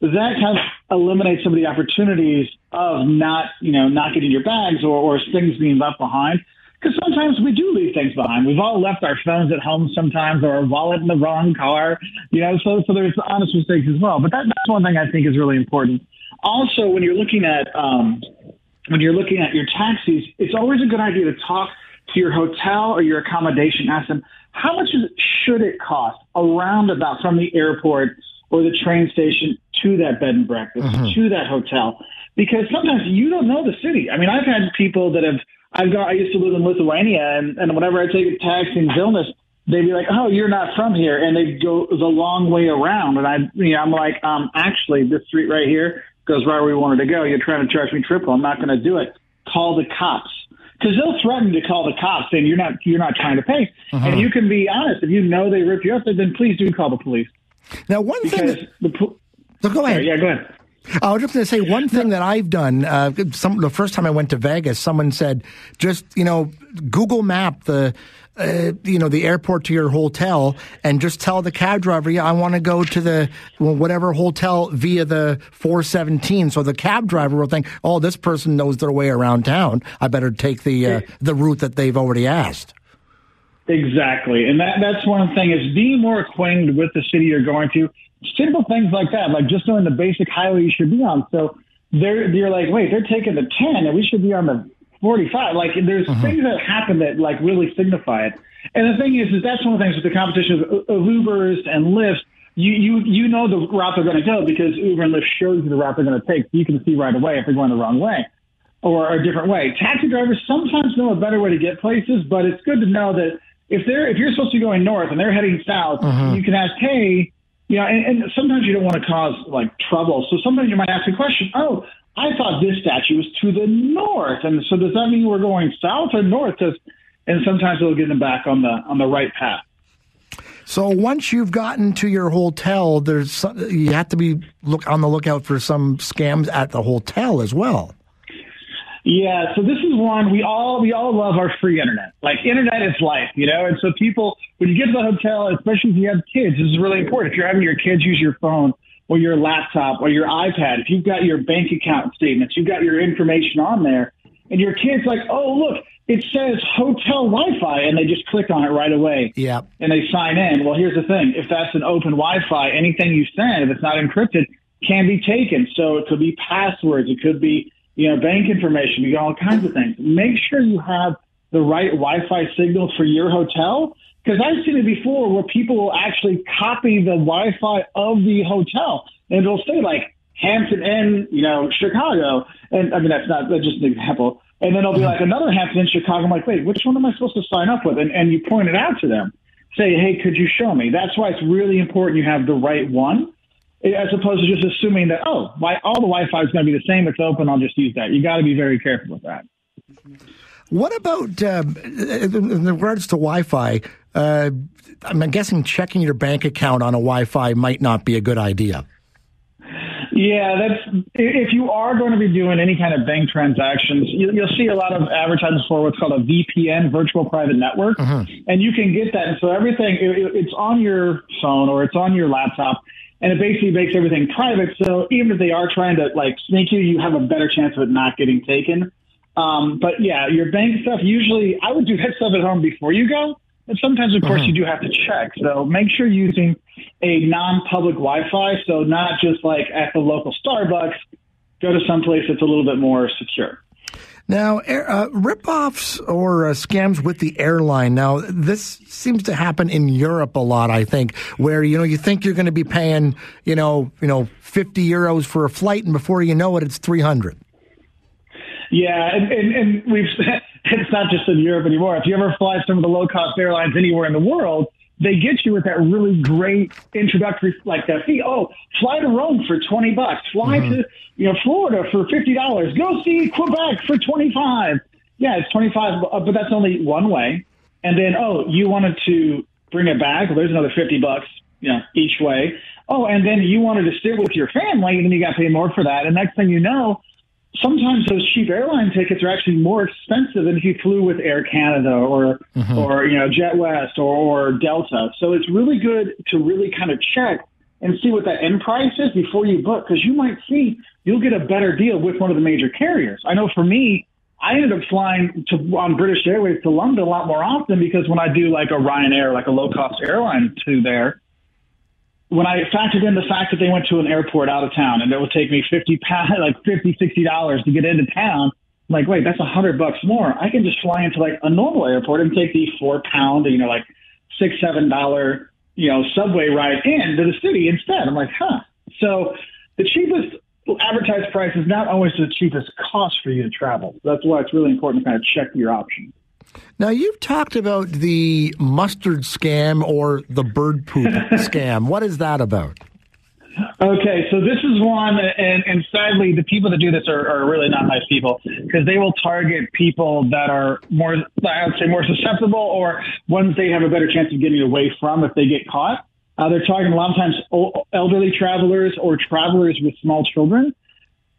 that kind of eliminates some of the opportunities of not, you know, not getting your bags or, or things being left behind. Because sometimes we do leave things behind. We've all left our phones at home sometimes, or our wallet in the wrong car. You know, so so there's honest mistakes as well. But that, that's one thing I think is really important. Also, when you're looking at um, when you're looking at your taxis, it's always a good idea to talk to your hotel or your accommodation. Ask them how much is, should it cost around about from the airport or the train station to that bed and breakfast Mhm. to that hotel because sometimes you don't know the city. I mean, I've had people that have I've got I used to live in Lithuania and, and whenever I take a taxi in Vilnius, they'd be like, "Oh, you're not from here," and they'd go the long way around. And I, you know, I'm like, um, actually, this street right here goes right where we wanted to go. You're trying to charge me triple. I'm not going to do it. Call the cops because they'll threaten to call the cops and you're not you're not trying to pay. Uh-huh. And you can be honest. If you know they ripped you up, then please do call the police. Now, one thing because that, the po- So go ahead. Sorry, yeah, go ahead. I was just going to say one thing that I've done. Uh, some the first time I went to Vegas, someone said, just you know, Google Map the. Uh, you know the airport to your hotel, and just tell the cab driver, "Yeah, I want to go to the well, whatever hotel via the 417." So the cab driver will think, "Oh, this person knows their way around town. I better take the uh, the route that they've already asked." Exactly, and that that's one thing is being more acquainted with the city you're going to. Simple things like that, like just knowing the basic highway you should be on. So they're you're like, wait, they're taking the ten, and we should be on the forty five. Like there's things that happen that like really signify it. And the thing is, is that's one of the things with the competition of, of Ubers and Lyft. You you you know the route they're going to go because Uber and Lyft shows you the route they're going to take. You can see right away if they're going the wrong way or a different way. Taxi drivers sometimes know a better way to get places, but it's good to know that if they're if you're supposed to be going north and they're heading south, Mhm. you can ask, hey, know, and, and sometimes you don't want to cause like trouble. So sometimes you might ask a question, oh, I thought this statue was to the north, and so does that mean we're going south or north? 'Cause- and sometimes it'll get them back on the on the right path. So once you've gotten to your hotel, there's some, you have to be look on the lookout for some scams at the hotel as well. Yeah, so this is one we all we all love our free internet. Like internet is life, you know. And so people, when you get to the hotel, especially if you have kids, this is really important. If you're having your kids use your phone or your laptop or your iPad, if you've got your bank account statements, you've got your information on there, and your kids like, oh look, it says hotel Wi-Fi, and they just click on it right away. Yeah. and they sign in. Well, here's the thing: if that's an open Wi-Fi, anything you send, if it's not encrypted, can be taken. So it could be passwords, it could be you know bank information, you got all kinds of things. Make sure you have the right Wi-Fi signal for your hotel. Because I've seen it before where people will actually copy the Wi-Fi of the hotel, and it'll say like Hampton Inn, you know, Chicago, and I mean that's not that's just an example. And then it'll be like another Hampton Inn, Chicago. I'm like, wait, which one am I supposed to sign up with? And and you point it out to them, say, hey, could you show me? That's why it's really important you have the right one, as opposed to just assuming that oh, why all the Wi-Fi is going to be the same. It's open. I'll just use that. You got to be very careful with that. What about um, in regards to Wi-Fi? Uh, I'm guessing checking your bank account on a Wi-Fi might not be a good idea. Yeah, that's if you are going to be doing any kind of bank transactions, you, you'll see a lot of advertisements for what's called a VPN, virtual private network, and you can get that. And so everything it- it's on your phone or it's on your laptop, and it basically makes everything private. So even if they are trying to like sneak you, you have a better chance of it not getting taken. Um, but yeah, your bank stuff usually I would do that stuff at home before you go. And sometimes, of course, you do have to check. So make sure you're using a non-public Wi-Fi. So not just like at the local Starbucks. Go to someplace that's a little bit more secure. Now, uh, rip-offs or uh, scams with the airline. Now, this seems to happen in Europe a lot. I think, where you know you think you're going to be paying, you know, you know, fifty euros for a flight, and before you know it, it's three hundred. Yeah, and, and, and we've it's not just in Europe anymore. If you ever fly some of the low cost airlines anywhere in the world, they get you with that really great introductory like that fee. Oh, fly to Rome for twenty bucks. Fly Mhm. to you know Florida for fifty dollars. Go see Quebec for twenty five. Yeah, it's twenty five, but that's only one way. And then oh, you wanted to bring it back? Well, there's another fifty bucks. You know, each way. Oh, and then you wanted to sit with your family, and then you got to pay more for that. And next thing you know, sometimes those cheap airline tickets are actually more expensive than if you flew with Air Canada or Mhm. or you know Jet West or, or Delta. So it's really good to really kind of check and see what that end price is before you book because you might see you'll get a better deal with one of the major carriers. I know for me, I ended up flying to on British Airways to London a lot more often because when I do like a Ryanair, like a low cost airline to there, when I factored in the fact that they went to an airport out of town and it would take me 50 pounds, like 50, 60 dollars to get into town, I'm like, wait, that's a hundred bucks more. I can just fly into like a normal airport and take the four pound, you know, like six, seven dollar, you know, subway ride in to the city instead. I'm like, huh. So the cheapest advertised price is not always the cheapest cost for you to travel. That's why it's really important to kind of check your options. Now, you've talked about the mustard scam or the bird poop scam. What is that about? Okay, so this is one, and, and sadly, the people that do this are, are really not nice people because they will target people that are more, I would say, more susceptible or ones they have a better chance of getting away from if they get caught. Uh, they're targeting a lot of times elderly travelers or travelers with small children.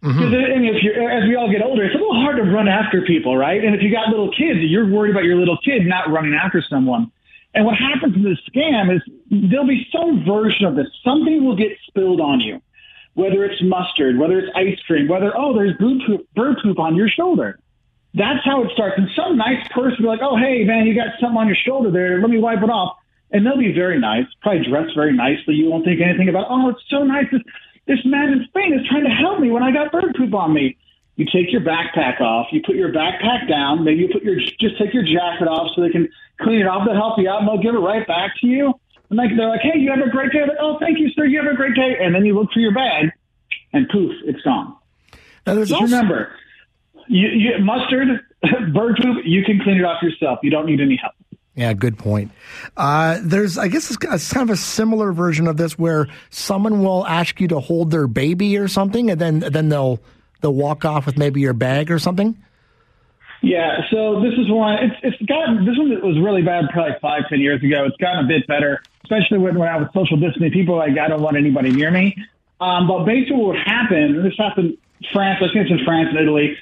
Mm-hmm. I mean, if you're, as we all get older, it's a little hard to run after people, right? And if you got little kids, you're worried about your little kid not running after someone. And what happens in this scam is there'll be some version of this. Something will get spilled on you, whether it's mustard, whether it's ice cream, whether, oh, there's bird poop, bird poop on your shoulder. That's how it starts. And some nice person will be like, oh, hey, man, you got something on your shoulder there. Let me wipe it off. And they'll be very nice, probably dressed very nicely. You won't think anything about, oh, it's so nice. This, man in Spain is trying to help me when I got bird poop on me. You take your backpack off. You put your backpack down. Maybe you put your just take your jacket off so they can clean it off. They'll help you out and they'll give it right back to you. And like they're like, hey, you have a great day. Like, oh, thank you, sir. You have a great day. And then you look for your bag, and poof, it's gone. Now, there's Just also- remember, you, you, mustard, bird poop, you can clean it off yourself. You don't need any help. Yeah, good point. Uh, there's, I guess, it's, it's kind of a similar version of this where someone will ask you to hold their baby or something, and then then they'll they'll walk off with maybe your bag or something. Yeah, so this is one. It's it's gotten this one was really bad probably five ten years ago. It's gotten a bit better, especially when when I was social distancing. People like I don't want anybody near me. Um, but basically, what would happen? This happened in France. I think it's in France and Italy,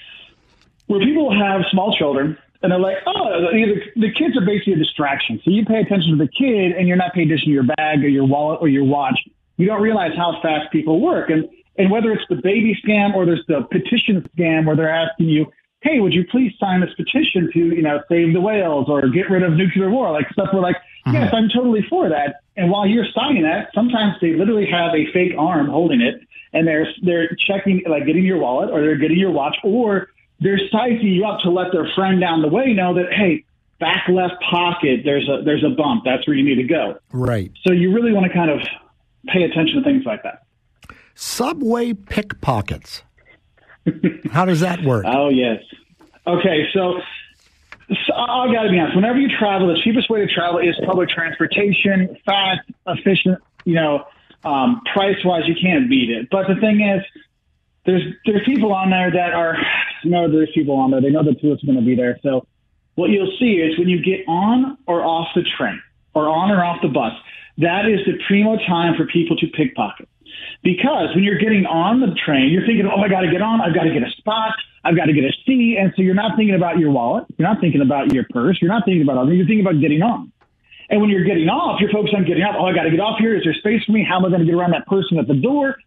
where people have small children and they're like, oh, the, the kids are basically a distraction. So you pay attention to the kid and you're not paying attention to your bag or your wallet or your watch. You don't realize how fast people work. And and whether it's the baby scam or there's the petition scam where they're asking you, hey, would you please sign this petition to, you know, save the whales or get rid of nuclear war? Like stuff we're like, mm-hmm. yes, I'm totally for that. And while you're signing that, sometimes they literally have a fake arm holding it and they're they're checking like getting your wallet or they're getting your watch or they're sizing you up to let their friend down the way know that hey, back left pocket, there's a there's a bump. That's where you need to go. Right. So you really want to kind of pay attention to things like that. Subway pickpockets. How does that work? Oh yes. Okay, so, so I got to be honest. Whenever you travel, the cheapest way to travel is public transportation, fast, efficient. You know, um, price wise, you can't beat it. But the thing is, there's there's people on there that are you know there's people on there. They know the tourist is going to be there. So what you'll see is when you get on or off the train or on or off the bus, that is the primo time for people to pickpocket. Because when you're getting on the train, you're thinking, oh, I got to get on. I've got to get a spot. I've got to get a seat. And so you're not thinking about your wallet. You're not thinking about your purse. You're not thinking about other. You're thinking about getting on. And when you're getting off, you're focused on getting off. Oh, I got to get off here. Is there space for me? How am I going to get around that person at the door?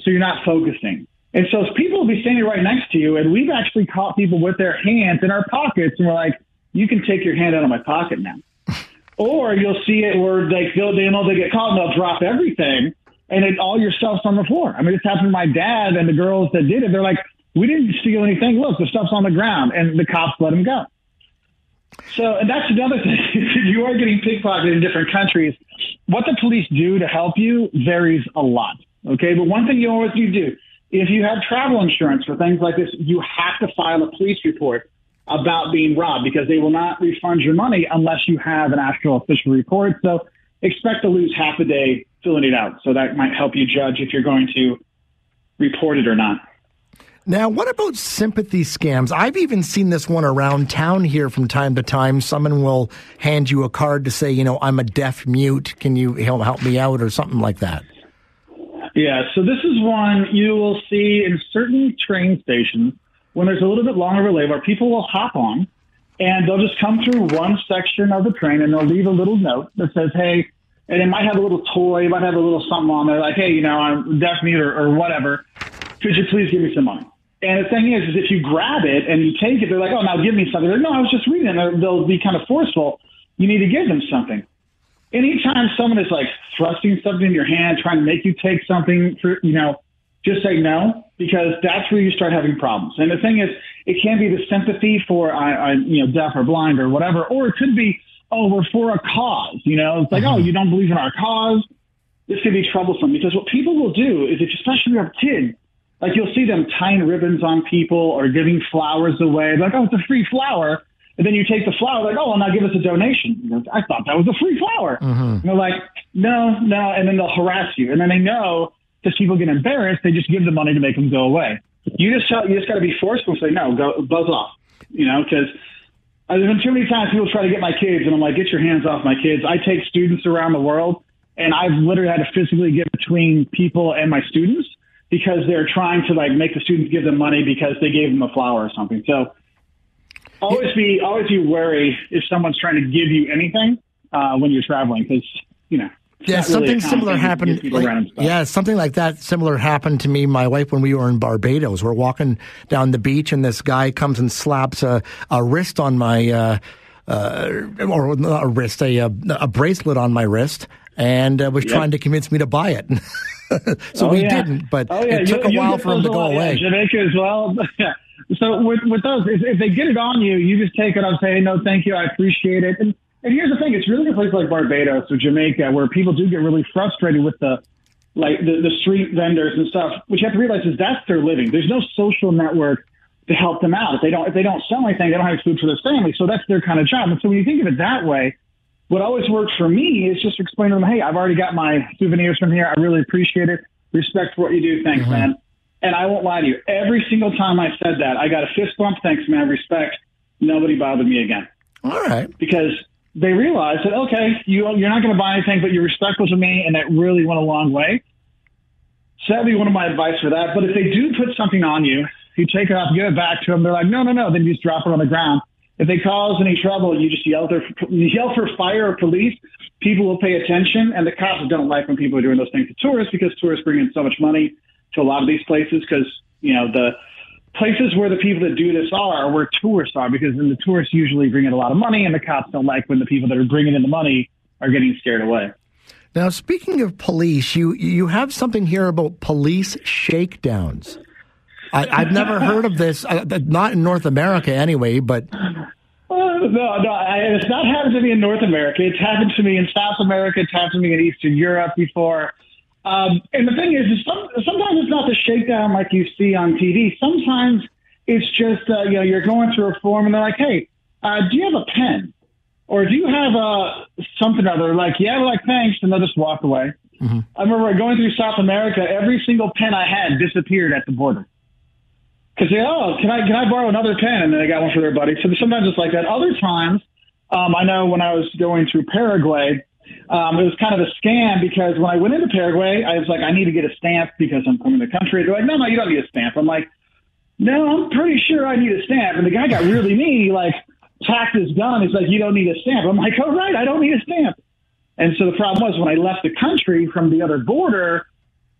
So you're not focusing. And so people will be standing right next to you. And we've actually caught people with their hands in our pockets. And we're like, you can take your hand out of my pocket now. or you'll see it where they feel they know they get caught and they'll drop everything and it, all your stuff's on the floor. I mean, this happened to my dad and the girls that did it. They're like, we didn't steal anything. Look, the stuff's on the ground, and the cops let them go. So, and that's another thing. if you are getting pickpocketed in different countries, what the police do to help you varies a lot. Okay, but one thing you always do do if you have travel insurance for things like this, you have to file a police report about being robbed because they will not refund your money unless you have an actual official report. So expect to lose half a day filling it out. So that might help you judge if you're going to report it or not. Now, what about sympathy scams? I've even seen this one around town here from time to time. Someone will hand you a card to say, you know, I'm a deaf mute. Can you help me out or something like that? Yeah, so this is one you will see in certain train stations when there's a little bit longer of a where people will hop on and they'll just come through one section of the train and they'll leave a little note that says, hey, and it might have a little toy, it might have a little something on there, like, hey, you know, I'm deaf mute or, or whatever. Could you please give me some money? And the thing is, is if you grab it and you take it, they're like, oh, now give me something. They're like, no, I was just reading it. They'll be kind of forceful. You need to give them something anytime someone is like thrusting something in your hand, trying to make you take something for, you know, just say no because that's where you start having problems. And the thing is, it can be the sympathy for I, I you know, deaf or blind or whatever, or it could be, oh, we're for a cause. You know, it's like, oh, mm-hmm. you don't believe in our cause. This could be troublesome because what people will do is, if especially if you have kids, like you'll see them tying ribbons on people or giving flowers away. Like, oh, it's a free flower. And then you take the flower, like, oh, well, now give us a donation. I thought that was a free flower. Mm-hmm. And they're like, no, no. And then they'll harass you. And then they know because people get embarrassed, they just give the money to make them go away. You just you just got to be forceful and say, no, go buzz off. You know, because there's been too many times people try to get my kids, and I'm like, get your hands off my kids. I take students around the world, and I've literally had to physically get between people and my students because they're trying to like make the students give them money because they gave them a flower or something. So always be always be wary if someone's trying to give you anything uh, when you're traveling because you know. Yeah, something similar happened. Like, yeah, something like that similar happened to me, my wife, when we were in Barbados. We're walking down the beach, and this guy comes and slaps a, a wrist on my, uh, uh, or not a wrist, a, a bracelet on my wrist, and uh, was Yep. trying to convince me to buy it. so Oh, we yeah. didn't, but Oh, yeah. it took You- a while for him to go away. Jamaica as well. So with with those, if, if they get it on you, you just take it and say, no, thank you, I appreciate it. And and here's the thing: it's really a place like Barbados or Jamaica where people do get really frustrated with the like the, the street vendors and stuff. What you have to realize is that's their living. There's no social network to help them out. If they don't if they don't sell anything, they don't have food for their family. So that's their kind of job. And so when you think of it that way, what always works for me is just explain to them, hey, I've already got my souvenirs from here. I really appreciate it. Respect for what you do. Thanks, mm-hmm. man. And I won't lie to you. Every single time I said that, I got a fist bump. Thanks, man. Respect. Nobody bothered me again. All right. Because they realized that, okay, you, you're not going to buy anything, but you're respectful to me, and that really went a long way. So that'd be one of my advice for that. But if they do put something on you, you take it off, give it back to them. They're like, no, no, no. Then you just drop it on the ground. If they cause any trouble, you just yell, for, you yell for fire or police. People will pay attention, and the cops don't like when people are doing those things to tourists because tourists bring in so much money to a lot of these places because you know the places where the people that do this are are where tourists are because then the tourists usually bring in a lot of money, and the cops don't like when the people that are bringing in the money are getting scared away. Now, speaking of police, you you have something here about police shakedowns. I, I've never heard of this, uh, not in North America anyway, but Uh, no, no, I, it's not happened to me in North America. It's happened to me in South America. It's happened to me in Eastern Europe before. Um, and the thing is, is some, sometimes it's not the shakedown like you see on TV. Sometimes it's just, uh, you know, you're going through a form and they're like, hey, uh, do you have a pen? Or do you have uh, something other? Like, yeah, like, thanks. And they'll just walk away. I remember going through South America, every single pen I had disappeared at the border. Because they, oh, can I can I borrow another pen? And then they got one for their buddy. So sometimes it's like that. Other times, um, I know when I was going through Paraguay, um, it was kind of a scam because when I went into Paraguay, I was like, I need to get a stamp because I'm coming to the country. They're like, no, no, you don't need a stamp. I'm like, no, I'm pretty sure I need a stamp. And the guy got really mean. He like tacked his gun. He's like, you don't need a stamp. I'm like, oh right, I don't need a stamp. And so the problem was when I left the country from the other border,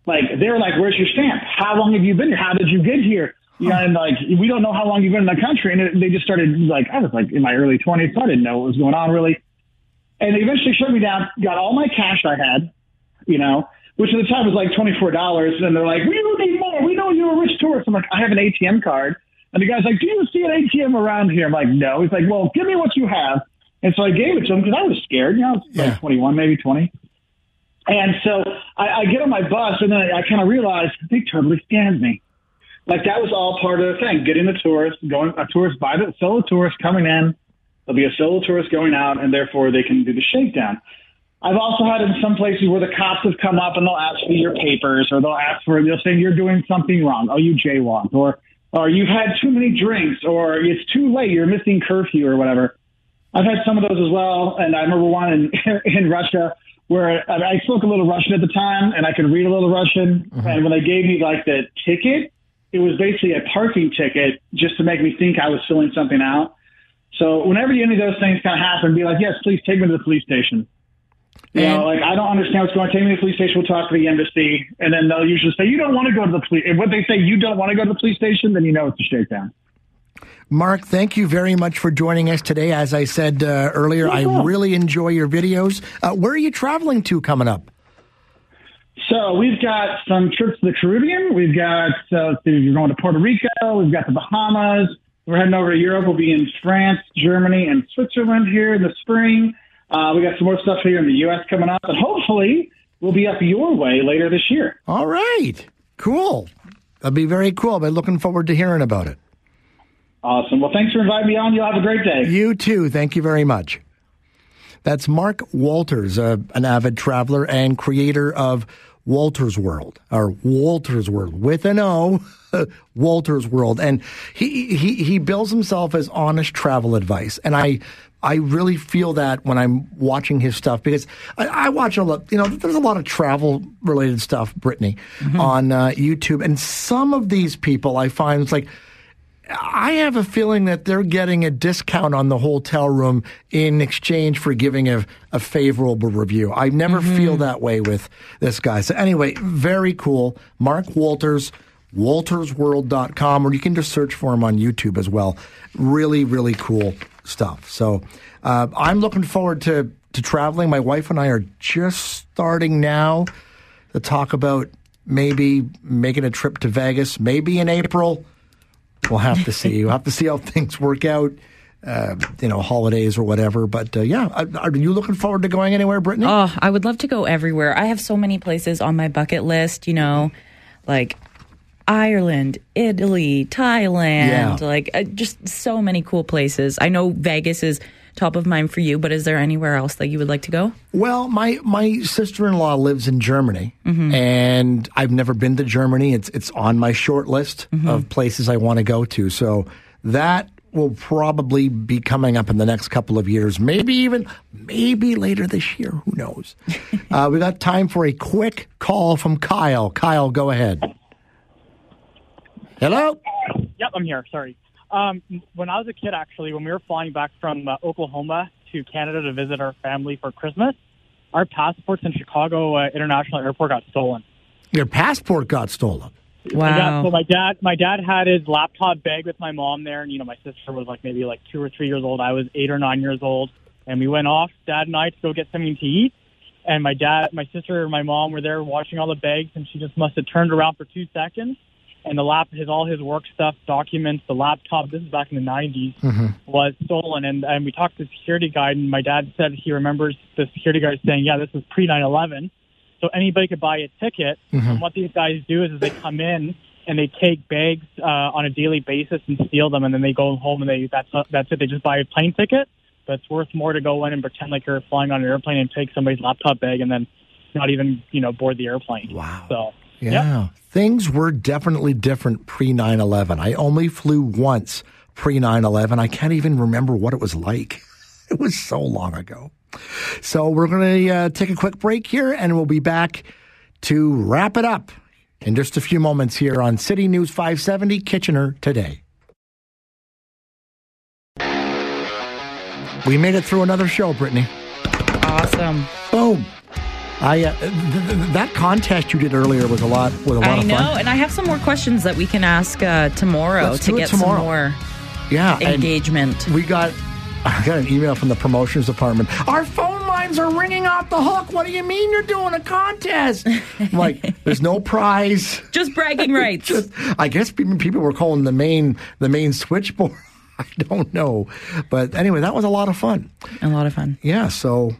like they were like, "Where's your stamp? How long have you been here? How did you get here?" Know, and like we don't know how long you've been in the country. And they just started like I was like in my early twenties, so I didn't know what was going on really. And they eventually shut me down, got all my cash I had, you know, which at the time was like twenty four dollars. And they're like, "We don't need more. We know you're a rich tourist." I'm like, "I have an ATM card." And the guy's like, "Do you see an ATM around here?" I'm like, "No." He's like, "Well, give me what you have." And so I gave it to him because I was scared. You know, I was like 21, maybe 20. And so I, I get on my bus, and then I, I kind of realize they totally scammed me. Like that was all part of the thing. Getting the tourist, going a tourist by the solo tourist coming in. There'll be a solo tourist going out, and therefore they can do the shakedown. I've also had in some places where the cops have come up and they'll ask for your papers, or they'll ask for they'll say you're doing something wrong. Oh, you jaywalked, or or you've had too many drinks, or it's too late, you're missing curfew, or whatever. I've had some of those as well, and I remember one in in Russia where I I spoke a little Russian at the time, and I could read a little Russian. Mm-hmm. And when they gave me like the ticket, it was basically a parking ticket just to make me think I was filling something out. So whenever any of those things kind of happen, be like, yes, please take me to the police station. You know, like I don't understand what's going on. Take me to the police station. We'll talk to the embassy, and then they'll usually say you don't want to go to the police. If what they say you don't want to go to the police station, then you know it's a shakedown. Mark, thank you very much for joining us today. As I said uh, earlier, I really enjoy your videos. Uh, where are you traveling to coming up? So we've got some trips to the Caribbean. We've got uh, we're going to Puerto Rico. We've got the Bahamas. We're heading over to Europe. We'll be in France, Germany, and Switzerland here in the spring. Uh, we got some more stuff here in the U.S. coming up, and hopefully we'll be up your way later this year. All right, cool. That'd be very cool. I've been looking forward to hearing about it. Awesome. Well, thanks for inviting me on. You'll have a great day. You too. Thank you very much. That's Mark Wolters, uh, an avid traveler and creator of Wolters World, or Wolters World with an O, Wolters World, and he he he bills himself as honest travel advice, and I. I really feel that when I'm watching his stuff because I, I watch a lot. You know, there's a lot of travel related stuff, Brittany, on uh, YouTube, and some of these people I find it's like I have a feeling that they're getting a discount on the hotel room in exchange for giving a, a favorable review. I never feel that way with this guy. So anyway, very cool. Mark Wolters, woltersworld.com, or you can just search for him on YouTube as well. Really, really cool stuff. So uh, I'm looking forward to, to traveling. My wife and I are just starting now to talk about maybe making a trip to Vegas, maybe in April. We'll have to see. We'll have to see how things work out. Uh, you know, holidays or whatever. But uh, yeah, are, are you looking forward to going anywhere, Brittany? Oh, I would love to go everywhere. I have so many places on my bucket list, you know, like Ireland, Italy, Thailand, Yeah. like uh, just so many cool places. I know Vegas is top of mind for you, but is there anywhere else that you would like to go? Well, my my sister in law lives in Germany, Mhm. and I've never been to Germany. It's it's on my short list of places I want to go to. So that will probably be coming up in the next couple of years. Maybe even maybe later this year. Who knows? uh, we got time for a quick call from Kyle. Kyle, go ahead. Hello. Yep, I'm here. Sorry. Um, when I was a kid, actually, when we were flying back from uh, Oklahoma to Canada to visit our family for Christmas, our passports in Chicago uh, International Airport got stolen. Your passport got stolen. Yeah, so my dad, my dad had his laptop bag with my mom there, and you know, my sister was like maybe like two or three years old. I was eight or nine years old, and we went off, dad and I, to go get something to eat. And my dad, my sister, and my mom were there watching all the bags, and she just must have turned around for two seconds, and the lap, his all his work stuff, documents, the laptop. This is back in the '90s was stolen. And, and we talked to the security guard, and my dad said he remembers the security guard saying, yeah, this was pre 9 11. So anybody could buy a ticket. Mhm. And what these guys do is, is they come in and they take bags uh, on a daily basis and steal them, and then they go home and they that's that's it. They just buy a plane ticket, but it's worth more to go in and pretend like you're flying on an airplane and take somebody's laptop bag and then not even you know board the airplane. Wow. So Yeah. Things were definitely different pre 9 11. I only flew once pre 9 11. I can't even remember what it was like. It was so long ago. So we're going to uh, take a quick break here and we'll be back to wrap it up in just a few moments here on City News 570 Kitchener today. We made it through another show, Brittany. Awesome. Boom. I uh, th- th- that contest you did earlier was a lot was a lot I of know, fun. and I have some more questions that we can ask uh, tomorrow Let's to get tomorrow. some more yeah, engagement. We got I got an email from the promotions department. Our phone lines are ringing off the hook. What do you mean you're doing a contest? I'm like, there's no prize. Just bragging rights. Just, I guess people people were calling the main the main switchboard. I don't know, but anyway, that was a lot of fun. A lot of fun. Yeah. So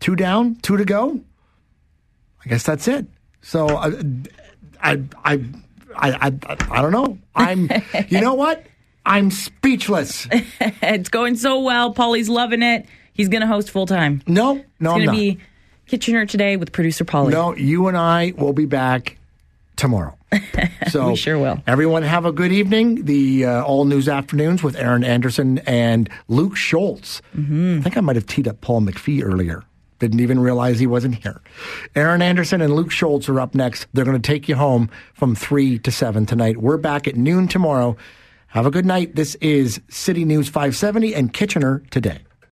two down, two to go. I guess that's it. So uh, I, I, I, I, I, I don't know. I'm. you know what? I'm speechless. it's going so well. Paulie's loving it. He's going to host full time. No, no, it's going to be Kitchener today with producer Paulie. No, you and I will be back tomorrow. So We sure will. Everyone have a good evening. The uh, all news afternoons with Aaron Anderson and Luke Schultz. Mm-hmm. I think I might have teed up Paul McPhee earlier. Didn't even realize he wasn't here. Aaron Anderson and Luke Schultz are up next. They're going to take you home from 3 to 7 tonight. We're back at noon tomorrow. Have a good night. This is City News 570 and Kitchener today.